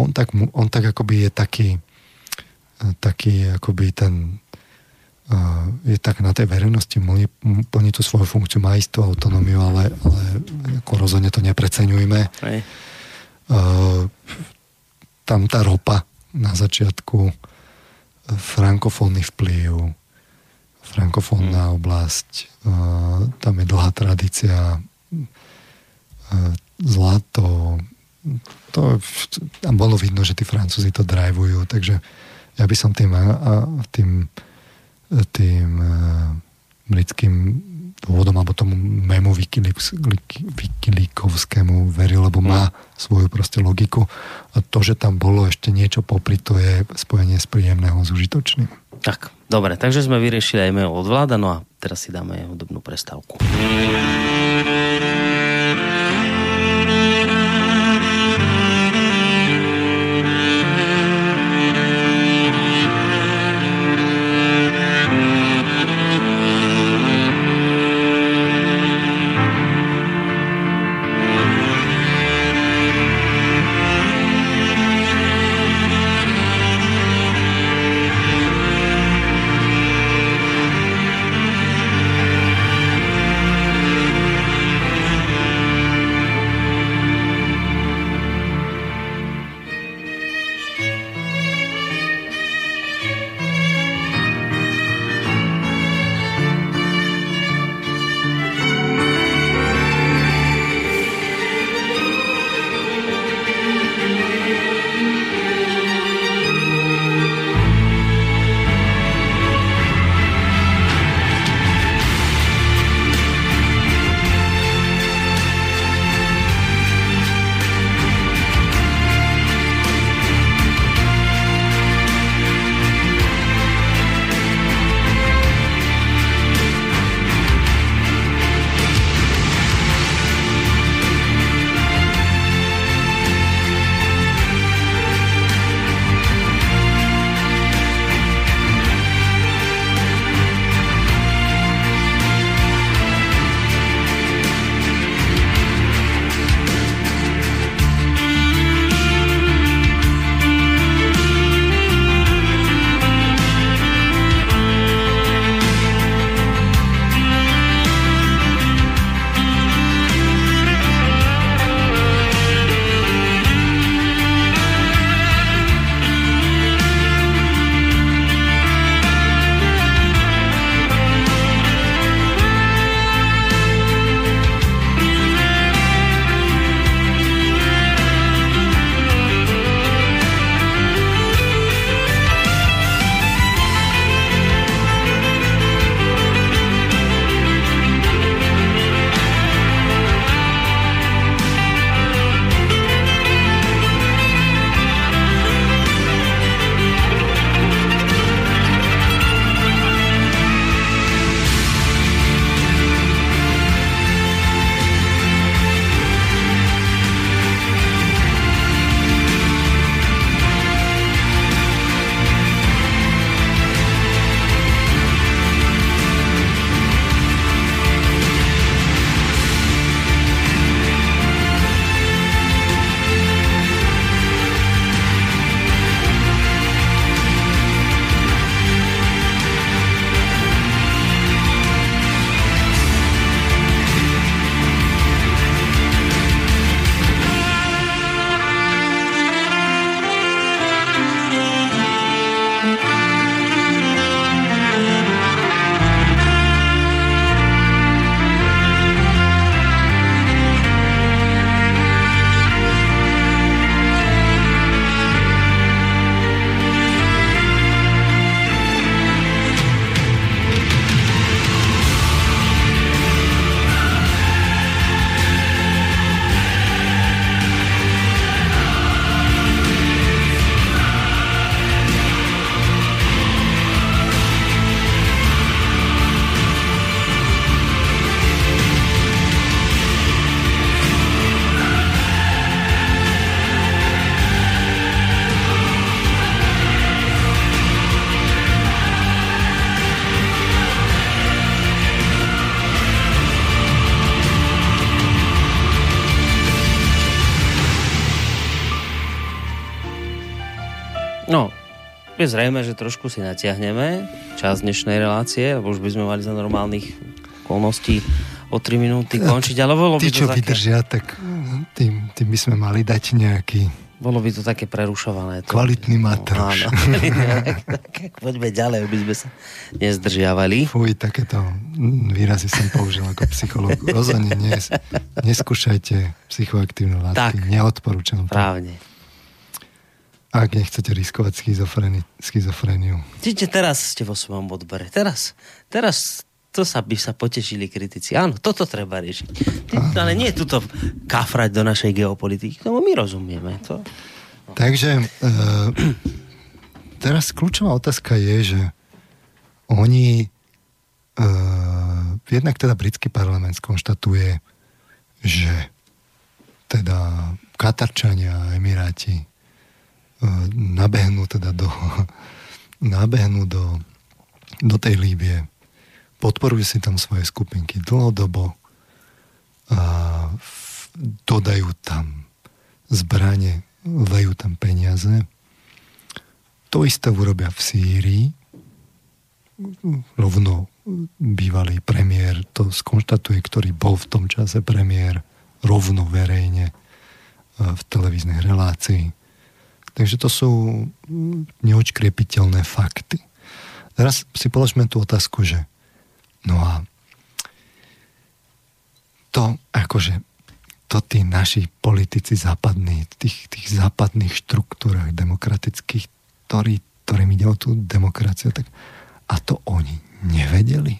On tak, on tak akoby je taký taký akoby ten je tak na tej verejnosti plní tú svoju funkciu, má istú autonómiu, ale, ale ako rozhodne to nepreceňujme. Hej. Tam tá ropa na začiatku, frankofónny vplyv, frankofónna hmm. oblasť, tam je dlhá tradícia, zlato, to, tam bolo vidno, že tí Francúzi to drivujú, takže ja by som tým, tým tým uh, britským dôvodom alebo tomu mému Wikileakskému veril, lebo má svoju proste logiku a to, že tam bolo ešte niečo popri, to je spojenie z príjemného s užitočným. Tak, dobre, takže sme vyriešili aj mail od vláda, no a teraz si dáme hudobnú prestávku. Je zrejme, že trošku si natiahneme čas dnešnej relácie, lebo už by sme mali za normálnych okolností o 3 minúty končiť, ale bolo by to čo také... vydržia, tak tým, tým by sme mali dať nejaký bolo by to také prerušované. To... Kvalitný matroš. No, Poďme ďalej, aby sme sa nezdržiavali. Fuj, takéto výrazy som použil ako psycholog. Rozhodne nes, neskúšajte psychoaktívne látky. Tak, Neodporúčam to. Právne. Ak nechcete riskovať schizofreniu. Čiže teraz ste vo svojom odbere. Teraz, teraz to sa by sa potešili kritici. Áno, toto treba riešiť. Ale nie tuto kafrať do našej geopolitiky. Tomu my rozumieme. To... Takže e, teraz kľúčová otázka je, že oni e, jednak teda britský parlament skonštatuje, že teda Katarčania Emiráti nabehnú teda do, nabehnú do, do tej Líbie, podporujú si tam svoje skupinky dlhodobo a dodajú tam zbranie, lejú tam peniaze. To isté urobia v Sýrii. Rovno bývalý premiér to skonštatuje, ktorý bol v tom čase premiér rovno verejne e, v televíznej relácii. Takže to sú neočkriepiteľné fakty. Teraz si položme tú otázku, že no a to akože to tí naši politici západní, tých, tých západných štruktúrach demokratických, ktorý, ktorým ide o tú demokraciu, tak a to oni nevedeli.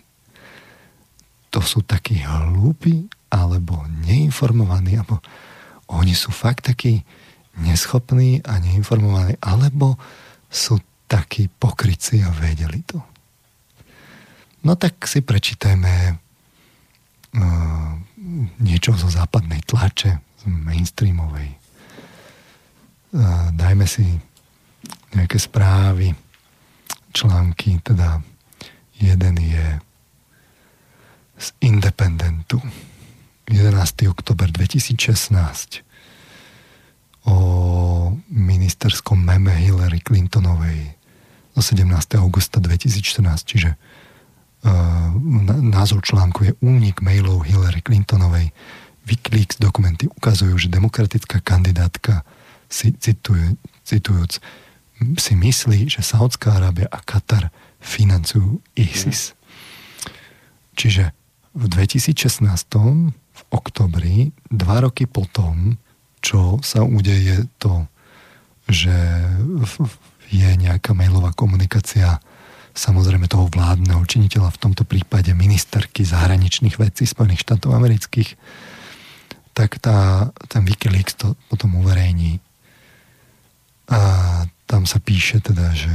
To sú takí hlúpi, alebo neinformovaní, alebo oni sú fakt takí, neschopní a neinformovaní, alebo sú takí pokryci a vedeli to. No tak si prečítajme uh, niečo zo západnej tlače, z mainstreamovej. Uh, dajme si nejaké správy, články, teda jeden je z Independentu 11. oktober 2016 o ministerskom meme Hillary Clintonovej zo 17. augusta 2014, čiže uh, názov článku je Únik mailov Hillary Clintonovej. Wikileaks dokumenty ukazujú, že demokratická kandidátka si, cituje, citujúc, si myslí, že Saudská Arábia a Katar financujú ISIS. Čiže v 2016 v oktobri, dva roky potom, čo sa udeje to, že je nejaká mailová komunikácia samozrejme toho vládneho činiteľa, v tomto prípade ministerky zahraničných vecí Spojených štátov amerických, tak tá, ten Wikileaks to potom uverejní. A tam sa píše teda, že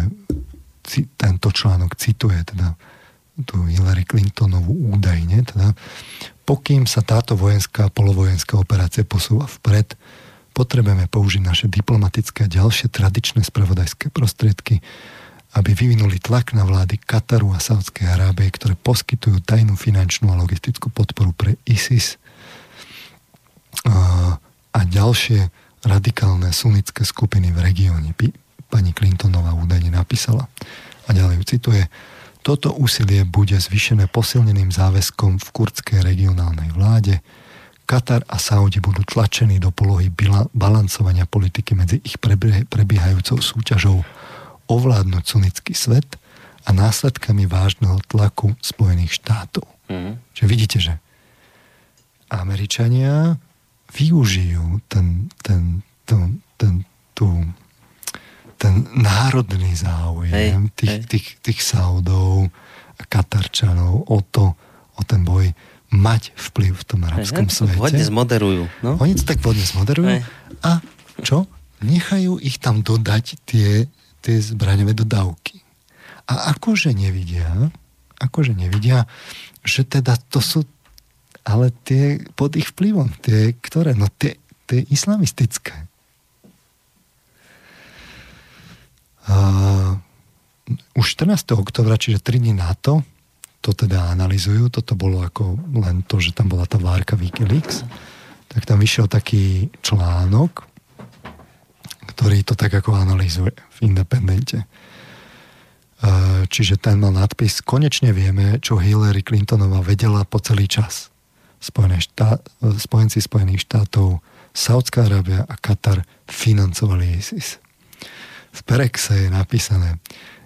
tento článok cituje teda tú Hillary Clintonovú údajne, teda pokým sa táto vojenská a polovojenská operácia posúva vpred, potrebujeme použiť naše diplomatické a ďalšie tradičné spravodajské prostriedky, aby vyvinuli tlak na vlády Kataru a Saudskej Arábie, ktoré poskytujú tajnú finančnú a logistickú podporu pre ISIS a ďalšie radikálne sunnické skupiny v regióne. Pani Clintonová údajne napísala. A ďalej ju cituje. Toto úsilie bude zvyšené posilneným záväzkom v kurdskej regionálnej vláde. Katar a Saudi budú tlačení do polohy balancovania politiky medzi ich prebiehajúcou súťažou ovládnuť sunnický svet a následkami vážneho tlaku Spojených štátov. Mm. Čiže vidíte, že Američania využijú ten, ten, ten, ten, tú ten národný záujem hej, tých, hej. Tých, tých Saudov a Katarčanov o to, o ten boj mať vplyv v tom arabskom hej, svete. Vodne zmoderujú. No? Oni to tak vodne zmoderujú. Hej. A čo? Nechajú ich tam dodať tie, tie zbraňové dodávky. A akože nevidia, akože nevidia, že teda to sú ale tie pod ich vplyvom, tie ktoré? No tie, tie islamistické. Už 14. oktobra, čiže 3 dní na to, to teda analizujú. Toto bolo ako len to, že tam bola tá várka Wikileaks. Tak tam vyšiel taký článok, ktorý to tak ako analýzuje v Independente. Čiže ten mal nadpis Konečne vieme, čo Hillary Clintonová vedela po celý čas. Spojené štát, spojenci Spojených štátov, Saudská Arábia a Katar financovali ISIS. V Perexe je napísané,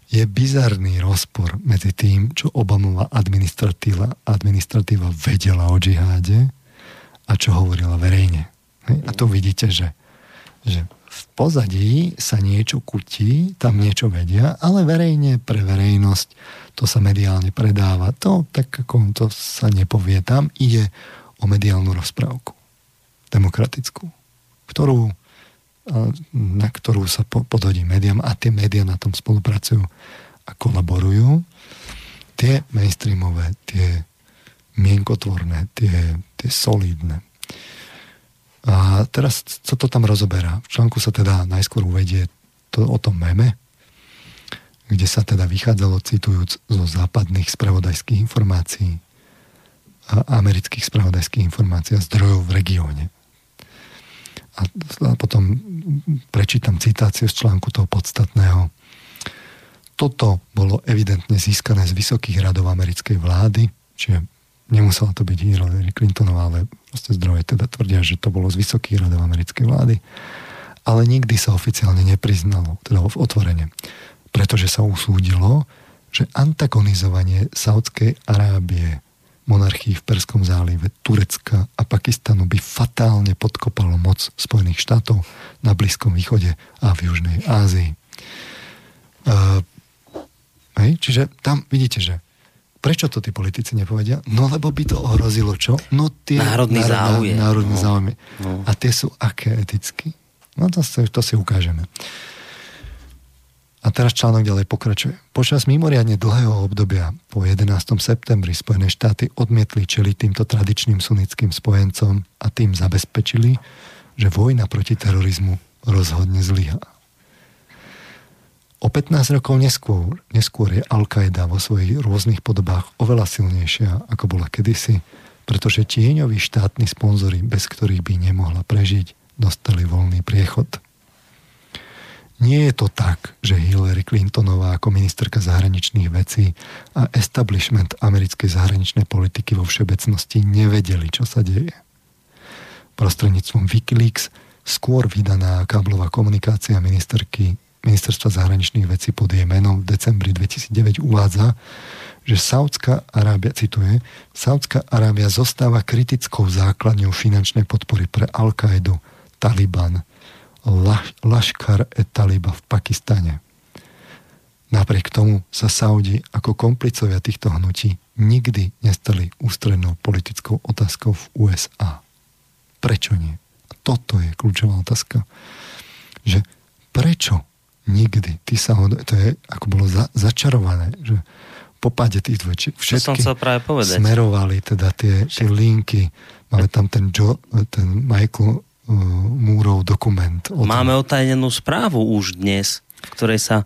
je bizarný rozpor medzi tým, čo Obamová administratíva, administratíva vedela o džiháde a čo hovorila verejne. A tu vidíte, že, že v pozadí sa niečo kutí, tam niečo vedia, ale verejne pre verejnosť to sa mediálne predáva. To tak ako to sa nepovie. Tam ide o mediálnu rozprávku. Demokratickú. Ktorú na ktorú sa podhodí médiám a tie médiá na tom spolupracujú a kolaborujú. Tie mainstreamové, tie mienkotvorné, tie, tie solidné. A teraz, co to tam rozoberá? V článku sa teda najskôr uvedie to, o tom meme, kde sa teda vychádzalo citujúc zo západných spravodajských informácií a amerických spravodajských informácií a zdrojov v regióne a potom prečítam citáciu z článku toho podstatného. Toto bolo evidentne získané z vysokých radov americkej vlády, čiže nemusela to byť Hillary Clintonová, ale proste zdroje teda tvrdia, že to bolo z vysokých radov americkej vlády, ale nikdy sa oficiálne nepriznalo, teda v otvorene, pretože sa usúdilo, že antagonizovanie Saudskej Arábie monarchii v Perskom zálive, Turecka a Pakistanu by fatálne podkopalo moc Spojených štátov na Blízkom východe a v Južnej Ázii. Uh, hej, čiže tam vidíte, že prečo to tí politici nepovedia? No lebo by to ohrozilo čo? No tie národný záujem. Národné no. záujmy. No. A tie sú aké eticky? No to, to si ukážeme. A teraz článok ďalej pokračuje. Počas mimoriadne dlhého obdobia po 11. septembri Spojené štáty odmietli čeliť týmto tradičným sunnickým spojencom a tým zabezpečili, že vojna proti terorizmu rozhodne zlyhá. O 15 rokov neskôr, neskôr je Al-Qaeda vo svojich rôznych podobách oveľa silnejšia, ako bola kedysi, pretože tieňoví štátni sponzory, bez ktorých by nemohla prežiť, dostali voľný priechod – nie je to tak, že Hillary Clintonová ako ministerka zahraničných vecí a establishment americkej zahraničnej politiky vo všeobecnosti nevedeli, čo sa deje. Prostredníctvom Wikileaks skôr vydaná káblová komunikácia ministerky ministerstva zahraničných vecí pod jej menom v decembri 2009 uvádza, že Saudská Arábia, cituje, Saudská Arábia zostáva kritickou základňou finančnej podpory pre Al-Qaidu, Taliban, Laškar et Taliba v Pakistane. Napriek tomu sa Saudi ako komplicovia týchto hnutí nikdy nestali ústrednou politickou otázkou v USA. Prečo nie? Toto je kľúčová otázka. Že prečo nikdy tí Saudi, to je ako bolo za, začarované, že po páde tých dvojčiek všetky smerovali teda tie, tie linky. Máme tam ten, Joe, ten Michael múrov dokument. O Máme otajnenú správu už dnes, v ktorej sa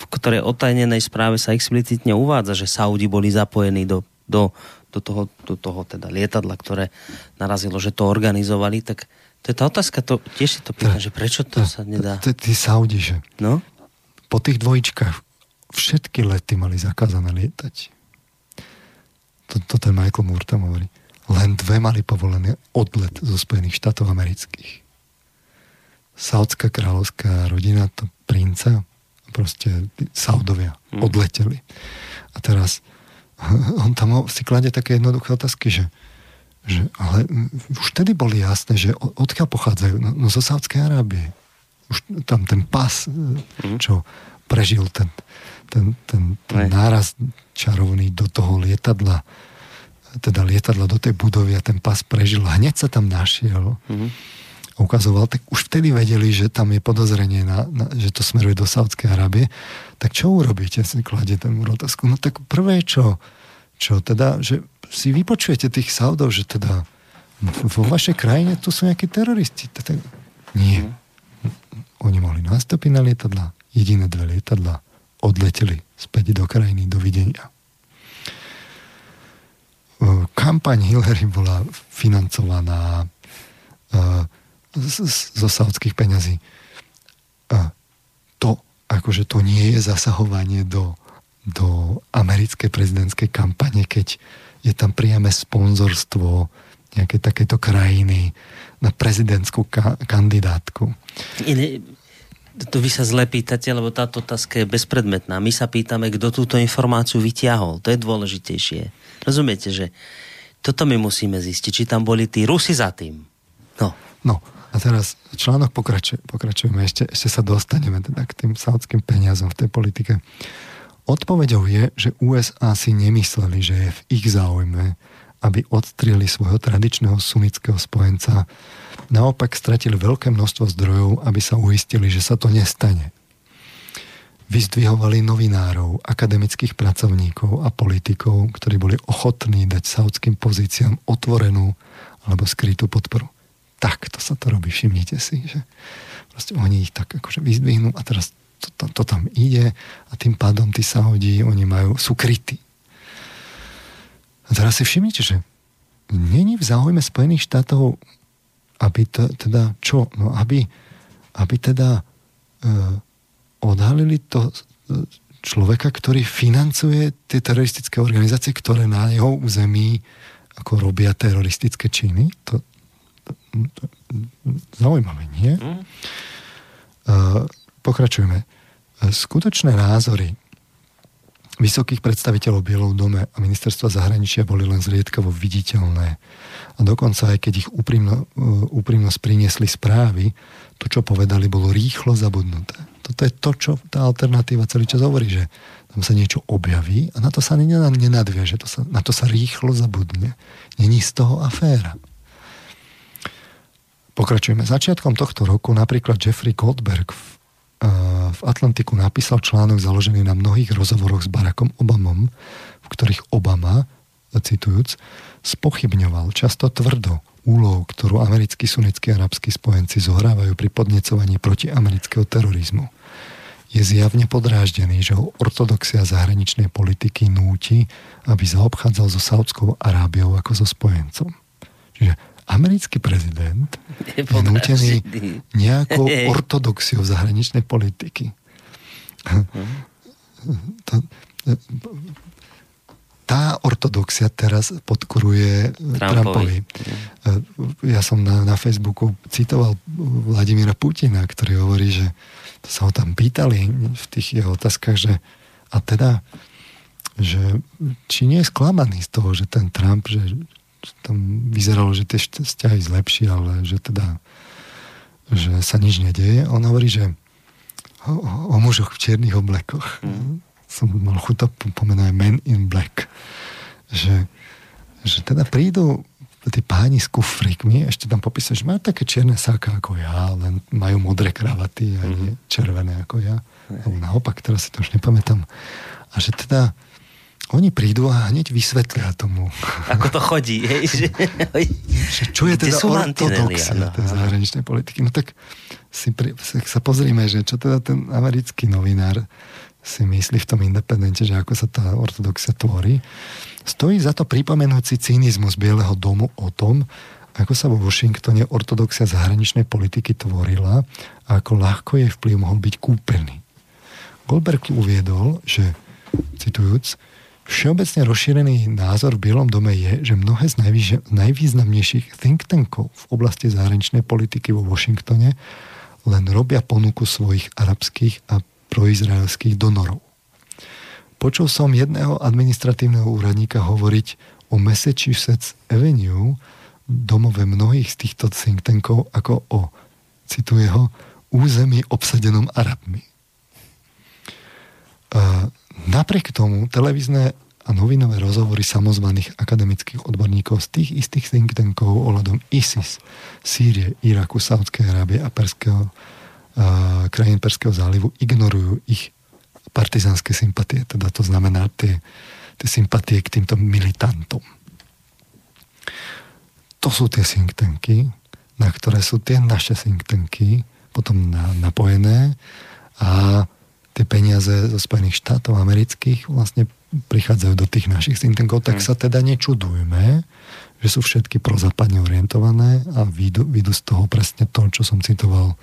v ktorej otajnenej správe sa explicitne uvádza, že Saudi boli zapojení do, do, do, toho, do toho teda lietadla, ktoré narazilo, že to organizovali, tak to je tá otázka, to, tiež si to pýtam, že prečo to sa nedá? Tí Saudi, že no? po tých dvojičkách všetky lety mali zakázané lietať. To, to ten Michael Moore tam hovorí len dve mali povolené odlet zo Spojených štátov amerických. Saudská kráľovská rodina, to princa, proste Saudovia hmm. odleteli. A teraz on tam si kladie také jednoduché otázky, že, že ale už tedy boli jasné, že odkiaľ pochádzajú? No, no zo Saudskej Arábie. Už tam ten pas, hmm. čo prežil ten, ten, ten, ten náraz čarovný do toho lietadla, teda lietadla do tej budovy a ten pas prežil. Hneď sa tam našiel. Mm-hmm. Ukazoval, tak už vtedy vedeli, že tam je podozrenie, na, na, že to smeruje do Saudskej Arábie. Tak čo urobíte? Si kladie ten otázku. No tak prvé, čo, čo teda, že si vypočujete tých Saudov, že teda vo vašej krajine tu sú nejakí teroristi. Tak, nie. Mm-hmm. Oni mohli nastúpiť na lietadla, jediné dve lietadla, odleteli späť do krajiny, dovidenia kampaň Hillary bola financovaná zo saudských peňazí. akože to nie je zasahovanie do, do americkej prezidentskej kampane, keď je tam priame sponzorstvo nejaké takéto krajiny na prezidentskú ka- kandidátku. Iné, to vy sa zle pýtate, lebo táto otázka je bezpredmetná. My sa pýtame, kto túto informáciu vyťahol. To je dôležitejšie. Rozumiete, že toto my musíme zistiť, či tam boli tí Rusi za tým. No. No, a teraz článok pokračuje, pokračujeme, ešte, ešte sa dostaneme teda k tým saudským peniazom v tej politike. Odpovedou je, že USA si nemysleli, že je v ich záujme, aby odstrili svojho tradičného sunnického spojenca. Naopak stratili veľké množstvo zdrojov, aby sa uistili, že sa to nestane. Vyzdvihovali novinárov, akademických pracovníkov a politikov, ktorí boli ochotní dať saudským pozíciám otvorenú alebo skrytú podporu. Tak to sa to robí, všimnite si, že proste oni ich tak akože vyzdvihnú a teraz to, to, to tam ide a tým pádom tí Saudi, oni majú, sú krytí a teraz si všimnite, že není v záujme Spojených štátov, aby to, teda čo? No aby, aby teda e, odhalili to e, človeka, ktorý financuje tie teroristické organizácie, ktoré na jeho území ako robia teroristické činy. To, to, to zaujímavé, nie? Mm. E, pokračujeme. Skutočné názory vysokých predstaviteľov Bielov dome a ministerstva zahraničia boli len zriedkavo viditeľné. A dokonca aj keď ich úprimno, e, úprimnosť priniesli správy, to, čo povedali, bolo rýchlo zabudnuté. Toto je to, čo tá alternatíva celý čas hovorí, že tam sa niečo objaví a na to sa nenadvieže, to sa, na to sa rýchlo zabudne. Není z toho aféra. Pokračujeme. Začiatkom tohto roku napríklad Jeffrey Goldberg v v Atlantiku napísal článok založený na mnohých rozhovoroch s Barackom Obamom, v ktorých Obama, citujúc, spochybňoval často tvrdo úlohu, ktorú americkí sunnickí arabskí spojenci zohrávajú pri podnecovaní proti amerického terorizmu. Je zjavne podráždený, že ho ortodoxia zahraničnej politiky núti, aby zaobchádzal so Saudskou Arábiou ako so spojencom. Čiže americký prezident je, nutený nejakou ortodoxiou zahraničnej politiky. To, tá ortodoxia teraz podkuruje Trumpovi. Trumpovi. Ja som na, na Facebooku citoval Vladimíra Putina, ktorý hovorí, že to sa ho tam pýtali v tých jeho otázkach, že a teda, že či nie je sklamaný z toho, že ten Trump, že tam vyzeralo, že tie vzťahy zlepší, ale že teda že sa nič nedieje. On hovorí, že o, o mužoch v čiernych oblekoch. Mm. Som mal chuť to pomenuje Men in Black. Že, že teda prídu tí páni s kufrikmi, ešte tam popísajú, že majú také čierne sáka ako ja, len majú modré kravaty a nie mm. červené ako ja. Mm. naopak, teraz si to už nepamätám. A že teda oni prídu a hneď vysvetlia tomu. Ako to chodí. Hej? Že, že čo je teda ortodoxia no, tej zahraničnej politiky? No tak si pri, sa pozrime, že čo teda ten americký novinár si myslí v tom independente, že ako sa tá ortodoxia tvorí. Stojí za to pripomenúci cynizmus Bieleho domu o tom, ako sa vo Washingtone ortodoxia zahraničnej politiky tvorila a ako ľahko jej vplyv mohol byť kúpený. Goldberg uviedol, že, citujúc, Všeobecne rozšírený názor v Bielom dome je, že mnohé z najvýznamnejších think tankov v oblasti zahraničnej politiky vo Washingtone len robia ponuku svojich arabských a proizraelských donorov. Počul som jedného administratívneho úradníka hovoriť o Massachusetts Avenue, domove mnohých z týchto think tankov, ako o, cituje ho, území obsadenom Arabmi. Uh, Napriek tomu televízne a novinové rozhovory samozvaných akademických odborníkov z tých istých think tankov ohľadom ISIS, Sýrie, Iraku, Saudskej Arábie a Perského, krajín Perského zálivu ignorujú ich partizánske sympatie, teda to znamená tie, tie sympatie k týmto militantom. To sú tie think tanky, na ktoré sú tie naše think tanky potom na, napojené a tie peniaze zo Spojených štátov amerických vlastne prichádzajú do tých našich think tankov, tak hmm. sa teda nečudujme, že sú všetky prozápadne orientované a vyjdu, vyjdu z toho presne to, čo som citoval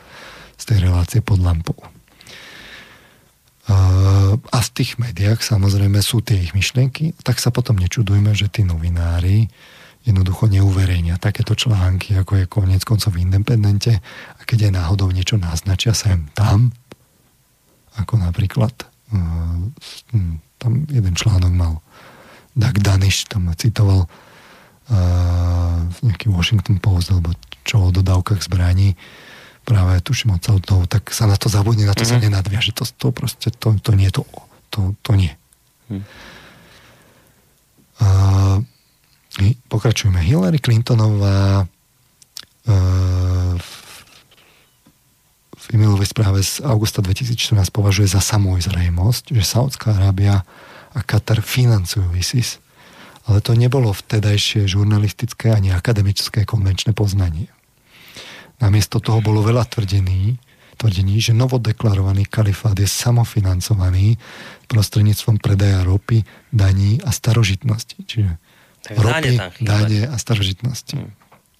z tej relácie pod lampou. a v tých médiách samozrejme sú tie ich myšlienky, tak sa potom nečudujme, že tí novinári jednoducho neuverejnia takéto články, ako je konec koncov v Independente a keď je náhodou niečo naznačia sem tam, ako napríklad uh, tam jeden článok mal Doug Danish, tam citoval uh, nejaký Washington Post alebo čo o dodávkach zbraní práve tuším od celtov, tak sa na to zabudne, na to mm-hmm. sa mhm. nenadviaže. To, to proste, to, to nie, to, to, to nie. Mm. Uh, pokračujeme. Hillary Clintonová uh, v e-mailovej správe z augusta 2014 považuje za samozrejmosť, že Saudská Arábia a Katar financujú ISIS, ale to nebolo vtedajšie žurnalistické ani akademické konvenčné poznanie. Namiesto toho bolo veľa tvrdení, tvrdení, že novodeklarovaný kalifát je samofinancovaný prostredníctvom predaja ropy, daní a starožitnosti. Čiže ropy, dáne a starožitnosti. Hmm.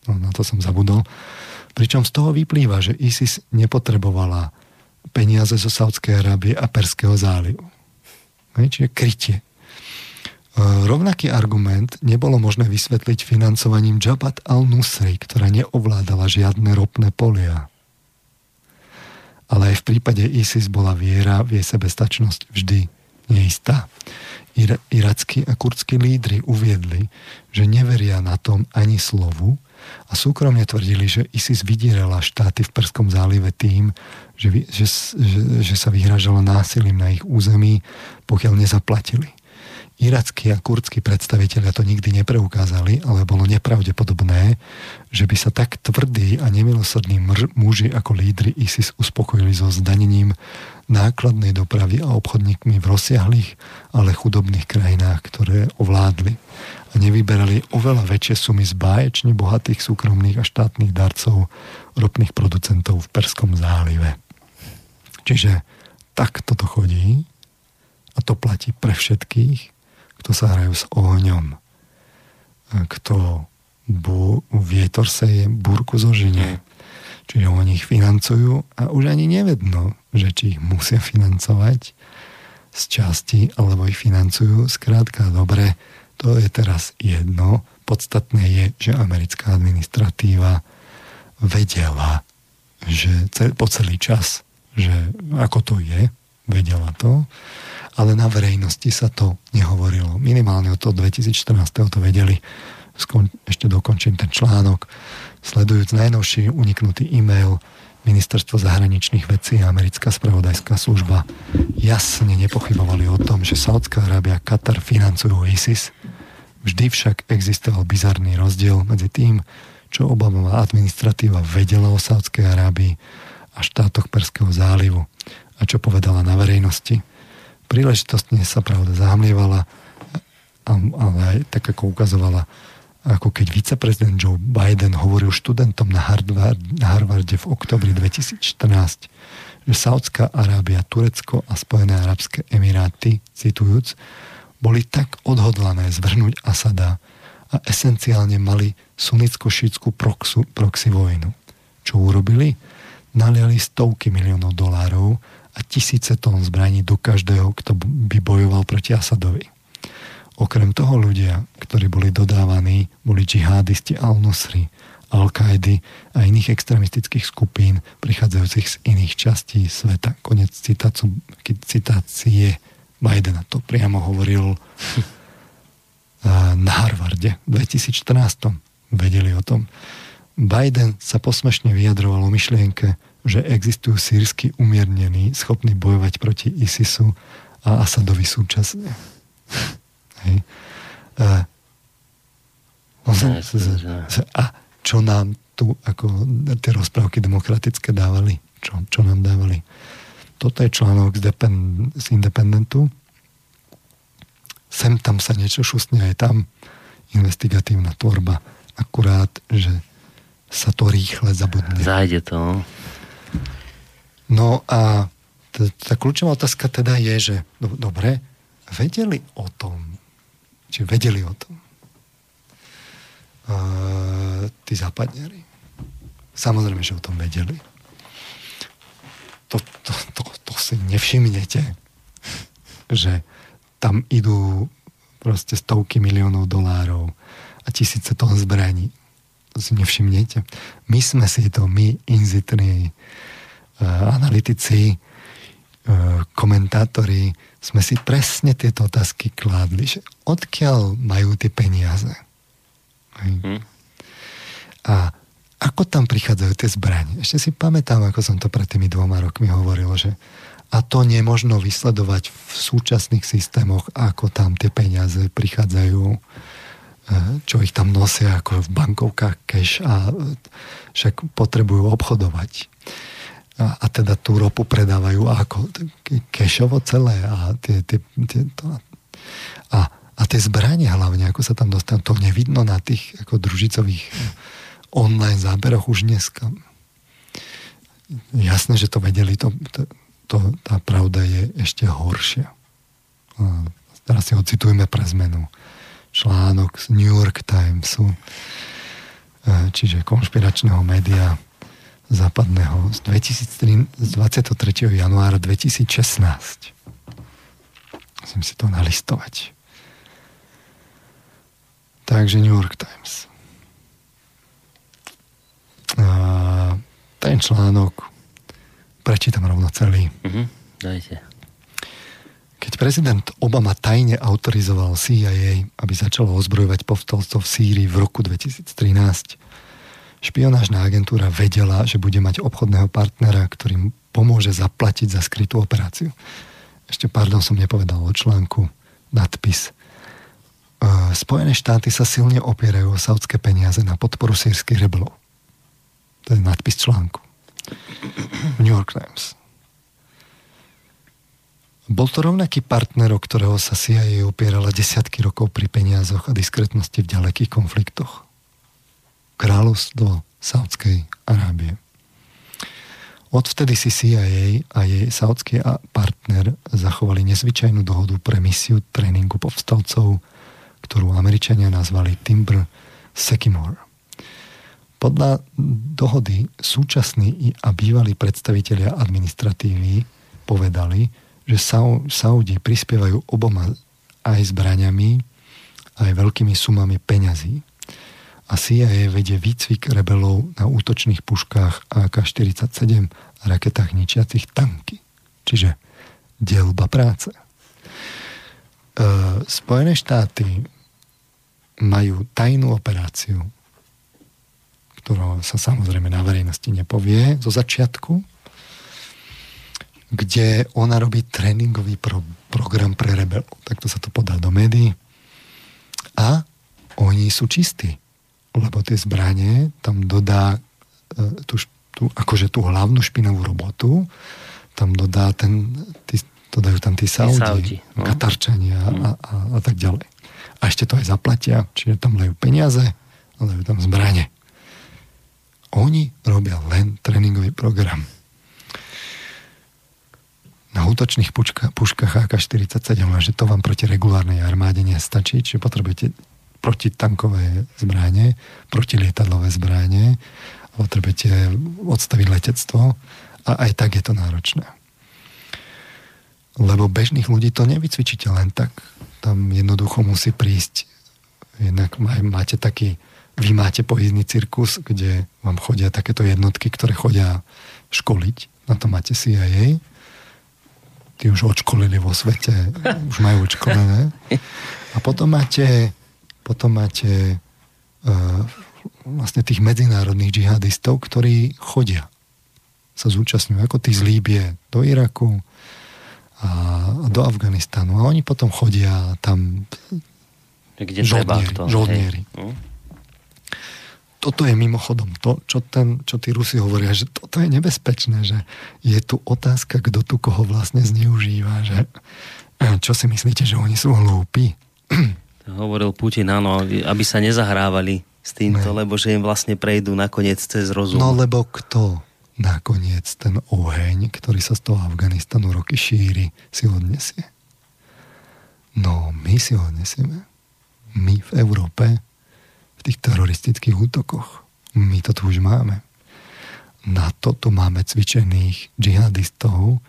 No, na to som zabudol. Pričom z toho vyplýva, že ISIS nepotrebovala peniaze zo Saudskej Arábie a Perského zálivu. Čiže krytie. E, rovnaký argument nebolo možné vysvetliť financovaním Jabhat al-Nusri, ktorá neovládala žiadne ropné polia. Ale aj v prípade ISIS bola viera v jej sebestačnosť vždy neistá. Ir- irackí a kurdskí lídry uviedli, že neveria na tom ani slovu a súkromne tvrdili, že ISIS vydierala štáty v Perskom zálive tým, že, že, že, že sa vyhražala násilím na ich území, pokiaľ nezaplatili. Irackí a kurdskí predstavitelia to nikdy nepreukázali, ale bolo nepravdepodobné, že by sa tak tvrdí a nemilosrdní muži ako lídry ISIS uspokojili so zdanením nákladnej dopravy a obchodníkmi v rozsiahlých, ale chudobných krajinách, ktoré ovládli a nevyberali oveľa väčšie sumy z báječne bohatých súkromných a štátnych darcov ropných producentov v Perskom zálive. Čiže takto to chodí a to platí pre všetkých kto sa hrajú s ohňom, kto bu, vietor seje, burku zožine. Čiže oni ich financujú a už ani nevedno, že či ich musia financovať z časti, alebo ich financujú. Skrátka, dobre, to je teraz jedno. Podstatné je, že americká administratíva vedela, že po celý čas, že ako to je, vedela to ale na verejnosti sa to nehovorilo. Minimálne od toho 2014. to vedeli. Skon, ešte dokončím ten článok. Sledujúc najnovší uniknutý e-mail Ministerstvo zahraničných vecí a americká spravodajská služba jasne nepochybovali o tom, že Saudská Arábia a Katar financujú ISIS. Vždy však existoval bizarný rozdiel medzi tým, čo Obamová administratíva vedela o Saudskej Arábii a štátoch Perského zálivu a čo povedala na verejnosti príležitostne sa pravda zahmlievala, ale aj tak ako ukazovala, ako keď viceprezident Joe Biden hovoril študentom na, Harvard, Harvarde v oktobri 2014, že Saudská Arábia, Turecko a Spojené Arabské Emiráty, citujúc, boli tak odhodlané zvrhnúť Asada a esenciálne mali sunicko-šítskú proxy vojnu. Čo urobili? Naliali stovky miliónov dolárov a tisíce tón zbraní do každého, kto by bojoval proti Asadovi. Okrem toho ľudia, ktorí boli dodávaní, boli džihadisti Al-Nusri, Al-Kaidy a iných extremistických skupín prichádzajúcich z iných častí sveta. Konec citácu, citácie Bidena to priamo hovoril na Harvarde v 2014. Vedeli o tom. Biden sa posmešne vyjadroval o myšlienke, že existujú sírsky umiernení, schopní bojovať proti ISISu a Asadovi súčasne. Hej. A, a čo nám tu ako tie rozprávky demokratické dávali? Čo, čo nám dávali? Toto je článok z, Depend, z Independentu. Sem tam sa niečo šustne aj tam. Investigatívna tvorba. Akurát, že sa to rýchle zabudne. Zájde to. No. A tá kľúčová otázka teda je, že do, dobre, vedeli o tom, či vedeli o tom uh, tí západniari. Samozrejme, že o tom vedeli. To, to, to, to si nevšimnete. že tam idú proste stovky miliónov dolárov a tisíce tón zbraní. To si nevšimnete. My sme si to, my inzitní analytici, uh, komentátori, sme si presne tieto otázky kládli, že odkiaľ majú tie peniaze. Hmm. A ako tam prichádzajú tie zbranie? Ešte si pamätám, ako som to pred tými dvoma rokmi hovoril, že a to nemožno vysledovať v súčasných systémoch, ako tam tie peniaze prichádzajú, e, čo ich tam nosia ako v bankovkách cash a však potrebujú obchodovať. A, a teda tú ropu predávajú ako cashovo celé a tie, tie, tie to, a, a tie zbranie hlavne, ako sa tam dostanú, to nevidno na tých ako družicových online záberoch už dneska. Jasné, že to vedeli, to, to, to, tá pravda je ešte horšia. A teraz si ho citujeme pre zmenu. Článok z New York Timesu, e, čiže konšpiračného média západného z, 2003, z 23. januára 2016. Musím si to nalistovať. Takže New York Times. A ten článok prečítam rovno celý. Uh-huh. Dajte. Keď prezident Obama tajne autorizoval CIA, aby začalo ozbrojovať povstalcov v Sýrii v roku 2013, špionážna agentúra vedela, že bude mať obchodného partnera, ktorý pomôže zaplatiť za skrytú operáciu. Ešte, pardon, som nepovedal o článku, nadpis. Spojené štáty sa silne opierajú o saudské peniaze na podporu sírskych rebelov. To je nadpis článku. New York Times. Bol to rovnaký partner, o ktorého sa CIA opierala desiatky rokov pri peniazoch a diskretnosti v ďalekých konfliktoch. Kráľovstvo Saudskej Arábie. Odvtedy si CIA a jej saudský partner zachovali nezvyčajnú dohodu pre misiu tréningu povstalcov, ktorú Američania nazvali Timber Sekimor. Podľa dohody súčasní a bývalí predstavitelia administratívy povedali, že Saudi prispievajú oboma aj zbraňami, aj veľkými sumami peňazí. A CIA vedie výcvik rebelov na útočných puškách AK-47 a raketách ničiacich tanky. Čiže delba práce. E, Spojené štáty majú tajnú operáciu ktorá sa samozrejme na verejnosti nepovie zo začiatku, kde ona robí tréningový pro, program pre rebelov. Takto sa to podá do médií. A oni sú čistí, lebo tie zbranie tam dodá e, tú, tú, akože tú hlavnú špinavú robotu, tam dodá ten, tí, to dajú tam tí Saudi, Saudi no. Katarčania mm. a, a, a tak ďalej. A ešte to aj zaplatia, čiže tam dajú peniaze a dajú tam zbranie. Oni robia len tréningový program. Na útočných puška, puškách AK-47, že to vám proti regulárnej armáde nestačí, čiže potrebujete protitankové zbráne, protilietadlové zbráne, potrebujete odstaviť letectvo a aj tak je to náročné. Lebo bežných ľudí to nevycvičíte len tak. Tam jednoducho musí prísť jednak máte taký vy máte pohyzný cirkus, kde vám chodia takéto jednotky, ktoré chodia školiť. Na to máte CIA. Tí už odškolili vo svete, už majú odškolené. A potom máte, potom máte uh, vlastne tých medzinárodných džihadistov, ktorí chodia sa zúčastňujú, ako tí z Líbie do Iraku a do Afganistanu. A oni potom chodia tam kde žoldnieri. To, žoldnieri. Hej. Hm? toto je mimochodom to, čo, ten, čo tí Rusi hovoria, že toto je nebezpečné, že je tu otázka, kto tu koho vlastne zneužíva, že čo si myslíte, že oni sú hlúpi? Hovoril Putin, áno, aby sa nezahrávali s týmto, ne. lebo že im vlastne prejdú nakoniec cez rozum. No lebo kto nakoniec ten oheň, ktorý sa z toho Afganistanu roky šíri, si odnesie? No, my si ho odnesieme. My v Európe tých teroristických útokoch. My to tu už máme. Na toto máme cvičených džihadistov,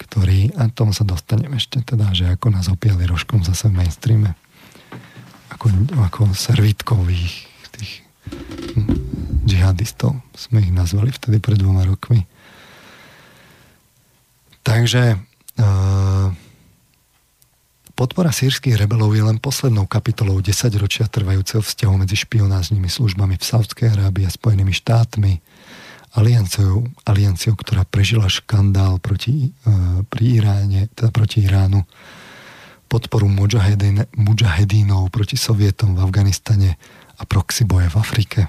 ktorí, a tomu sa dostanem ešte teda, že ako nás opiali rožkom zase v mainstreame, ako, ako servitkových tých džihadistov, sme ich nazvali vtedy pred dvoma rokmi. Takže uh, podpora sírskych rebelov je len poslednou kapitolou 10 ročia trvajúceho vzťahu medzi špionážnymi službami v Saudskej Arábii a Spojenými štátmi, alianciou, alianciou ktorá prežila škandál proti, uh, pri Iráne, teda proti Iránu, podporu mujahedínov proti Sovietom v Afganistane a proxy boje v Afrike.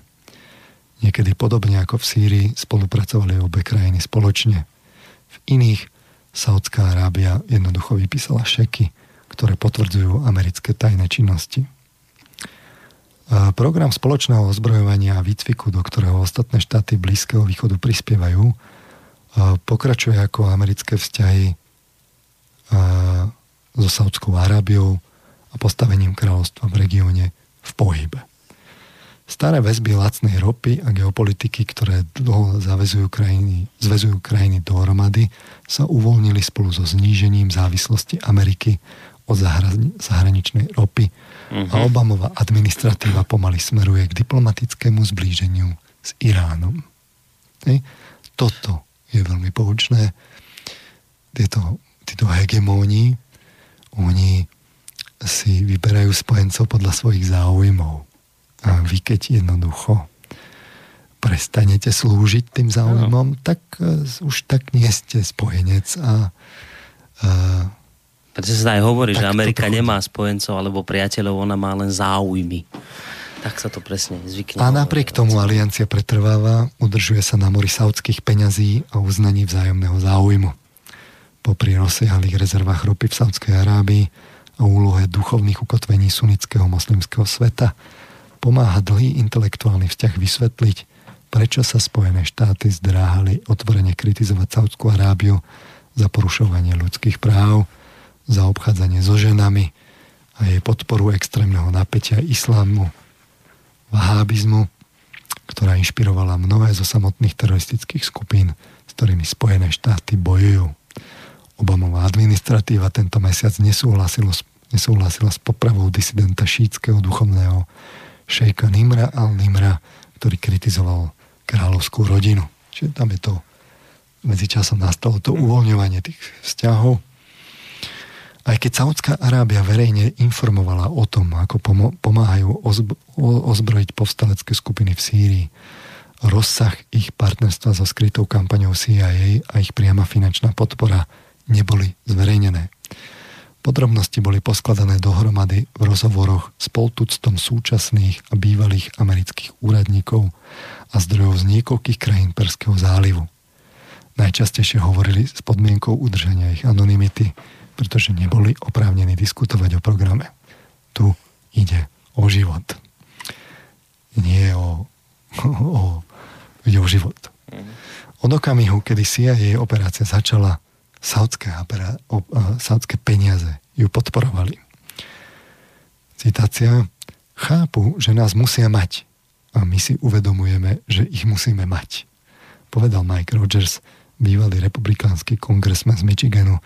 Niekedy podobne ako v Sýrii spolupracovali obe krajiny spoločne. V iných Saudská Arábia jednoducho vypísala šeky, ktoré potvrdzujú americké tajné činnosti. Program spoločného ozbrojovania a výcviku, do ktorého ostatné štáty Blízkeho východu prispievajú, pokračuje ako americké vzťahy so Saudskou Arábiou a postavením kráľovstva v regióne v pohybe. Staré väzby lacnej ropy a geopolitiky, ktoré dlho zavezujú krajiny, zvezujú krajiny dohromady, sa uvoľnili spolu so znížením závislosti Ameriky od zahraničnej ropy uh-huh. a mhm. Obamová administratíva pomaly smeruje k diplomatickému zblíženiu s Iránom. Hej. Toto je veľmi poučné. Tieto, títo hegemóni, oni si vyberajú spojencov podľa svojich záujmov. A vy keď jednoducho prestanete slúžiť tým záujmom, no. tak uh, už tak nie ste spojenec a uh, preto sa aj hovorí, tak že Amerika nemá spojencov alebo priateľov, ona má len záujmy. Tak sa to presne zvykne. A napriek tomu aliancia pretrváva, udržuje sa na mori saudských peňazí a uznaní vzájomného záujmu. Popri rozsiahlých rezervách ropy v Saudskej Arábii a úlohe duchovných ukotvení sunnického moslimského sveta pomáha dlhý intelektuálny vzťah vysvetliť, prečo sa Spojené štáty zdráhali otvorene kritizovať Saudskú Arábiu za porušovanie ľudských práv, za obchádzanie so ženami a jej podporu extrémneho napätia islámu, vahábizmu, ktorá inšpirovala mnohé zo samotných teroristických skupín, s ktorými Spojené štáty bojujú. Obamová administratíva tento mesiac nesúhlasila, nesúhlasila s popravou disidenta šítskeho duchovného šejka Nimra al-Nimra, ktorý kritizoval kráľovskú rodinu. Čiže tam je to medzičasom nastalo to uvoľňovanie tých vzťahov aj keď Saudská Arábia verejne informovala o tom, ako pomáhajú ozbrojiť povstalecké skupiny v Sýrii, rozsah ich partnerstva so skrytou kampaňou CIA a ich priama finančná podpora neboli zverejnené. Podrobnosti boli poskladané dohromady v rozhovoroch s poltuctom súčasných a bývalých amerických úradníkov a zdrojov z niekoľkých krajín Perského zálivu. Najčastejšie hovorili s podmienkou udržania ich anonymity, pretože neboli oprávnení diskutovať o programe. Tu ide o život. Nie o, o, ide o život. Od okamihu, kedy CIA operácia začala, saudské, saudské peniaze ju podporovali. Citácia. Chápu, že nás musia mať a my si uvedomujeme, že ich musíme mať. Povedal Mike Rogers, bývalý republikánsky kongresmen z Michiganu,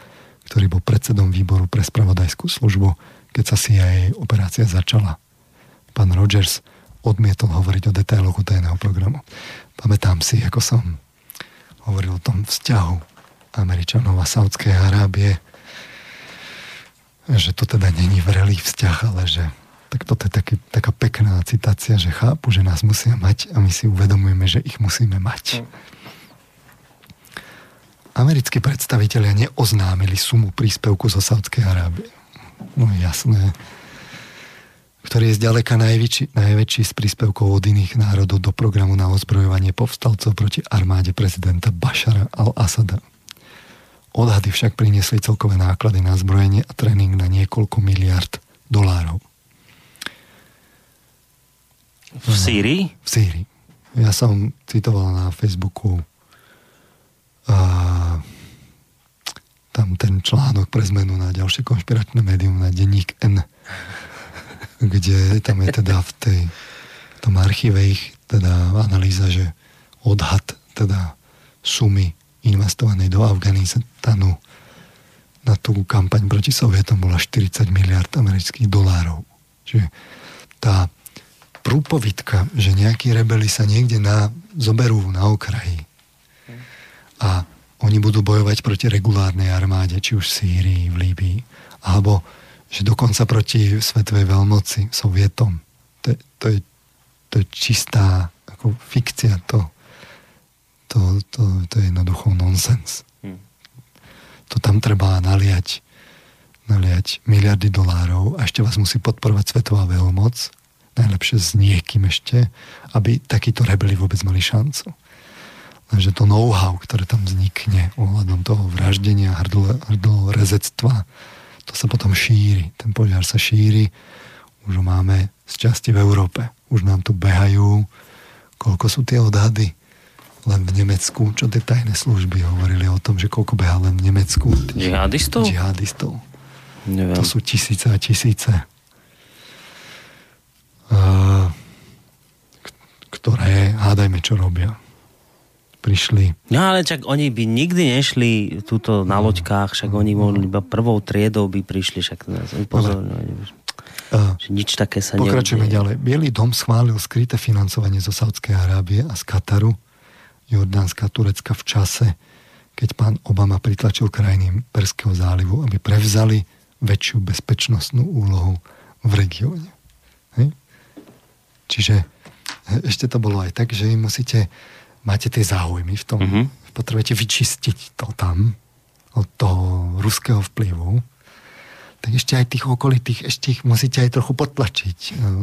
ktorý bol predsedom výboru pre spravodajskú službu, keď sa CIA operácia začala. Pán Rogers odmietol hovoriť o detailoch utajeného programu. Pamätám si, ako som hovoril o tom vzťahu Američanov a Saudskej Arábie, že to teda není vrelý vzťah, ale že tak toto je taký, taká pekná citácia, že chápu, že nás musia mať a my si uvedomujeme, že ich musíme mať. Mm americkí predstavitelia neoznámili sumu príspevku zo Saudskej Arábie. No jasné. Ktorý je zďaleka najväčší, najväčší z príspevkov od iných národov do programu na ozbrojovanie povstalcov proti armáde prezidenta Bašara al-Asada. Odhady však priniesli celkové náklady na zbrojenie a tréning na niekoľko miliard dolárov. V Sýrii? V Sýrii. Ja som citoval na Facebooku a tam ten článok pre zmenu na ďalšie konšpiračné médium na denník N, kde tam je teda v tej v tom archíve ich teda analýza, že odhad teda sumy investovanej do Afganistanu na tú kampaň proti Sovietom bola 40 miliard amerických dolárov. Čiže tá prúpovitka, že nejakí rebeli sa niekde na, zoberú na okraji a oni budú bojovať proti regulárnej armáde, či už v Sýrii, v Líbii, alebo že dokonca proti svetovej veľmoci, Sovietom. To, je, to, je, to je čistá ako fikcia, to, to, to, to je jednoducho nonsens. Hmm. To tam treba naliať, naliať miliardy dolárov a ešte vás musí podporovať svetová veľmoc, najlepšie s niekým ešte, aby takíto rebeli vôbec mali šancu. Lenže to know-how, ktoré tam vznikne ohľadom toho vraždenia, hrdlo, rezectva, to sa potom šíri. Ten požiar sa šíri. Už ho máme z časti v Európe. Už nám tu behajú. Koľko sú tie odhady? Len v Nemecku, čo tie tajné služby hovorili o tom, že koľko beha len v Nemecku. Džihadistov? Džihadistov. Neviem. To sú tisíce a tisíce. Uh, ktoré, hádajme, čo robia prišli. No ale čak oni by nikdy nešli túto na loďkách, však oni mohli iba prvou triedou by prišli, však upozorňujem. Uh, že nič také sa Pokračujeme neudeje. ďalej. Bielý dom schválil skryté financovanie zo Saudskej Arábie a z Kataru, Jordánska, Turecka v čase, keď pán Obama pritlačil krajiny Perského zálivu, aby prevzali väčšiu bezpečnostnú úlohu v regióne. Hej? Čiže ešte to bolo aj tak, že musíte máte tie záujmy v tom, mm-hmm. potrebujete vyčistiť to tam od toho ruského vplyvu, tak ešte aj tých okolitých, ešte ich musíte aj trochu potlačiť,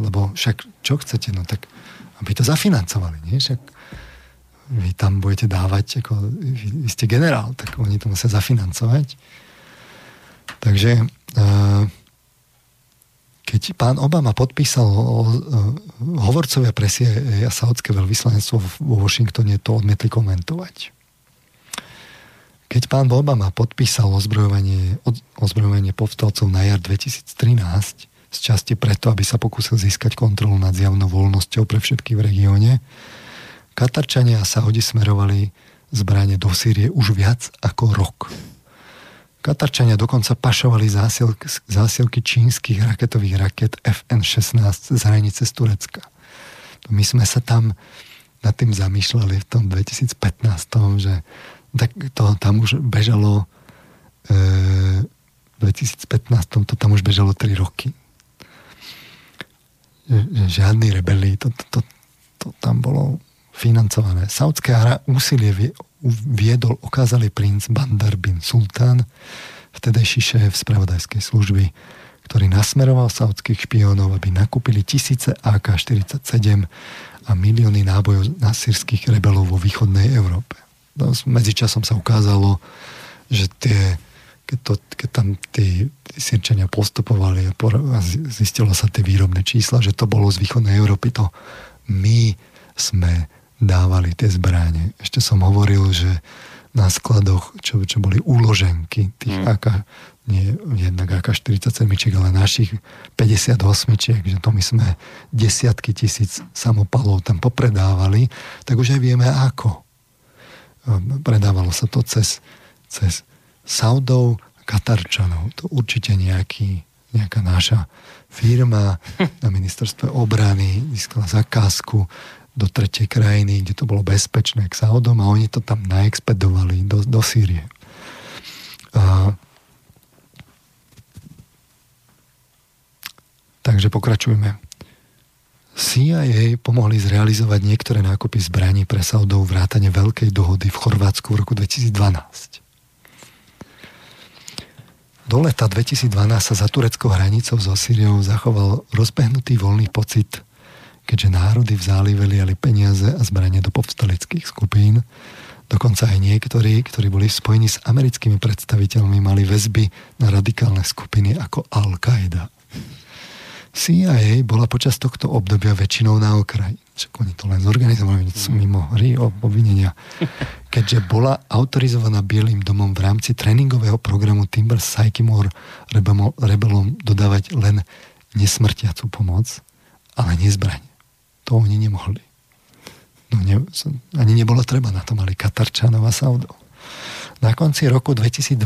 lebo však čo chcete, no tak aby to zafinancovali, nie? Však vy tam budete dávať, ako vy, vy ste generál, tak oni to musia zafinancovať. Takže uh, keď pán Obama podpísal hovorcovia presie a saudské veľvyslanectvo vo Washingtone to odmietli komentovať. Keď pán Obama podpísal ozbrojovanie, ozbrojovanie povstalcov na jar 2013, z časti preto, aby sa pokúsil získať kontrolu nad zjavnou voľnosťou pre všetky v regióne, Katarčania a Saudi smerovali zbranie do Sýrie už viac ako rok. Katarčania dokonca pašovali zásilky, zásilky čínskych raketových raket FN-16 z hranice z Turecka. My sme sa tam nad tým zamýšľali v tom 2015, že tak to tam už bežalo e, v 2015 to tam už bežalo 3 roky. Že žiadny rebeli, to, to, to, to tam bolo financované. Saudské úsilie viedol okázalý princ Bandar bin Sultán, vtedajší šéf spravodajskej služby, ktorý nasmeroval saudských špiónov, aby nakúpili tisíce AK-47 a milióny nábojov na sírskych rebelov vo východnej Európe. No, medzičasom sa ukázalo, že tie, keď, to, keď tam tí, tí sírčania postupovali a, por, a zistilo sa tie výrobné čísla, že to bolo z východnej Európy, to my sme dávali tie zbráne. Ešte som hovoril, že na skladoch, čo, čo boli úloženky tých mm. AK, nie jednak AK-47, ale našich 58, že to my sme desiatky tisíc samopalov tam popredávali, tak už aj vieme ako. Predávalo sa to cez, cez Saudov, Katarčanov. To určite nejaký, nejaká naša firma na ministerstve obrany získala zakázku do tretej krajiny, kde to bolo bezpečné k Saudom a oni to tam naexpedovali do, do Sýrie. A, takže pokračujeme. CIA pomohli zrealizovať niektoré nákupy zbraní pre Saudov vrátane veľkej dohody v Chorvátsku v roku 2012. Do leta 2012 sa za tureckou hranicou so Syriou zachoval rozbehnutý voľný pocit keďže národy v zálive liali peniaze a zbranie do povstaleckých skupín. Dokonca aj niektorí, ktorí boli spojení s americkými predstaviteľmi, mali väzby na radikálne skupiny ako Al-Qaida. CIA bola počas tohto obdobia väčšinou na okraji. Však oni to len zorganizovali, sú mimo hry o obvinenia. Keďže bola autorizovaná Bielým domom v rámci tréningového programu Timber Sycamore rebelom dodávať len nesmrtiacu pomoc, ale nezbraň. To oni nemohli. No ne, ani nebolo treba, na to mali Katarčanov a Saudov. Na konci roku 2012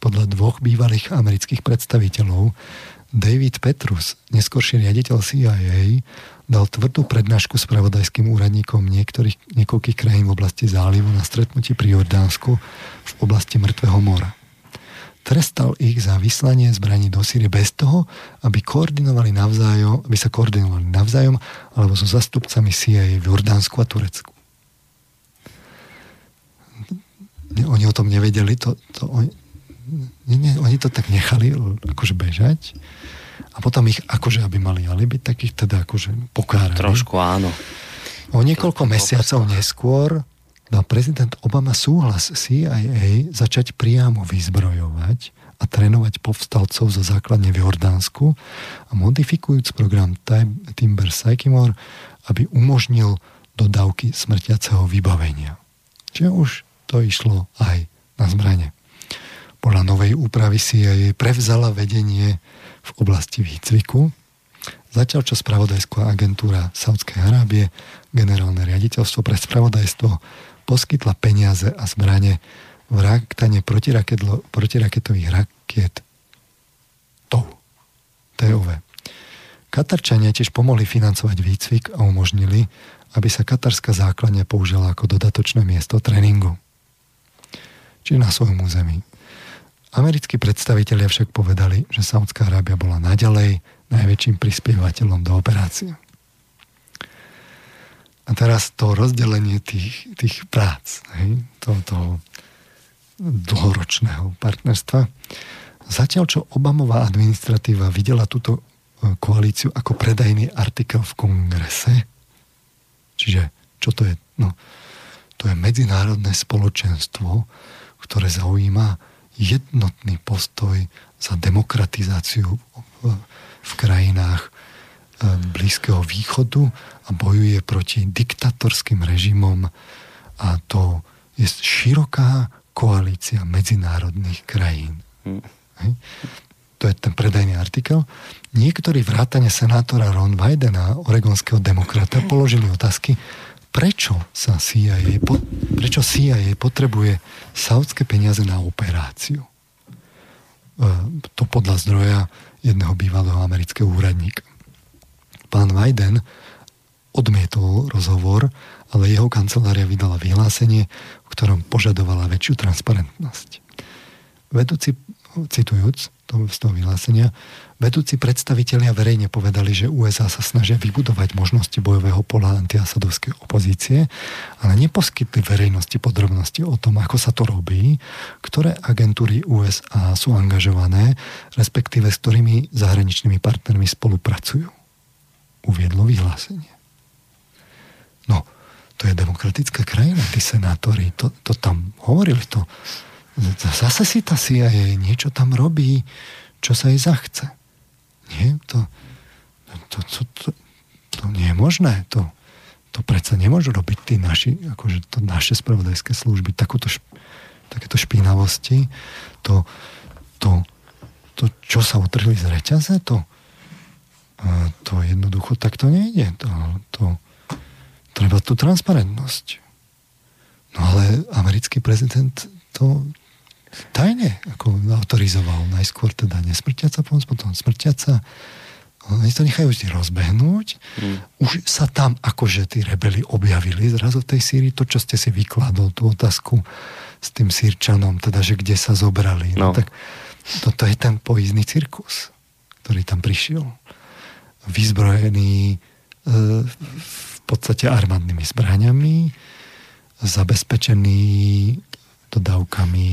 podľa dvoch bývalých amerických predstaviteľov David Petrus, neskorší riaditeľ CIA, dal tvrdú prednášku spravodajským úradníkom niektorých, niekoľkých krajín v oblasti zálivu na stretnutí pri Jordánsku v oblasti Mŕtvého mora. Trestal ich za vyslanie zbraní do Sýrie bez toho, aby koordinovali navzájom, aby sa koordinovali navzájom alebo so zastupcami CIA v Jordánsku a Turecku. Oni o tom nevedeli, to, to oni, nie, nie, oni to tak nechali akože bežať a potom ich akože, aby mali alibi, tak ich teda akože pokárali. Trošku áno. O niekoľko mesiacov neskôr dal prezident Obama súhlas CIA začať priamo vyzbrojovať a trénovať povstalcov zo základne v Jordánsku a modifikujúc program Timber Sycamore, aby umožnil dodávky smrtiaceho vybavenia. Čiže už to išlo aj na zbranie. Podľa novej úpravy CIA prevzala vedenie v oblasti výcviku, zatiaľ čo spravodajská agentúra Saudskej Arábie, generálne riaditeľstvo pre spravodajstvo poskytla peniaze a zbranie v raktane protiraketových rakiet TOW. TOV. Katarčania tiež pomohli financovať výcvik a umožnili, aby sa katarská základňa použila ako dodatočné miesto tréningu. Čiže na svojom území. Americkí predstavitelia však povedali, že Saudská Arábia bola naďalej najväčším prispievateľom do operácie. A teraz to rozdelenie tých, tých prác, hej, to, toho dlhoročného partnerstva. Zatiaľ, čo Obamová administratíva videla túto e, koalíciu ako predajný artikel v kongrese, čiže čo to je? No, to je medzinárodné spoločenstvo, ktoré zaujíma jednotný postoj za demokratizáciu v, v krajinách E, Blízkeho východu a bojuje proti diktatorským režimom a to je široká koalícia medzinárodných krajín. Hmm. To je ten predajný artikel. Niektorí vrátane senátora Ron Bidena, oregonského demokrata, položili otázky, prečo sa CIA, prečo CIA potrebuje saudské peniaze na operáciu. E, to podľa zdroja jedného bývalého amerického úradníka pán Biden odmietol rozhovor, ale jeho kancelária vydala vyhlásenie, v ktorom požadovala väčšiu transparentnosť. Vedúci, citujúc to, z toho vyhlásenia, vedúci predstavitelia verejne povedali, že USA sa snažia vybudovať možnosti bojového pola antiasadovskej opozície, ale neposkytli verejnosti podrobnosti o tom, ako sa to robí, ktoré agentúry USA sú angažované, respektíve s ktorými zahraničnými partnermi spolupracujú uviedlo vyhlásenie. No, to je demokratická krajina, tí senátori, to, to tam hovorili, to zase si tá CIA niečo tam robí, čo sa jej zachce. Nie, to, to, to, to, to nie je možné, to, to predsa nemôžu robiť tí naši, akože to naše spravodajské služby, takúto, takéto špinavosti, to, to, to, čo sa utrhli z reťaze, to, to jednoducho takto nejde. To, to, treba tú transparentnosť. No ale americký prezident to tajne ako autorizoval. Najskôr teda nesmrtiaca pomoc, potom smrtiaca. Oni to nechajú vždy rozbehnúť. Hmm. Už sa tam akože tí rebeli objavili zrazu v tej Sýrii. To, čo ste si vykladol, tú otázku s tým Sýrčanom, teda, že kde sa zobrali. No. No, tak toto je ten pojízdný cirkus, ktorý tam prišiel vyzbrojený e, v podstate armádnymi zbraniami, zabezpečený dodávkami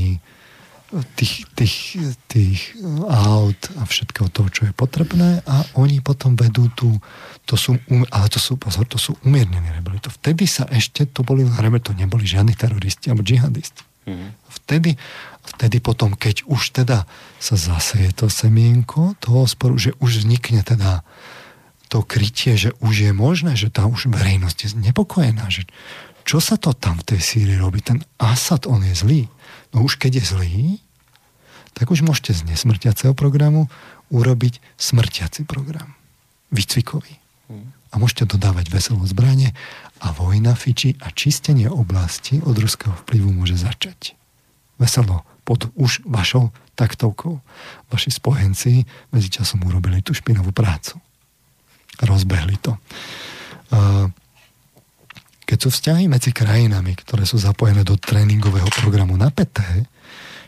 tých, tých, tých aut a všetkého toho, čo je potrebné a oni potom vedú tú, to sú, um, ale to sú, pozor, to sú umiernení rebeli. To vtedy sa ešte, to boli rebeli, to neboli žiadni teroristi alebo džihadisti. Mm-hmm. Vtedy, vtedy potom, keď už teda sa zaseje to semienko toho sporu, že už vznikne teda to krytie, že už je možné, že tá už verejnosť je znepokojená, že čo sa to tam v tej Sýrii robí? Ten Asad, on je zlý. No už keď je zlý, tak už môžete z nesmrtiaceho programu urobiť smrtiaci program. Výcvikový. A môžete dodávať veselé zbranie a vojna fiči a čistenie oblasti od ruského vplyvu môže začať. veselo pod už vašou taktovkou. Vaši spojenci medzičasom urobili tú špinavú prácu. Rozbehli to. Keď sú vzťahy medzi krajinami, ktoré sú zapojené do tréningového programu napäté,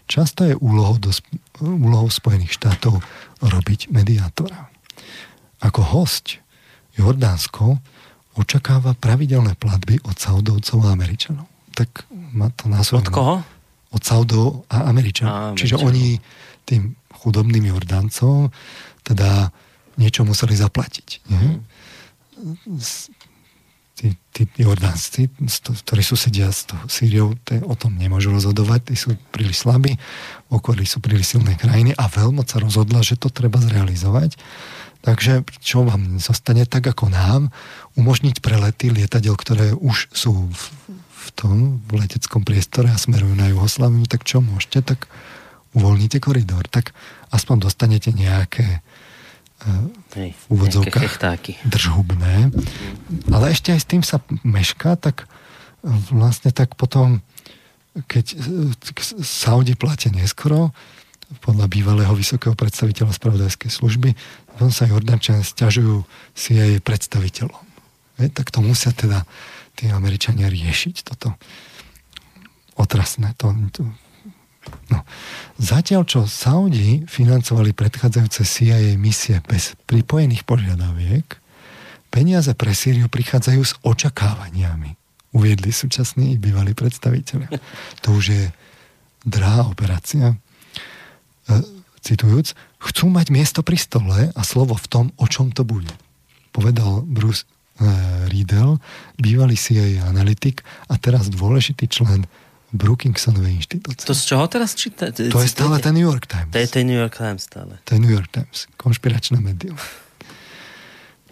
často je úlohou, do, úlohou Spojených štátov robiť mediátora. Ako host Jordánsko očakáva pravidelné platby od Saudovcov a Američanov. Tak má to názov. Od koho? Od Saudov a Američanov. A Čiže oni tým chudobným Jordáncom teda niečo museli zaplatiť. Nie? Mm. Tí, tí Jordánci, ktorí susedia s Sýriou, o tom nemôžu rozhodovať, tí sú príliš slabí, okolí sú príliš silné krajiny a veľmoc sa rozhodla, že to treba zrealizovať Takže čo vám zostane tak ako nám, umožniť prelety lietadiel, ktoré už sú v, v tom v leteckom priestore a smerujú na Juhoslaviu, tak čo môžete, tak uvoľnite koridor. Tak aspoň dostanete nejaké Hej, v úvodzovkách držhubné. Ale ešte aj s tým sa meška, tak e, vlastne tak potom, keď e, Saudi platia neskoro, podľa bývalého vysokého predstaviteľa spravodajskej služby, potom sa Jordančania stiažujú si jej predstaviteľom. Je, tak to musia teda tí Američania riešiť, toto otrasné. To, to, no. Zatiaľ, čo Saudi financovali predchádzajúce CIA misie bez pripojených požiadaviek, peniaze pre Sýriu prichádzajú s očakávaniami. Uviedli súčasní i bývalí predstaviteľe. To už je drahá operácia. E, citujúc, chcú mať miesto pri stole a slovo v tom, o čom to bude. Povedal Bruce e, Riedel, bývalý CIA analytik a teraz dôležitý člen Brookingsonovej inštitúcie. To z čoho teraz číta? To je stále ten New York Times. To je ten New York Times stále. To je New York Times, konšpiračné médium.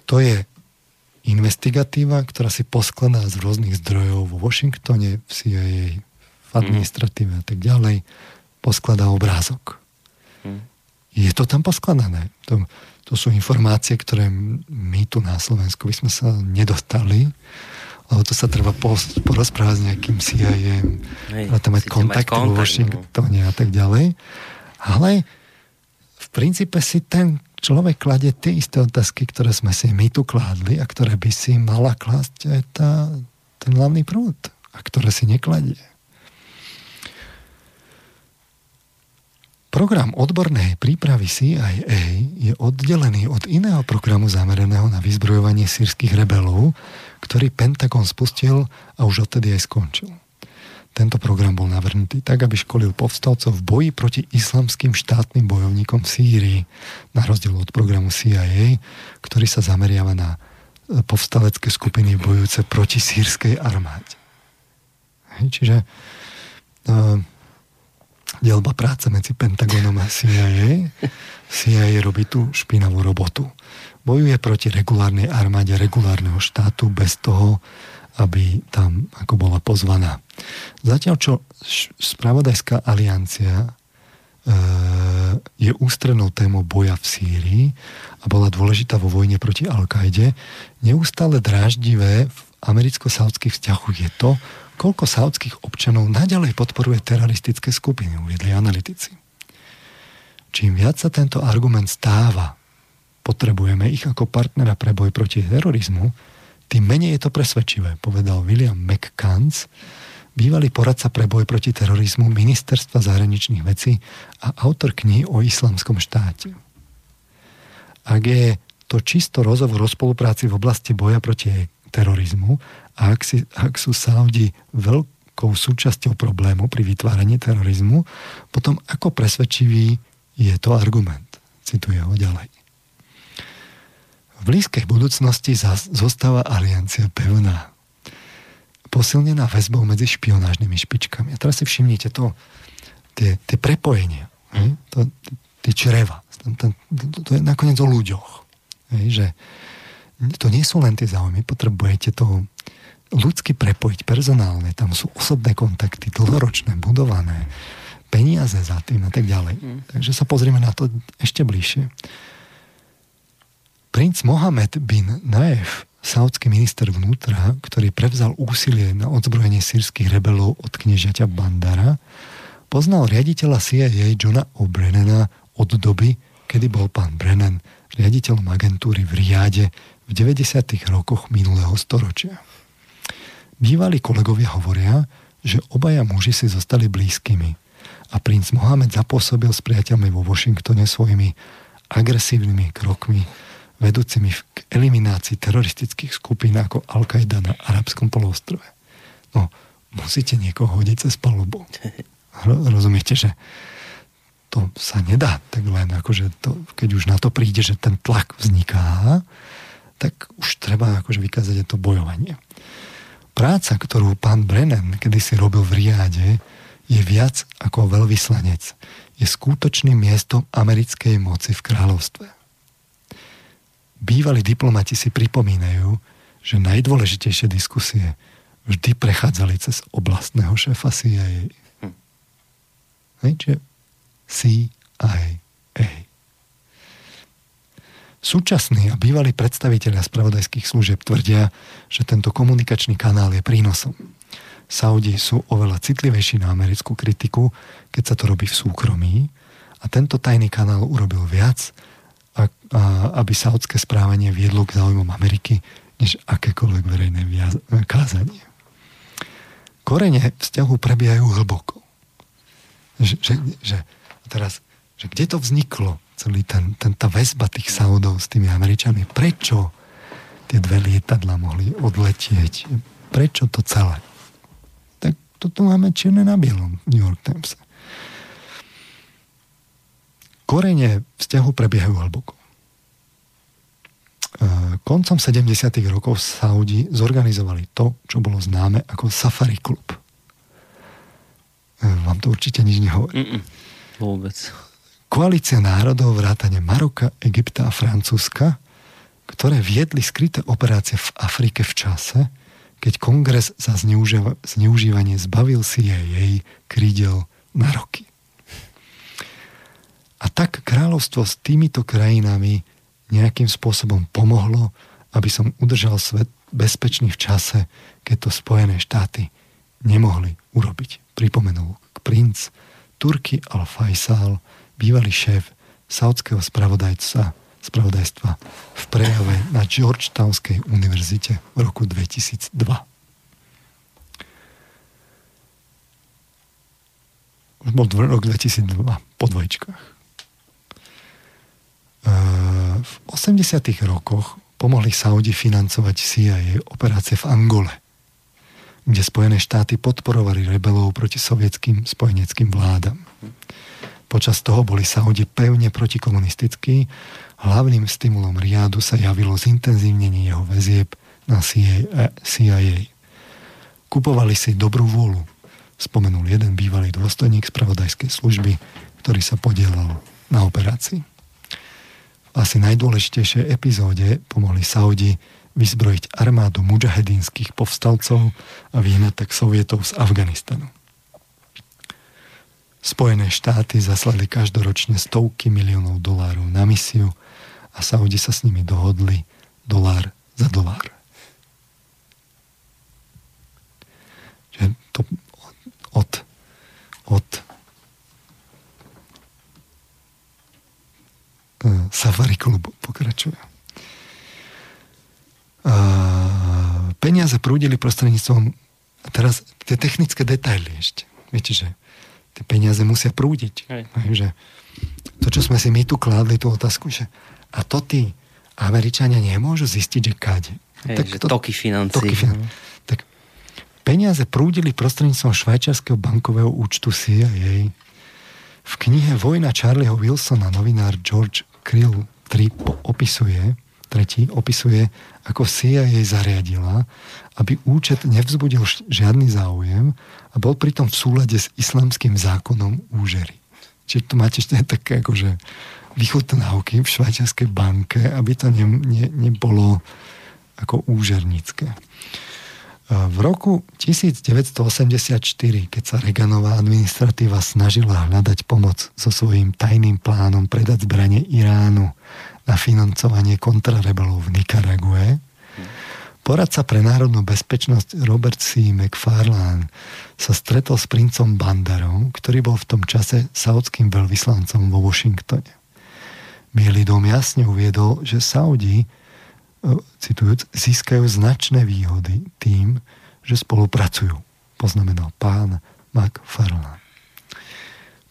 To je investigatíva, ktorá si poskladá z rôznych zdrojov vo Washingtone, v CIA, v administratíve a tak ďalej, poskladá obrázok. Je to tam poskladané. To, to sú informácie, ktoré my tu na Slovensku by sme sa nedostali, lebo to sa treba porozprávať s nejakým CIA, treba tam mať kontakt, vo Washingtone a tak ďalej. Ale v princípe si ten človek kladie tie isté otázky, ktoré sme si my tu kládli a ktoré by si mala klásť aj tá, ten hlavný prúd a ktoré si nekladie. Program odbornej prípravy CIA je oddelený od iného programu zameraného na vyzbrojovanie sírskych rebelov, ktorý Pentagon spustil a už odtedy aj skončil. Tento program bol navrhnutý tak, aby školil povstalcov v boji proti islamským štátnym bojovníkom v Sýrii, na rozdiel od programu CIA, ktorý sa zameriava na e, povstalecké skupiny bojujúce proti sírskej armáde. Čiže uh, delba práce medzi Pentagonom a CIA. CIA robí tú špinavú robotu. Bojuje proti regulárnej armáde regulárneho štátu bez toho, aby tam ako bola pozvaná. Zatiaľ, čo spravodajská aliancia e, je ústrednou témou boja v Sýrii a bola dôležitá vo vojne proti Al-Kaide, neustále dráždivé v americko-saudských vzťahoch je to, koľko saudských občanov naďalej podporuje teroristické skupiny, uviedli analytici. Čím viac sa tento argument stáva, potrebujeme ich ako partnera pre boj proti terorizmu, tým menej je to presvedčivé, povedal William McCants, bývalý poradca pre boj proti terorizmu Ministerstva zahraničných vecí a autor knihy o islamskom štáte. Ak je to čisto rozhovor o spolupráci v oblasti boja proti terorizmu a ak, si, ak sú Saudi veľkou súčasťou problému pri vytváraní terorizmu, potom ako presvedčivý je to argument. Cituje ho ďalej. V blízkej budúcnosti zostáva aliancia pevná. Posilnená väzbou medzi špionážnymi špičkami. A teraz si všimnite to, tie, tie prepojenia, mm. to, tie čreva. To, to, to je nakoniec o ľuďoch. Hej, že to nie sú len tie záujmy, potrebujete to ľudsky prepojiť, personálne, tam sú osobné kontakty, dlhoročné, budované, peniaze za tým a tak ďalej. Mm. Takže sa pozrieme na to ešte bližšie. Princ Mohamed bin Naef, saudský minister vnútra, ktorý prevzal úsilie na odzbrojenie sírskych rebelov od kniežaťa Bandara, Poznal riaditeľa CIA Johna O'Brennana od doby, kedy bol pán Brennan riaditeľom agentúry v Riade v 90. rokoch minulého storočia. Bývalí kolegovia hovoria, že obaja muži si zostali blízkymi a princ Mohamed zapôsobil s priateľmi vo Washingtone svojimi agresívnymi krokmi vedúcimi k eliminácii teroristických skupín ako Al-Qaida na arabskom poloostrove. No, musíte niekoho hodiť cez palubu. Rozumiete, že to sa nedá tak len, akože to, keď už na to príde, že ten tlak vzniká, tak už treba akože vykázať to bojovanie. Práca, ktorú pán Brennan kedysi robil v Riade, je viac ako veľvyslanec. Je skutočným miestom americkej moci v kráľovstve. Bývalí diplomati si pripomínajú, že najdôležitejšie diskusie vždy prechádzali cez oblastného šéfa CIA. Hm. Hej, CIA. Súčasní a bývalí predstaviteľia spravodajských služieb tvrdia, že tento komunikačný kanál je prínosom. Saudi sú oveľa citlivejší na americkú kritiku, keď sa to robí v súkromí a tento tajný kanál urobil viac, a, a, aby saudské správanie viedlo k záujmom Ameriky, než akékoľvek verejné viaz- kázanie. Korene vzťahu prebiehajú hlboko. Že, že, že, teraz, že kde to vzniklo? Celý ten, ten, tá väzba tých Saudov s tými Američanmi. Prečo tie dve lietadla mohli odletieť? Prečo to celé? Tak toto máme čierne na bielom v New York Times. Korene vzťahu prebiehajú hlboko. E, koncom 70. rokov Saudi zorganizovali to, čo bolo známe ako Safari Club. E, vám to určite nič nehovorí. Mm-mm, vôbec koalícia národov vrátane Maroka, Egypta a Francúzska, ktoré viedli skryté operácie v Afrike v čase, keď kongres za zneužívanie zbavil CIA krídel na roky. A tak kráľovstvo s týmito krajinami nejakým spôsobom pomohlo, aby som udržal svet bezpečný v čase, keď to Spojené štáty nemohli urobiť. Pripomenul princ Turky al-Faisal, bývalý šéf saudského spravodajca, spravodajstva v prejave na Georgetownskej univerzite v roku 2002. Už bol rok 2002 po dvojčkách. V 80. rokoch pomohli Saudi financovať CIA operácie v Angole, kde Spojené štáty podporovali rebelov proti sovietským spojeneckým vládam. Počas toho boli Saudi pevne protikomunistickí. Hlavným stimulom Riadu sa javilo zintenzívnenie jeho väzieb na CIA. Kupovali si dobrú vôľu, spomenul jeden bývalý dôstojník spravodajskej služby, ktorý sa podielal na operácii. V asi najdôležitejšej epizóde pomohli Saudi vyzbrojiť armádu mujahedínskych povstalcov a vyhnať tak Sovietov z Afganistanu. Spojené štáty zaslali každoročne stovky miliónov dolárov na misiu a Saudi sa s nimi dohodli dolár za dolár. Že to od, od uh, Safari klubu pokračuje. Uh, peniaze prúdili prostredníctvom a teraz tie technické detaily ešte. Viete, že tie peniaze musia prúdiť. Hej. Že to, čo sme si my tu kládli, tú otázku, že a to tí Američania nemôžu zistiť, že kade. Hej, tak že to, toky financí. Toky financí. No. Tak peniaze prúdili prostredníctvom švajčiarského bankového účtu CIA. V knihe Vojna Charlieho Wilsona novinár George Krill 3 opisuje, tretí opisuje, ako CIA zariadila, aby účet nevzbudil žiadny záujem a bol pritom v súlade s islamským zákonom úžery. Čiže tu máte ešte také akože vychutnávky v švajčiarskej banke, aby to ne, ne, nebolo ako úžernické. V roku 1984, keď sa Reaganová administratíva snažila hľadať pomoc so svojím tajným plánom predať zbranie Iránu na financovanie kontrarebelov v Nikarague, Poradca pre národnú bezpečnosť Robert C. McFarlane sa stretol s princom Bandarom, ktorý bol v tom čase saudským veľvyslancom vo Washingtone. Bielý dom jasne uviedol, že Saudi, e, citujúc, získajú značné výhody tým, že spolupracujú, poznamenal pán McFarlane.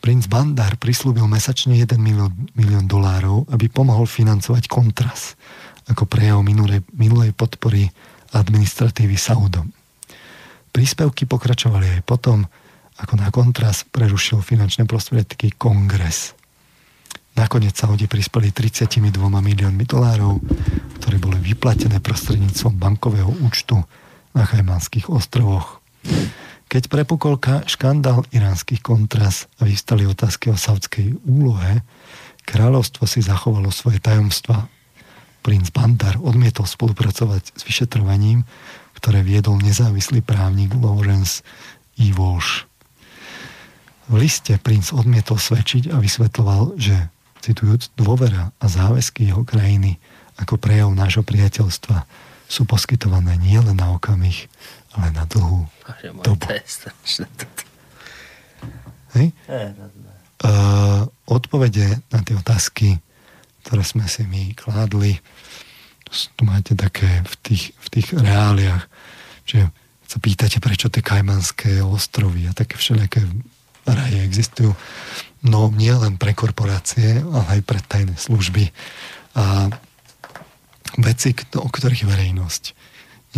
Princ Bandar prislúbil mesačne 1 milión, milión dolárov, aby pomohol financovať kontras ako prejav minulej, minulej podpory administratívy Saudom. Príspevky pokračovali aj potom, ako na kontras prerušil finančné prostriedky kongres. Nakoniec Saudi prispeli 32 miliónmi dolárov, ktoré boli vyplatené prostredníctvom bankového účtu na Chajmanských ostrovoch. Keď prepukol škandál iránskych kontras a vystali otázky o saudskej úlohe, kráľovstvo si zachovalo svoje tajomstva princ Bandar odmietol spolupracovať s vyšetrovaním, ktoré viedol nezávislý právnik Lawrence E. Walsh. V liste princ odmietol svedčiť a vysvetloval, že citujúc dôvera a záväzky jeho krajiny ako prejav nášho priateľstva sú poskytované nielen na okamih, ale na dlhú dobu. Hej? Uh, odpovede na tie otázky ktoré sme si my kládli. Tu máte také v tých, v tých reáliách, že sa pýtate, prečo tie kajmanské ostrovy a také všelijaké raje existujú. No nie len pre korporácie, ale aj pre tajné služby a veci, o ktorých verejnosť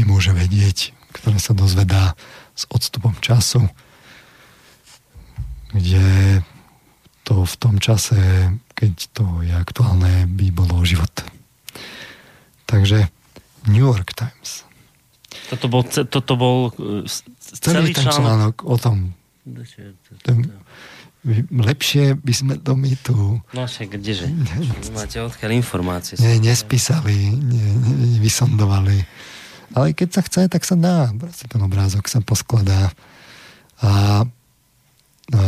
nemôže vedieť, ktoré sa dozvedá s odstupom času, kde to v tom čase keď to je aktuálne, by bolo život. Takže New York Times. Toto bol, toto bol e, celý, celý ten článok o tom. Lepšie by sme to my tu... No však kdeže? Máte odkiaľ informácie? Ne, nespísali, ne, vysondovali. Ale keď sa chce, tak sa dá. Proste ten obrázok sa poskladá. A, a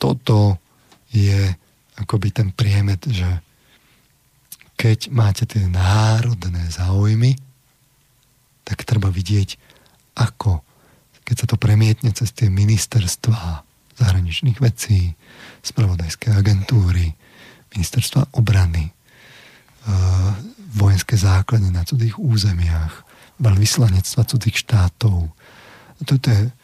toto je akoby ten priemet, že keď máte tie národné záujmy, tak treba vidieť, ako, keď sa to premietne cez tie ministerstva zahraničných vecí, spravodajské agentúry, ministerstva obrany, e, vojenské základne na cudzích územiach, veľvyslanectva cudzích štátov. Toto je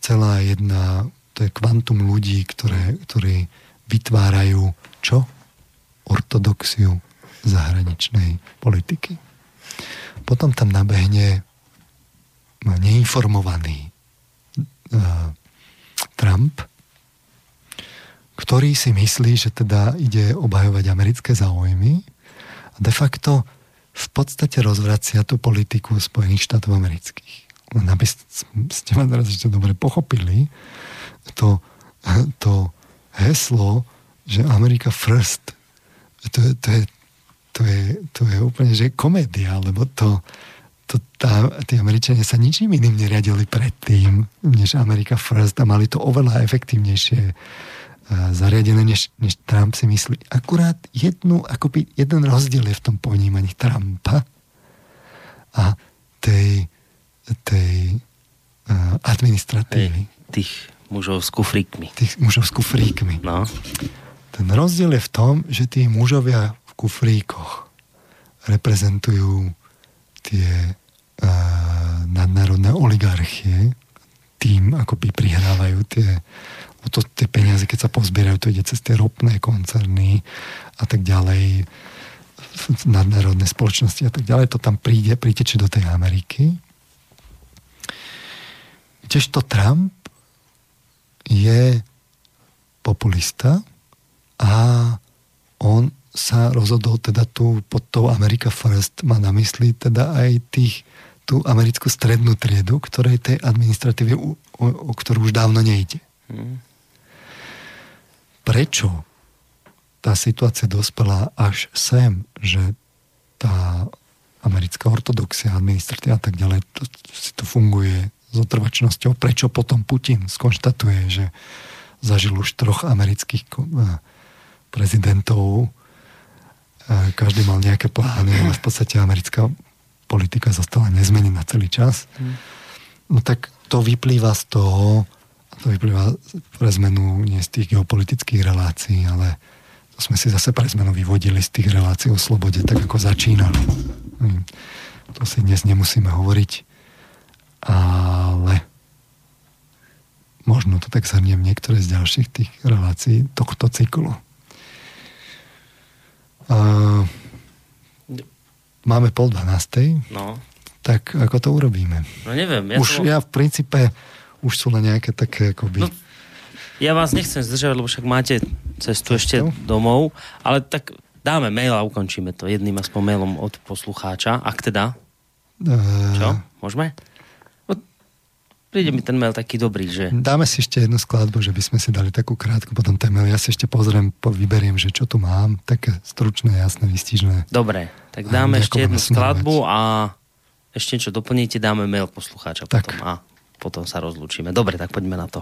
celá jedna, to je kvantum ľudí, ktoré, ktorí vytvárajú čo? Ortodoxiu zahraničnej politiky. Potom tam nabehne neinformovaný uh, Trump, ktorý si myslí, že teda ide obhajovať americké záujmy a de facto v podstate rozvracia tú politiku Spojených štátov amerických. Len aby ste ma teraz ešte dobre pochopili, to, to heslo, že America first, to, to, je, to, je, to je úplne, že komédia, lebo to, to tá, tí Američania sa ničím iným neriadili predtým, než America first a mali to oveľa efektívnejšie zariadené, než, než Trump si myslí. Akurát jednu, akoby jeden rozdiel je v tom ponímaní Trumpa a tej, tej uh, administratívy. Hej, tých mužov s kufríkmi. Tých mužov s kufríkmi. No. Ten rozdiel je v tom, že tí mužovia v kufríkoch reprezentujú tie uh, nadnárodné oligarchie, tým akoby prihrávajú tie, o to, tie peniaze, keď sa pozbierajú, to ide cez tie ropné koncerny a tak ďalej, nadnárodné spoločnosti a tak ďalej, to tam príde, príteče do tej Ameriky. Kdežto Trump je populista a on sa rozhodol teda tu pod tou America First má na mysli teda aj tých, tú americkú strednú triedu, ktorej tej administratíve, o, o ktorú už dávno nejde. Hmm. Prečo tá situácia dospela až sem, že tá americká ortodoxia, administratíva a tak ďalej, to, si to funguje s otrvačnosťou, prečo potom Putin skonštatuje, že zažil už troch amerických eh, prezidentov, každý mal nejaké plány, ale v podstate americká politika zostala nezmenená celý čas. Hmm. No tak to vyplýva z toho, to vyplýva pre zmenu nie z tých geopolitických relácií, ale to sme si zase pre zmenu vyvodili z tých relácií o slobode, tak ako začínalo. Hmm. To si dnes nemusíme hovoriť, ale možno to tak zhrniem niektoré z ďalších tých relácií tohto cyklu. Uh, máme pol dvanástej. No. Tak ako to urobíme? No neviem. Ja už som... ja v princípe už sú len nejaké také akoby... No, ja vás nechcem zdržať, lebo však máte cestu ešte domov, ale tak dáme mail a ukončíme to jedným aspoň mailom od poslucháča, ak teda. Uh... Čo? Môžeme? príde mi ten mail taký dobrý, že... Dáme si ešte jednu skladbu, že by sme si dali takú krátku potom ten mail. Ja si ešte pozriem, vyberiem, že čo tu mám. Také stručné, jasné, vystižné. Dobre, tak dáme ešte jednu skladbu a ešte niečo doplníte, dáme mail poslucháča tak. potom a potom sa rozlúčime. Dobre, tak poďme na to.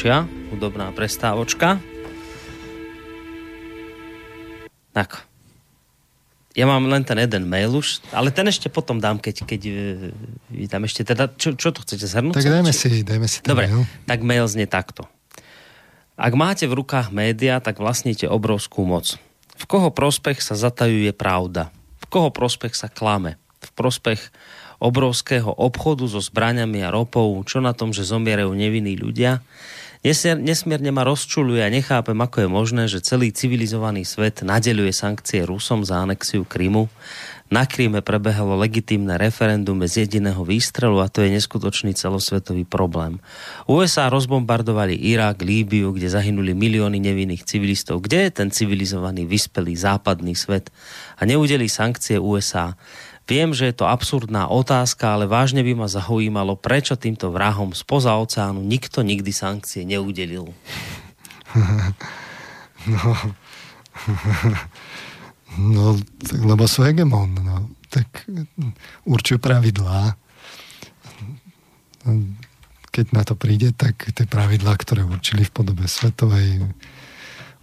Kratšia hudobná prestávočka. Tak. Ja mám len ten jeden mail už, ale ten ešte potom dám, keď, keď vy tam ešte teda, čo, čo to chcete zhrnúť? Tak dajme si, dajme si ten Dobre, mail. tak mail znie takto. Ak máte v rukách média, tak vlastníte obrovskú moc. V koho prospech sa zatajuje pravda? V koho prospech sa klame? V prospech obrovského obchodu so zbraňami a ropou, čo na tom, že zomierajú nevinní ľudia? Nesmierne ma rozčuluje a nechápem, ako je možné, že celý civilizovaný svet nadeľuje sankcie Rusom za anexiu Krymu. Na Kríme prebehlo legitímne referendum bez jediného výstrelu a to je neskutočný celosvetový problém. USA rozbombardovali Irak, Líbiu, kde zahynuli milióny nevinných civilistov. Kde je ten civilizovaný, vyspelý západný svet? A neudeli sankcie USA. Viem, že je to absurdná otázka, ale vážne by ma zaujímalo, prečo týmto vrahom spoza oceánu nikto nikdy sankcie neudelil. No, no lebo sú hegemon, no. Tak určujú pravidlá. Keď na to príde, tak tie pravidlá, ktoré určili v podobe svetovej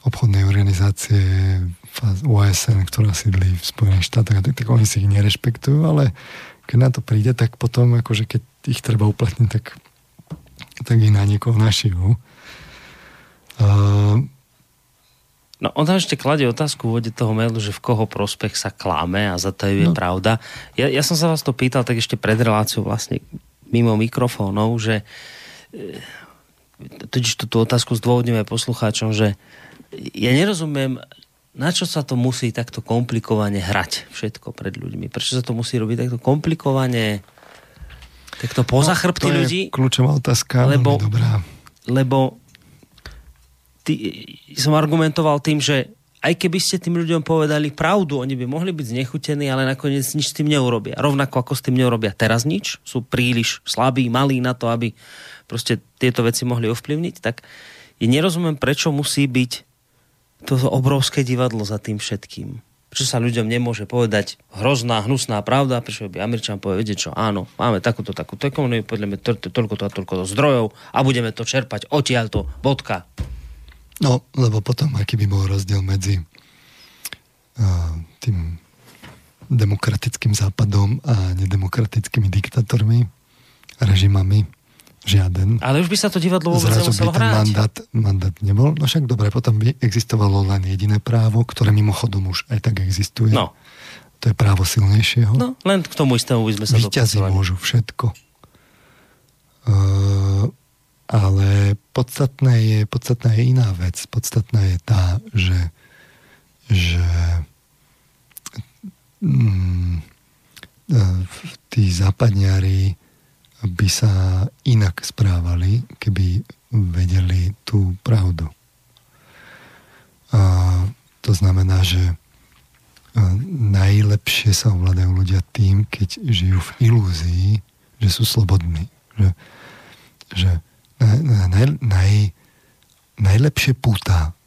obchodnej organizácie OSN, ktorá sídli v Spojených štátoch, tak, tak oni si ich nerešpektujú, ale keď na to príde, tak potom, akože keď ich treba uplatniť, tak, tak ich na niekoho našijú. Uh, No on tam ešte kladie otázku v vode toho mailu, že v koho prospech sa kláme a za to je no. pravda. Ja, ja som sa vás to pýtal tak ešte pred reláciou vlastne mimo mikrofónov, že e, totiž tú otázku zdôvodňujem aj poslucháčom, že ja nerozumiem, na čo sa to musí takto komplikovane hrať všetko pred ľuďmi? Prečo sa to musí robiť takto komplikovane, takto poza no, chrbty ľudí? kľúčová otázka, lebo, dobrá. Lebo ty, som argumentoval tým, že aj keby ste tým ľuďom povedali pravdu, oni by mohli byť znechutení, ale nakoniec nič s tým neurobia. Rovnako ako s tým neurobia teraz nič, sú príliš slabí, malí na to, aby proste tieto veci mohli ovplyvniť, tak I nerozumiem, prečo musí byť toto obrovské divadlo za tým všetkým. Prečo sa ľuďom nemôže povedať hrozná, hnusná pravda, prečo by Američan povedal, čo, áno, máme takúto, takúto ekonomiu, podľa toľko to a toľko to zdrojov a budeme to čerpať odtiaľto, bodka. No, lebo potom, aký by bol rozdiel medzi uh, tým demokratickým západom a nedemokratickými diktátormi, režimami, žiaden. Ale už by sa to divadlo vôbec Zrazu nemuselo by ten mandát, mandát nebol. No však dobre, potom by existovalo len jediné právo, ktoré mimochodom už aj tak existuje. No. To je právo silnejšieho. No, len k tomu istému by sme sa Výťazí môžu všetko. Uh, ale podstatné je, podstatná je iná vec. Podstatná je tá, že, že mm, tí západňári by sa inak správali, keby vedeli tú pravdu. A to znamená, že najlepšie sa ovládajú ľudia tým, keď žijú v ilúzii, že sú slobodní. Že, že naj, naj, najlepšie púta,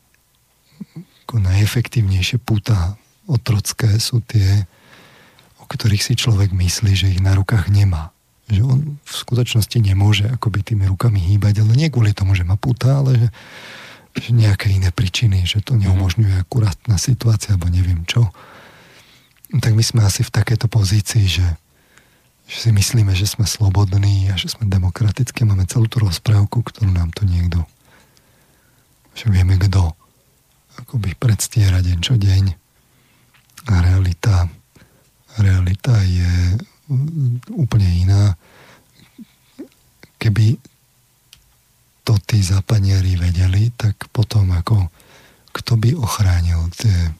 ako najefektívnejšie púta otrocké sú tie, o ktorých si človek myslí, že ich na rukách nemá. Že on v skutočnosti nemôže akoby tými rukami hýbať, ale nie kvôli tomu, že má púta, ale že, že nejaké iné príčiny, že to neumožňuje akurátna situácia, alebo neviem čo. Tak my sme asi v takejto pozícii, že že si myslíme, že sme slobodní a že sme demokratickí. Máme celú tú rozprávku, ktorú nám tu niekto že vieme kto akoby predstiera deň čo deň. A realita, realita je úplne iná. Keby to tí západniari vedeli, tak potom ako kto by ochránil tie,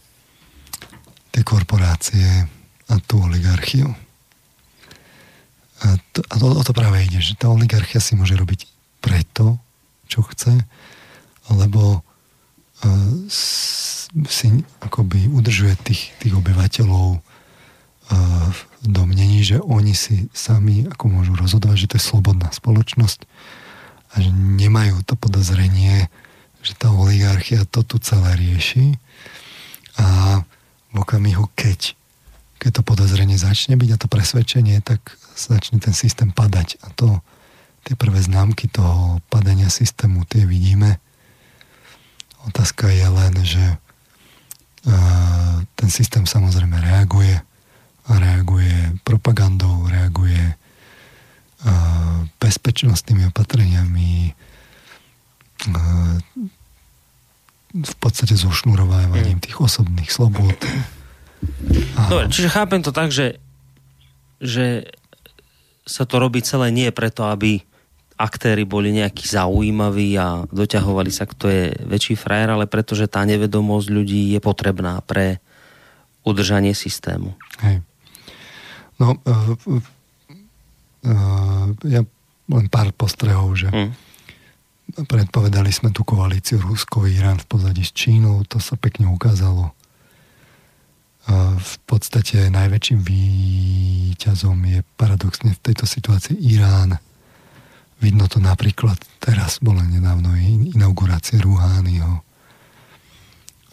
tie korporácie a tú oligarchiu. A, to, a to, o to práve ide, že tá oligarchia si môže robiť preto, čo chce, lebo uh, si akoby udržuje tých, tých obyvateľov v domnení, že oni si sami ako môžu rozhodovať, že to je slobodná spoločnosť a že nemajú to podozrenie, že tá oligarchia to tu celé rieši a v okamihu, keď keď to podozrenie začne byť a to presvedčenie, tak začne ten systém padať. A to, tie prvé známky toho padania systému, tie vidíme. Otázka je len, že ten systém samozrejme reaguje reaguje propagandou, reaguje bezpečnostnými opatreniami, v podstate zošnurovávaním mm. tých osobných slobod Dobre, čiže chápem to tak, že, že sa to robí celé nie preto, aby aktéry boli nejakí zaujímaví a doťahovali sa, kto je väčší frajer, ale preto, že tá nevedomosť ľudí je potrebná pre udržanie systému. Hej. No, uh, uh, ja len pár postrehov, že hmm. predpovedali sme tú koalíciu Rusko-Irán v pozadí s Čínou, to sa pekne ukázalo v podstate najväčším výťazom je paradoxne v tejto situácii Irán. Vidno to napríklad, teraz bola nedávno inaugurácia Ruhányho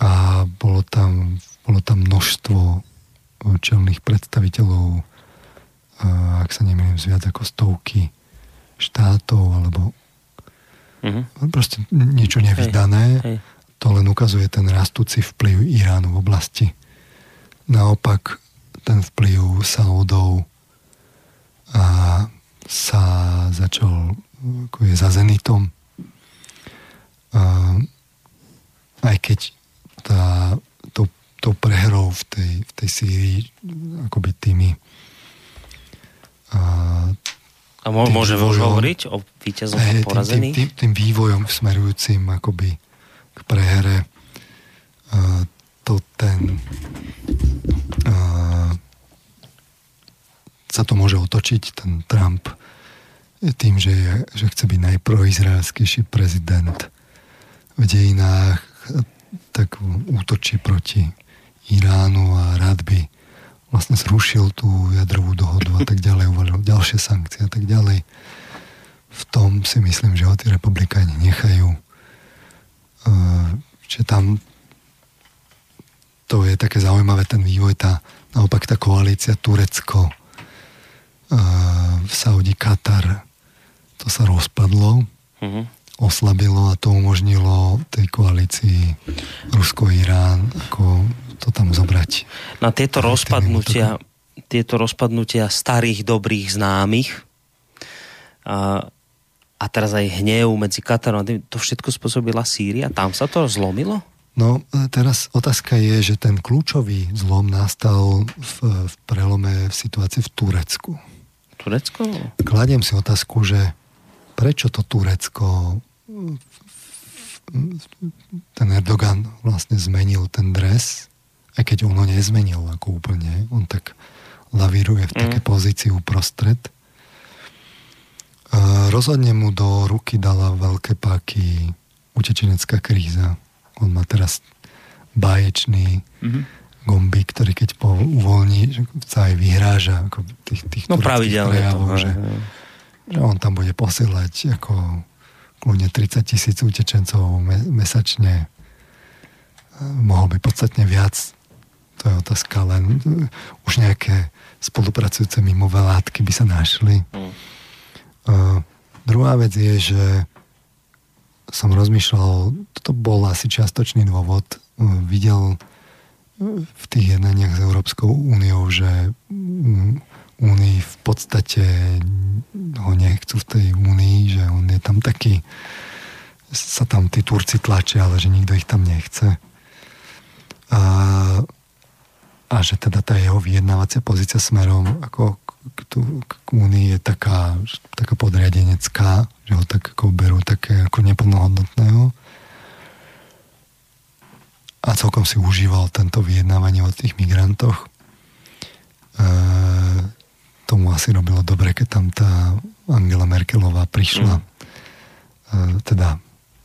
a bolo tam, bolo tam množstvo čelných predstaviteľov, ak sa nemýlim, z viac ako stovky štátov, alebo uh-huh. proste niečo nevydané. Hej, hej. To len ukazuje ten rastúci vplyv Iránu v oblasti Naopak ten vplyv Saudov a sa začal ako je za Zenitom. A, aj keď tá, to, to prehrou v tej, v tej Sýrii akoby tými a, a môže už hovoriť o víťazom a porazení? Tým, tým, tým vývojom smerujúcim akoby k prehre a, to ten uh, sa to môže otočiť, ten Trump tým, že, je, že chce byť najproizraelskejší prezident v dejinách, tak útočí proti Iránu a rád by vlastne zrušil tú jadrovú dohodu a tak ďalej, uvalil ďalšie sankcie a tak ďalej. V tom si myslím, že ho tí republikáni nechajú. Čiže tam to je také zaujímavé, ten vývoj, tá, naopak tá koalícia Turecko, v Saudi, Katar, to sa rozpadlo, uh-huh. oslabilo a to umožnilo tej koalícii Rusko-Irán ako to tam zobrať. Na tieto rozpadnutia, tieto rozpadnutia starých dobrých známych a, a teraz aj hnev medzi Katarom, to všetko spôsobila Sýria? Tam sa to zlomilo? No, teraz otázka je, že ten kľúčový zlom nastal v, v prelome v situácii v Turecku. Turecko? Kladiem si otázku, že prečo to Turecko ten Erdogan vlastne zmenil ten dres, aj keď on ho nezmenil ako úplne, on tak lavíruje v také mm. pozícii uprostred. Rozhodne mu do ruky dala veľké páky utečenecká kríza. On má teraz báječný mm-hmm. gombík, ktorý keď po uvoľní, sa aj vyhráža ako tých, tých no, pravidelne prejavov, to, že, že on tam bude posielať ako kľudne 30 tisíc utečencov mesačne. Mohol by podstatne viac. To je otázka, len už nejaké spolupracujúce mimové látky by sa našli. Mm. Uh, druhá vec je, že som rozmýšľal, toto bol asi čiastočný dôvod, uh, videl v tých jednaniach s Európskou úniou, že mm, únii v podstate ho nechcú v tej únii, že on je tam taký, sa tam tí Turci tlačia, ale že nikto ich tam nechce. A, a že teda tá jeho vyjednávacia pozícia smerom ako k, k, k únii je taká, taká podriadenecká, že ho tak ako berú také ako neplnohodnotného. A celkom si užíval tento vyjednávanie o tých migrantoch. E, tomu asi robilo dobre, keď tam tá Angela Merkelová prišla mm. teda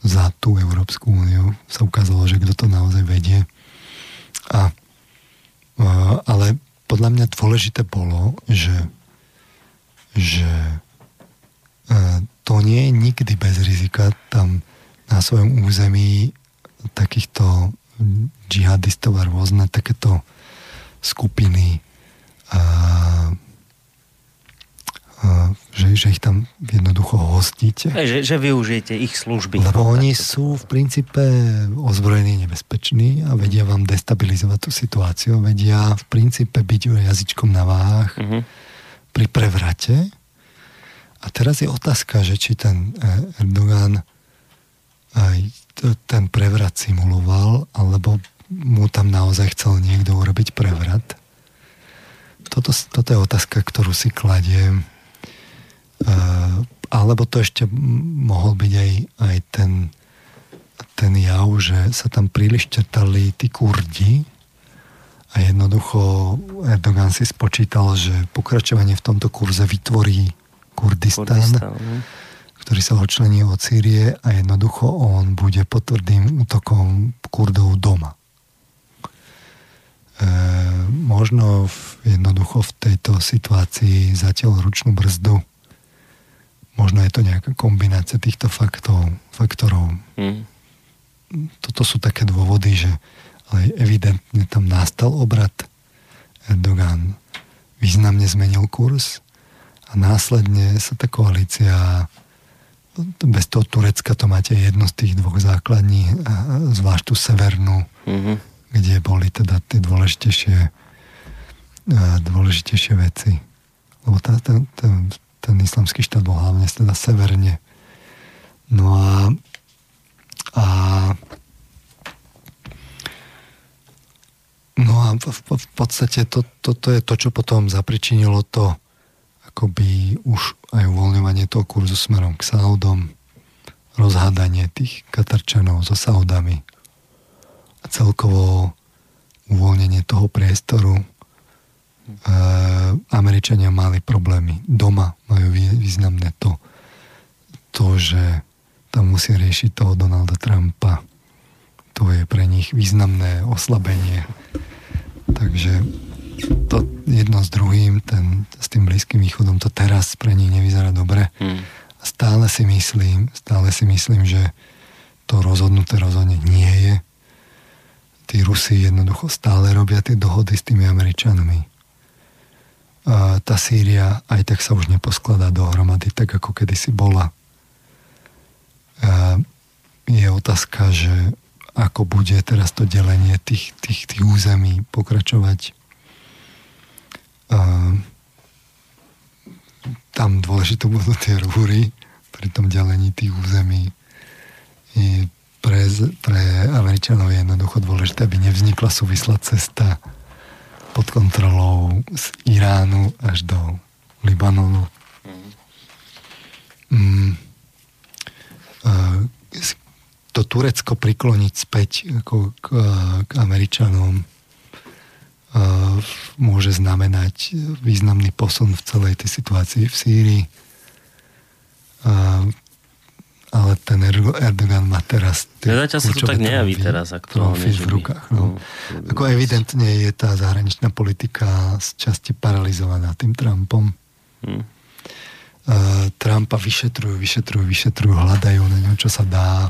za tú Európsku úniu. Sa ukázalo, že kto to naozaj vedie. A, ale podľa mňa dôležité bolo, že, že to nie je nikdy bez rizika tam na svojom území takýchto džihadistov a rôzne takéto skupiny že, že ich tam jednoducho hostíte. Že, že využijete ich služby. Lebo oni sú v princípe ozbrojení nebezpeční a vedia vám destabilizovať tú situáciu. Vedia v princípe byť jazyčkom na váhach uh-huh. pri prevrate. A teraz je otázka, že či ten eh, Erdogan aj ten prevrat simuloval, alebo mu tam naozaj chcel niekto urobiť prevrat. Toto, toto je otázka, ktorú si kladiem alebo to ešte mohol byť aj, aj ten, ten jav, že sa tam príliš čertali tí kurdi a jednoducho Erdogan si spočítal, že pokračovanie v tomto kurze vytvorí Kurdistan, Kurdistan no. ktorý sa odčlení od Sýrie a jednoducho on bude pod tvrdým útokom Kurdov doma. E, možno v, jednoducho v tejto situácii zatiaľ ručnú brzdu Možno je to nejaká kombinácia týchto faktov, faktorov. Mm. Toto sú také dôvody, že ale evidentne tam nastal obrad. Erdogan významne zmenil kurz a následne sa tá koalícia bez toho Turecka to máte jednu z tých dvoch základní, zvlášť tú severnú, mm-hmm. kde boli teda tie dôležitejšie dôležitejšie veci. Lebo tá, tá, tá, ten islamský štát bol hlavne teda severne. No a, a no a v, v, v podstate to, toto je to, čo potom zapričinilo to akoby už aj uvoľňovanie toho kurzu smerom k Saudom, rozhádanie tých Katarčanov so Saudami a celkovo uvoľnenie toho priestoru Američania mali problémy. Doma majú významné to, to, že tam musia riešiť toho Donalda Trumpa. To je pre nich významné oslabenie. Takže to jedno s druhým, ten, s tým Blízkym východom, to teraz pre nich nevyzerá dobre. Hmm. A stále si myslím, stále si myslím, že to rozhodnuté rozhodne nie je. Tí Rusi jednoducho stále robia tie dohody s tými Američanmi. Tá Sýria aj tak sa už neposkladá dohromady, tak ako kedysi bola. Je otázka, že ako bude teraz to delenie tých, tých, tých území pokračovať. Tam dôležité budú tie rúry pri tom delení tých území. I pre, pre Američanov je jednoducho dôležité, aby nevznikla súvislá cesta pod kontrolou z Iránu až do Libanonu. Mm. To Turecko prikloniť späť ako k, k Američanom môže znamenať významný posun v celej tej situácii v Sýrii ale ten Erdogan má teraz... Zatiaľ sa to tak nejaví teraz aktuálne. v rukách. No. no. Ako evidentne je tá zahraničná politika z časti paralizovaná tým Trumpom. Hmm. Uh, Trumpa vyšetrujú, vyšetrujú, vyšetrujú, hľadajú na ňo, čo sa dá.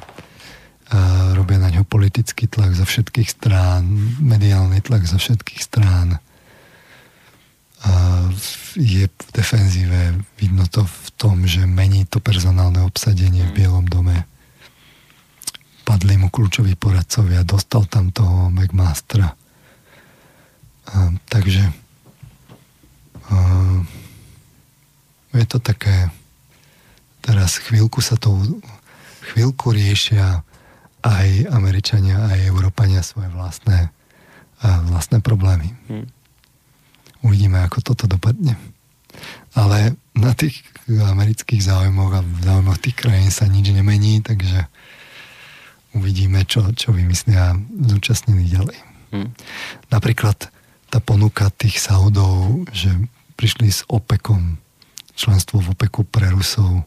Uh, robia na ňo politický tlak zo všetkých strán, mediálny tlak zo všetkých strán je v defenzíve. Vidno to v tom, že mení to personálne obsadenie v Bielom dome. Padli mu kľúčoví poradcovia, dostal tam toho McMastera. A, takže a, je to také teraz chvíľku sa to chvíľku riešia aj Američania, aj Európania svoje vlastné, vlastné problémy. Hmm. Uvidíme, ako toto dopadne. Ale na tých amerických záujmoch a v záujmoch tých krajín sa nič nemení, takže uvidíme, čo, čo vymyslia zúčastnení ďalej. Hmm. Napríklad tá ponuka tých Saudov, že prišli s OPEKom, členstvo v OPEKu pre Rusov,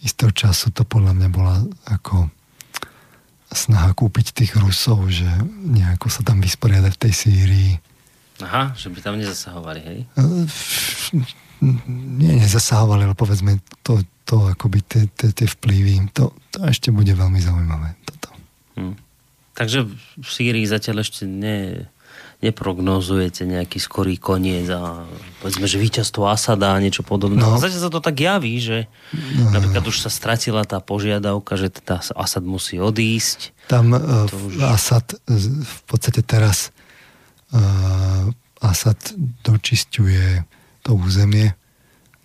istého času to podľa mňa bola ako snaha kúpiť tých Rusov, že nejako sa tam vysporiadať v tej Sýrii Aha, že by tam nezasahovali, hej? Nie, nezasahovali, ale povedzme to, to akoby tie, tie, tie vplyvy, to, to ešte bude veľmi zaujímavé. Toto. Hm. Takže v Sýrii zatiaľ ešte ne, neprognozujete nejaký skorý koniec a povedzme, že víťazstvo Asada a niečo podobné. No. Zatiaľ sa to tak javí, že no. napríklad už sa stratila tá požiadavka, že teda Asad musí odísť. Tam uh, už... Asad v podstate teraz Asad dočisťuje to územie.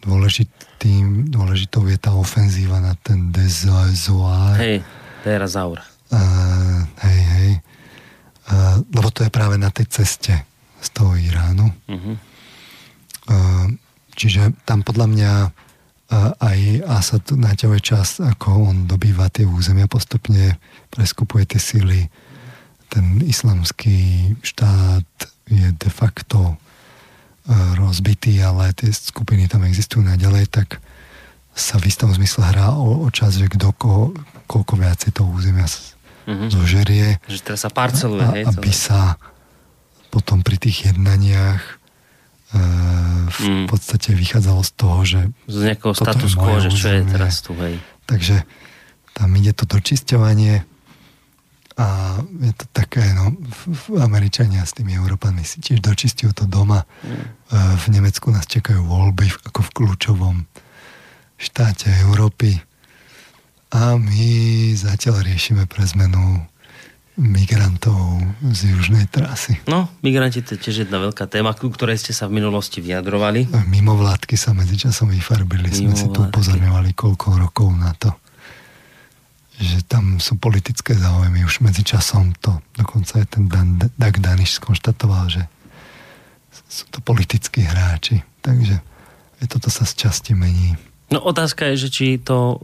Dôležitým, dôležitou je tá ofenzíva na ten Dezoar. Hej, Derazaur. Uh, hej, hej. Uh, lebo to je práve na tej ceste z toho Iránu. Uh-huh. Uh, čiže tam podľa mňa aj Asad naťahuje čas, ako on dobýva tie územia postupne, preskupuje tie síly ten islamský štát je de facto e, rozbitý, ale tie skupiny tam existujú naďalej, tak sa v istom zmysle hrá o, o čas, že kto ko, koľko viacej toho územia mm-hmm. zožerie. Že teraz sa parceluje, a, hej? Aby sa potom pri tých jednaniach e, v mm. podstate vychádzalo z toho, že z nejakého status quo, že čo je teraz tu, hej. Takže tam ide to dočisťovanie a je to také, no, Američania s tými Európanmi si tiež dočistujú to doma. Mm. V Nemecku nás čakajú voľby ako v kľúčovom štáte Európy. A my zatiaľ riešime pre zmenu migrantov z južnej trasy. No, migranti to je tiež jedna veľká téma, ku ktorej ste sa v minulosti vyjadrovali. Mimovládky sa medzičasom vyfarbili. Mimovládky. Sme si tu upozorňovali koľko rokov na to že tam sú politické záujmy už medzi časom to, dokonca aj ten Dan, Dag Daniš skonštatoval, že sú to politickí hráči, takže aj toto sa z časti mení. No otázka je, že či to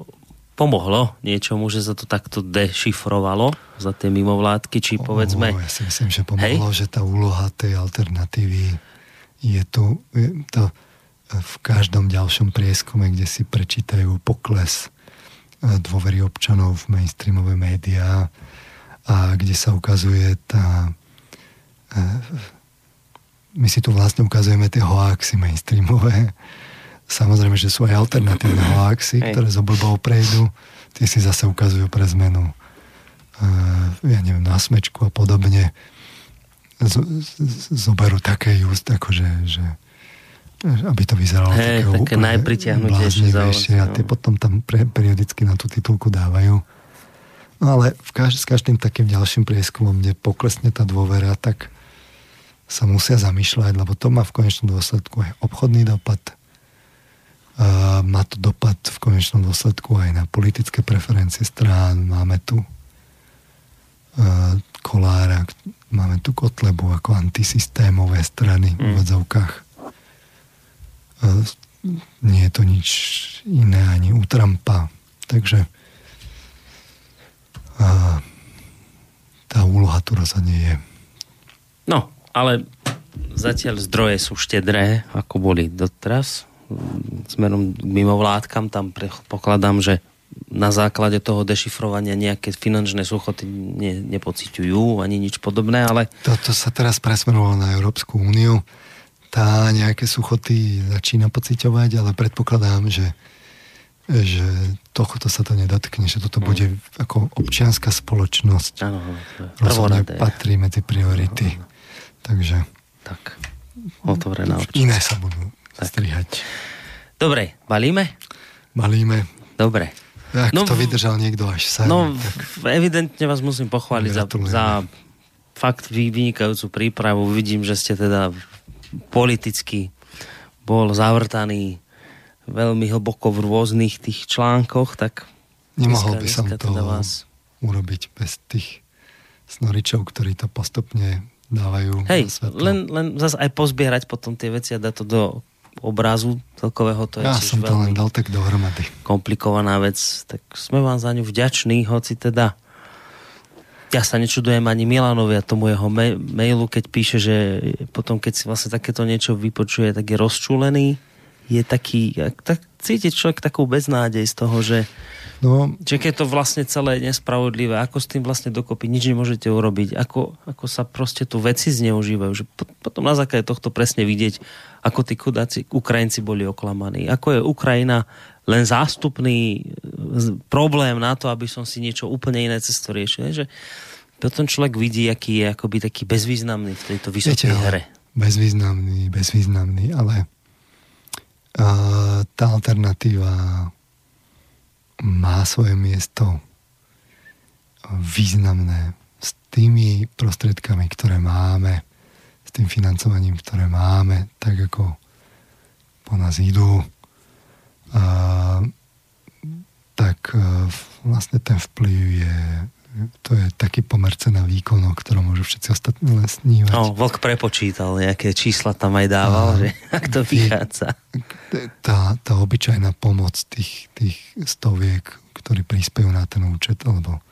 pomohlo niečomu, že sa to takto dešifrovalo za tie mimovládky, či povedzme... O, ja si myslím, že pomohlo, hej? že tá úloha tej alternatívy je tu je to v každom ďalšom prieskume, kde si prečítajú pokles dôvery občanov v mainstreamové médiá a kde sa ukazuje tá e, my si tu vlastne ukazujeme tie hoaxy mainstreamové. Samozrejme, že sú aj alternatívne hoaxy, ktoré z obľubou prejdú. Tie si zase ukazujú pre zmenu ja neviem, na smečku a podobne z, z, zoberú také just, akože, že, aby to vyzeralo hey, také, také najpritiahnutejšie a tie potom tam pre, periodicky na tú titulku dávajú. No ale v kaž, s každým takým ďalším prieskumom, kde poklesne tá dôvera, tak sa musia zamýšľať, lebo to má v konečnom dôsledku aj obchodný dopad, uh, má to dopad v konečnom dôsledku aj na politické preferencie strán, máme tu uh, Kolára, máme tu Kotlebu ako antisystémové strany mm. v odzovkách. Nie je to nič iné ani u Trumpa. Takže a, tá úloha tu rozhodne je. No, ale zatiaľ zdroje sú štedré, ako boli doteraz. Smerom k mimovládkam tam pokladám, že na základe toho dešifrovania nejaké finančné súchoty ne, nepociťujú ani nič podobné, ale... Toto sa teraz presmerovalo na Európsku úniu. Tá nejaké súchoty začína pociťovať, ale predpokladám, že že tohto sa to nedotkne, že toto bude mm. ako občianská spoločnosť. Rozhodne patrí medzi priority. Ano. Takže... Tak, otvorená oči. Iné sa budú tak. strihať. Dobre, balíme? Balíme. Dobre. Ak no, to vydržal niekto až sa. No, tak... evidentne vás musím pochváliť za, za fakt vynikajúcu prípravu. Vidím, že ste teda politicky bol zavrtaný veľmi hlboko v rôznych tých článkoch, tak Nemohol by som to teda vás... urobiť bez tých snoričov, ktorí to postupne dávajú Hej, len, len zase aj pozbierať potom tie veci a dať to do obrazu celkového, to je ja som to len dal tak dohromady. komplikovaná vec, tak sme vám za ňu vďační, hoci teda ja sa nečudujem ani Milanovi a tomu jeho ma- mailu, keď píše, že potom, keď si vlastne takéto niečo vypočuje, tak je rozčúlený, je taký, tak cíti človek takú beznádej z toho, že No, Čiže keď to vlastne celé je nespravodlivé, ako s tým vlastne dokopy nič nemôžete urobiť, ako, ako sa proste tu veci zneužívajú, že potom na základe tohto presne vidieť, ako tí kudáci Ukrajinci boli oklamaní, ako je Ukrajina len zástupný problém na to, aby som si niečo úplne iné cesto riešil. Že potom človek vidí, aký je akoby taký bezvýznamný v tejto vysokej Viete, hre. Bezvýznamný, bezvýznamný, ale uh, tá alternatíva má svoje miesto významné s tými prostriedkami, ktoré máme, s tým financovaním, ktoré máme, tak ako po nás idú, a, tak a, vlastne ten vplyv je to je taký pomer cena výkon, o ktorom môžu všetci ostatní len snívať. No, Vlk prepočítal, nejaké čísla tam aj dával, a, že ak to vychádza. Tá, tá obyčajná pomoc tých, tých stoviek ktorí prispejú na ten účet, lebo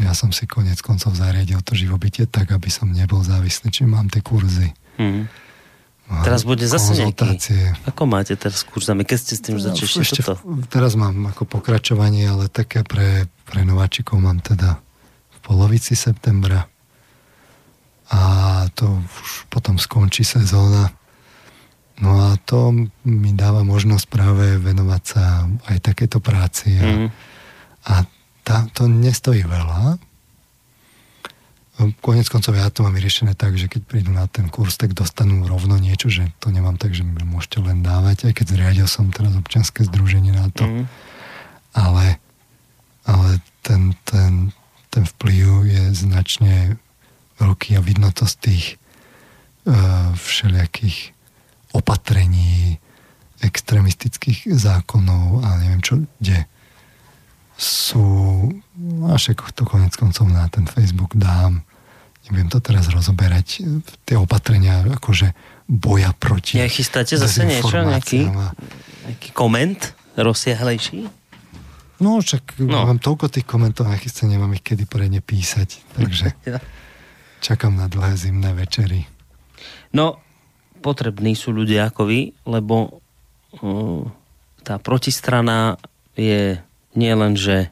ja som si konec koncov zariadil to živobytie tak, aby som nebol závislý, či mám tie kurzy. Mm. Teraz bude zase nejaký... Ako máte teraz kurzami? Keď ste s tým no, začali ešte toto? Teraz mám ako pokračovanie, ale také pre, pre nováčikov mám teda v polovici septembra a to už potom skončí sezóna No a to mi dáva možnosť práve venovať sa aj takéto práci. A, mm. a tá, to nestojí veľa. Konec koncov ja to mám vyriešené tak, že keď prídu na ten kurz, tak dostanú rovno niečo, že to nemám tak, že môžete len dávať, aj keď zriadil som teraz občianske združenie na to. Mm. Ale, ale ten, ten, ten vplyv je značne veľký a vidno to z tých uh, všelijakých opatrení, extremistických zákonov a neviem čo, kde sú, a však to konec koncov na ten Facebook dám, neviem to teraz rozoberať, tie opatrenia akože boja proti Ja chystáte zase niečo, nejaký, nejaký koment rozsiahlejší? No, však no. mám toľko tých komentov nachystané, nemám ich kedy poriadne písať, takže čakám na dlhé zimné večery. No, potrební sú ľudia ako vy, lebo uh, tá protistrana je nielen, že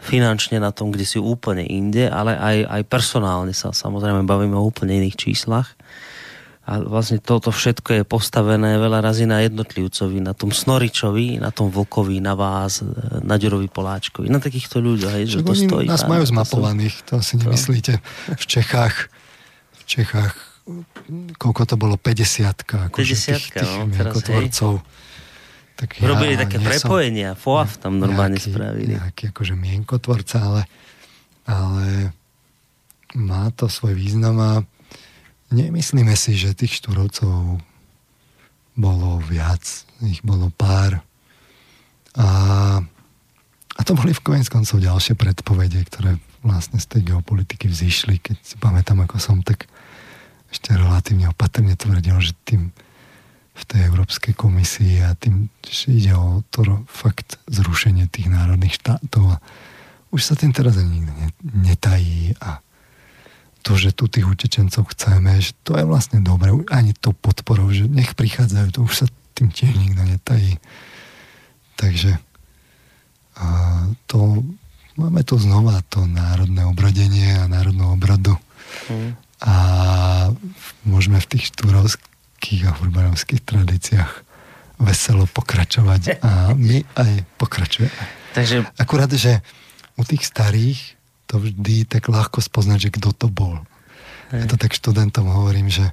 finančne na tom, kde si úplne inde, ale aj, aj personálne sa samozrejme bavíme o úplne iných číslach. a vlastne toto všetko je postavené veľa razy na jednotlivcovi, na tom Snoričovi, na tom Vlkovi, na vás, na Ďurovi Poláčkovi, na takýchto ľuďoch. Hej, že to stojí nás majú zmapovaných, to si nemyslíte. V Čechách, v Čechách koľko to bolo, 50 50 tých, tých no, tvorcov. Tak ja Robili také prepojenia, FOAF tam normálne nejaký, spravili. Nejaký akože mienkotvorca, ale, ale má to svoj význam a Nemyslíme si, že tých štúrovcov bolo viac, ich bolo pár. A, a to boli v konec koncov ďalšie predpovede, ktoré vlastne z tej geopolitiky vzýšli. Keď si pamätám, ako som tak ešte relatívne opatrne tvrdil, že tým v tej Európskej komisii a tým, ide o to fakt zrušenie tých národných štátov a už sa tým teraz ani nikto netají a to, že tu tých utečencov chceme, že to je vlastne dobré, ani to podporou, že nech prichádzajú, to už sa tým tiež nikto netají. Takže a to, máme tu znova to národné obrodenie a národnú obradu. Mm. A môžeme v tých štúrovských a urbanovských tradíciách veselo pokračovať a my aj pokračujeme. Takže... Akurát, že u tých starých to vždy tak ľahko spoznať, že kto to bol. Hej. Ja to tak študentom hovorím, že,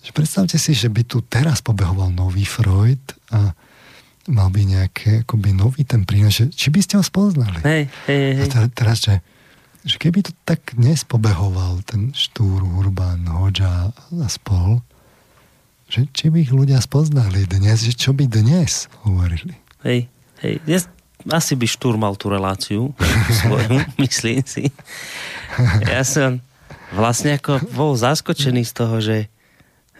že predstavte si, že by tu teraz pobehoval nový Freud a mal by nejaké akoby nový ten prínos, že, či by ste ho spoznali. Hej, hej, hej. A teraz, že, že keby to tak dnes pobehoval ten Štúr, Urban, Hoďa a spol, že či by ich ľudia spoznali dnes, že čo by dnes hovorili. Hej, hej. Dnes, asi by Štúr mal tú reláciu svoju, myslím si. Ja som vlastne ako bol zaskočený z toho, že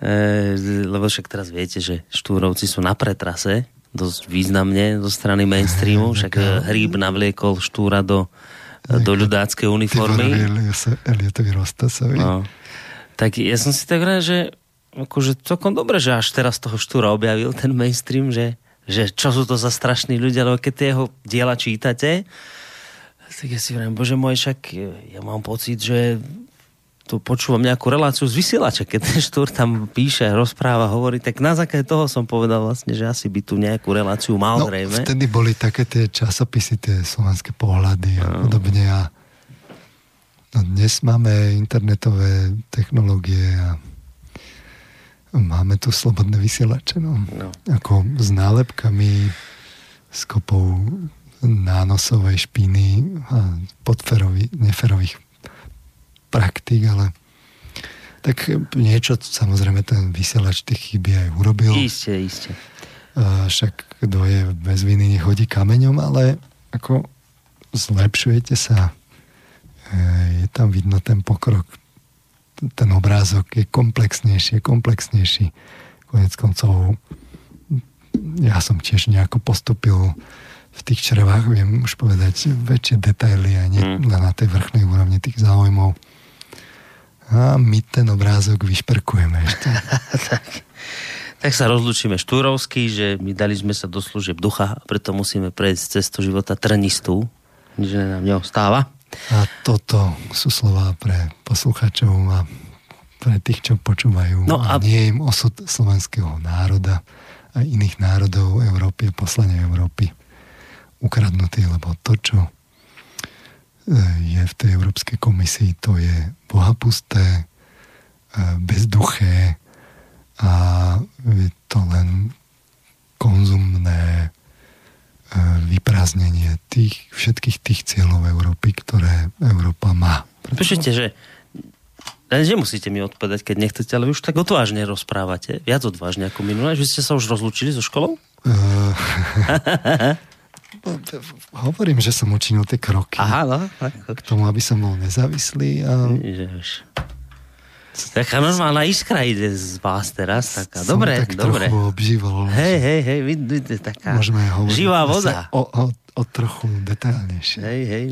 e, lebo však teraz viete, že Štúrovci sú na pretrase dosť významne zo strany mainstreamu, však e, Hríb navliekol Štúra do, do ľudáckej uniformy. No. Tak ja som si tak rád, že akože celkom dobre, že až teraz toho Štúra objavil ten mainstream, že že čo sú to za strašní ľudia, lebo keď tie jeho diela čítate, tak ja si hovorím, bože môj, však ja mám pocit, že tu počúvam nejakú reláciu z vysielača, keď ten štúr tam píše, rozpráva, hovorí, tak na základe toho som povedal vlastne, že asi by tu nejakú reláciu mal no, zrejme. vtedy boli také tie časopisy, tie slovenské pohľady a no. podobne a no, dnes máme internetové technológie a Máme tu slobodné vysielače, no. no. Ako s nálepkami, s kopou nánosovej špiny a podferových, neferových praktík, ale tak niečo samozrejme ten vysielač tých chyby aj urobil. Isté, isté. Však kto je bez viny, nechodí kameňom, ale ako zlepšujete sa. E, je tam vidno ten pokrok ten obrázok je komplexnejší, komplexnejší. Konec koncov ja som tiež nejako postupil v tých črevách, viem už povedať väčšie detaily a nie mm. len na tej vrchnej úrovni tých záujmov. A my ten obrázok vyšperkujeme ešte. tak, tak sa rozlučíme štúrovsky, že my dali sme sa do služieb ducha preto musíme prejsť cestu života trnistú. Nič nám neostáva. A toto sú slova pre posluchačov a pre tých, čo počúvajú. No a... a nie im osud slovenského národa a iných národov Európy a poslanie Európy ukradnutý, lebo to, čo e, je v tej Európskej komisii, to je bohapusté, e, bezduché a je to len konzumné vyprázdnenie tých, všetkých tých cieľov Európy, ktoré Európa má. Počujete, že že musíte mi odpovedať, keď nechcete, ale vy už tak odvážne rozprávate. Viac odvážne ako minulé. Že ste sa už rozlúčili so školou? Uh, hovorím, že som učinil tie kroky. Aha, no. K tomu, aby som bol nezávislý. A... Ježiš. Taká normálna iskra ide z vás teraz. Taká. Som dobre, tak dobre. trochu obžival. Hej, hej, hej, vidíte, taká Môžeme hovoriť živá voda. O, o, o trochu detailnejšie. Hej, hej,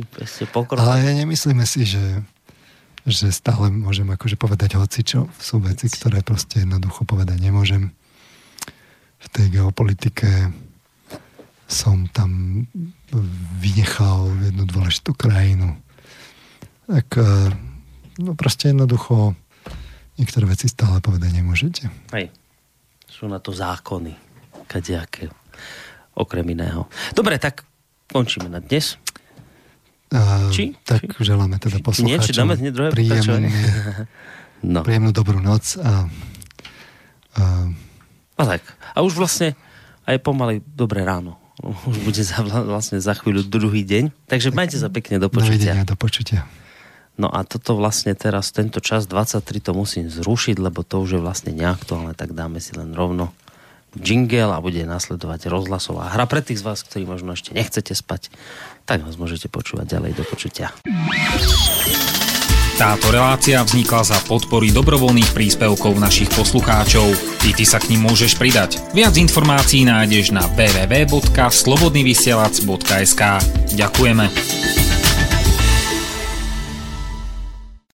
pokrok. Ale nemyslíme si, že, že stále môžem akože povedať čo Sú veci, ktoré proste jednoducho povedať nemôžem. V tej geopolitike som tam vynechal jednu dôležitú krajinu. Tak no proste jednoducho niektoré veci stále povedať nemôžete. Hej. Sú na to zákony, kadejaké, okrem iného. Dobre, tak končíme na dnes. Uh, či? či? želáme teda poslucháčom nie, či druhé príjemný, no. príjemnú dobrú noc a, a... a tak. A už vlastne aj pomaly dobré ráno. Už bude za, vlastne za chvíľu druhý deň. Takže majte sa pekne do počutia. Dovidenia, do počutia. No a toto vlastne teraz, tento čas 23 to musím zrušiť, lebo to už je vlastne neaktuálne, tak dáme si len rovno jingle a bude nasledovať rozhlasová hra pre tých z vás, ktorí možno ešte nechcete spať, tak nás môžete počúvať ďalej do počutia. Táto relácia vznikla za podpory dobrovoľných príspevkov našich poslucháčov. I ty sa k ním môžeš pridať. Viac informácií nájdeš na www.slobodnyvysielac.sk Ďakujeme.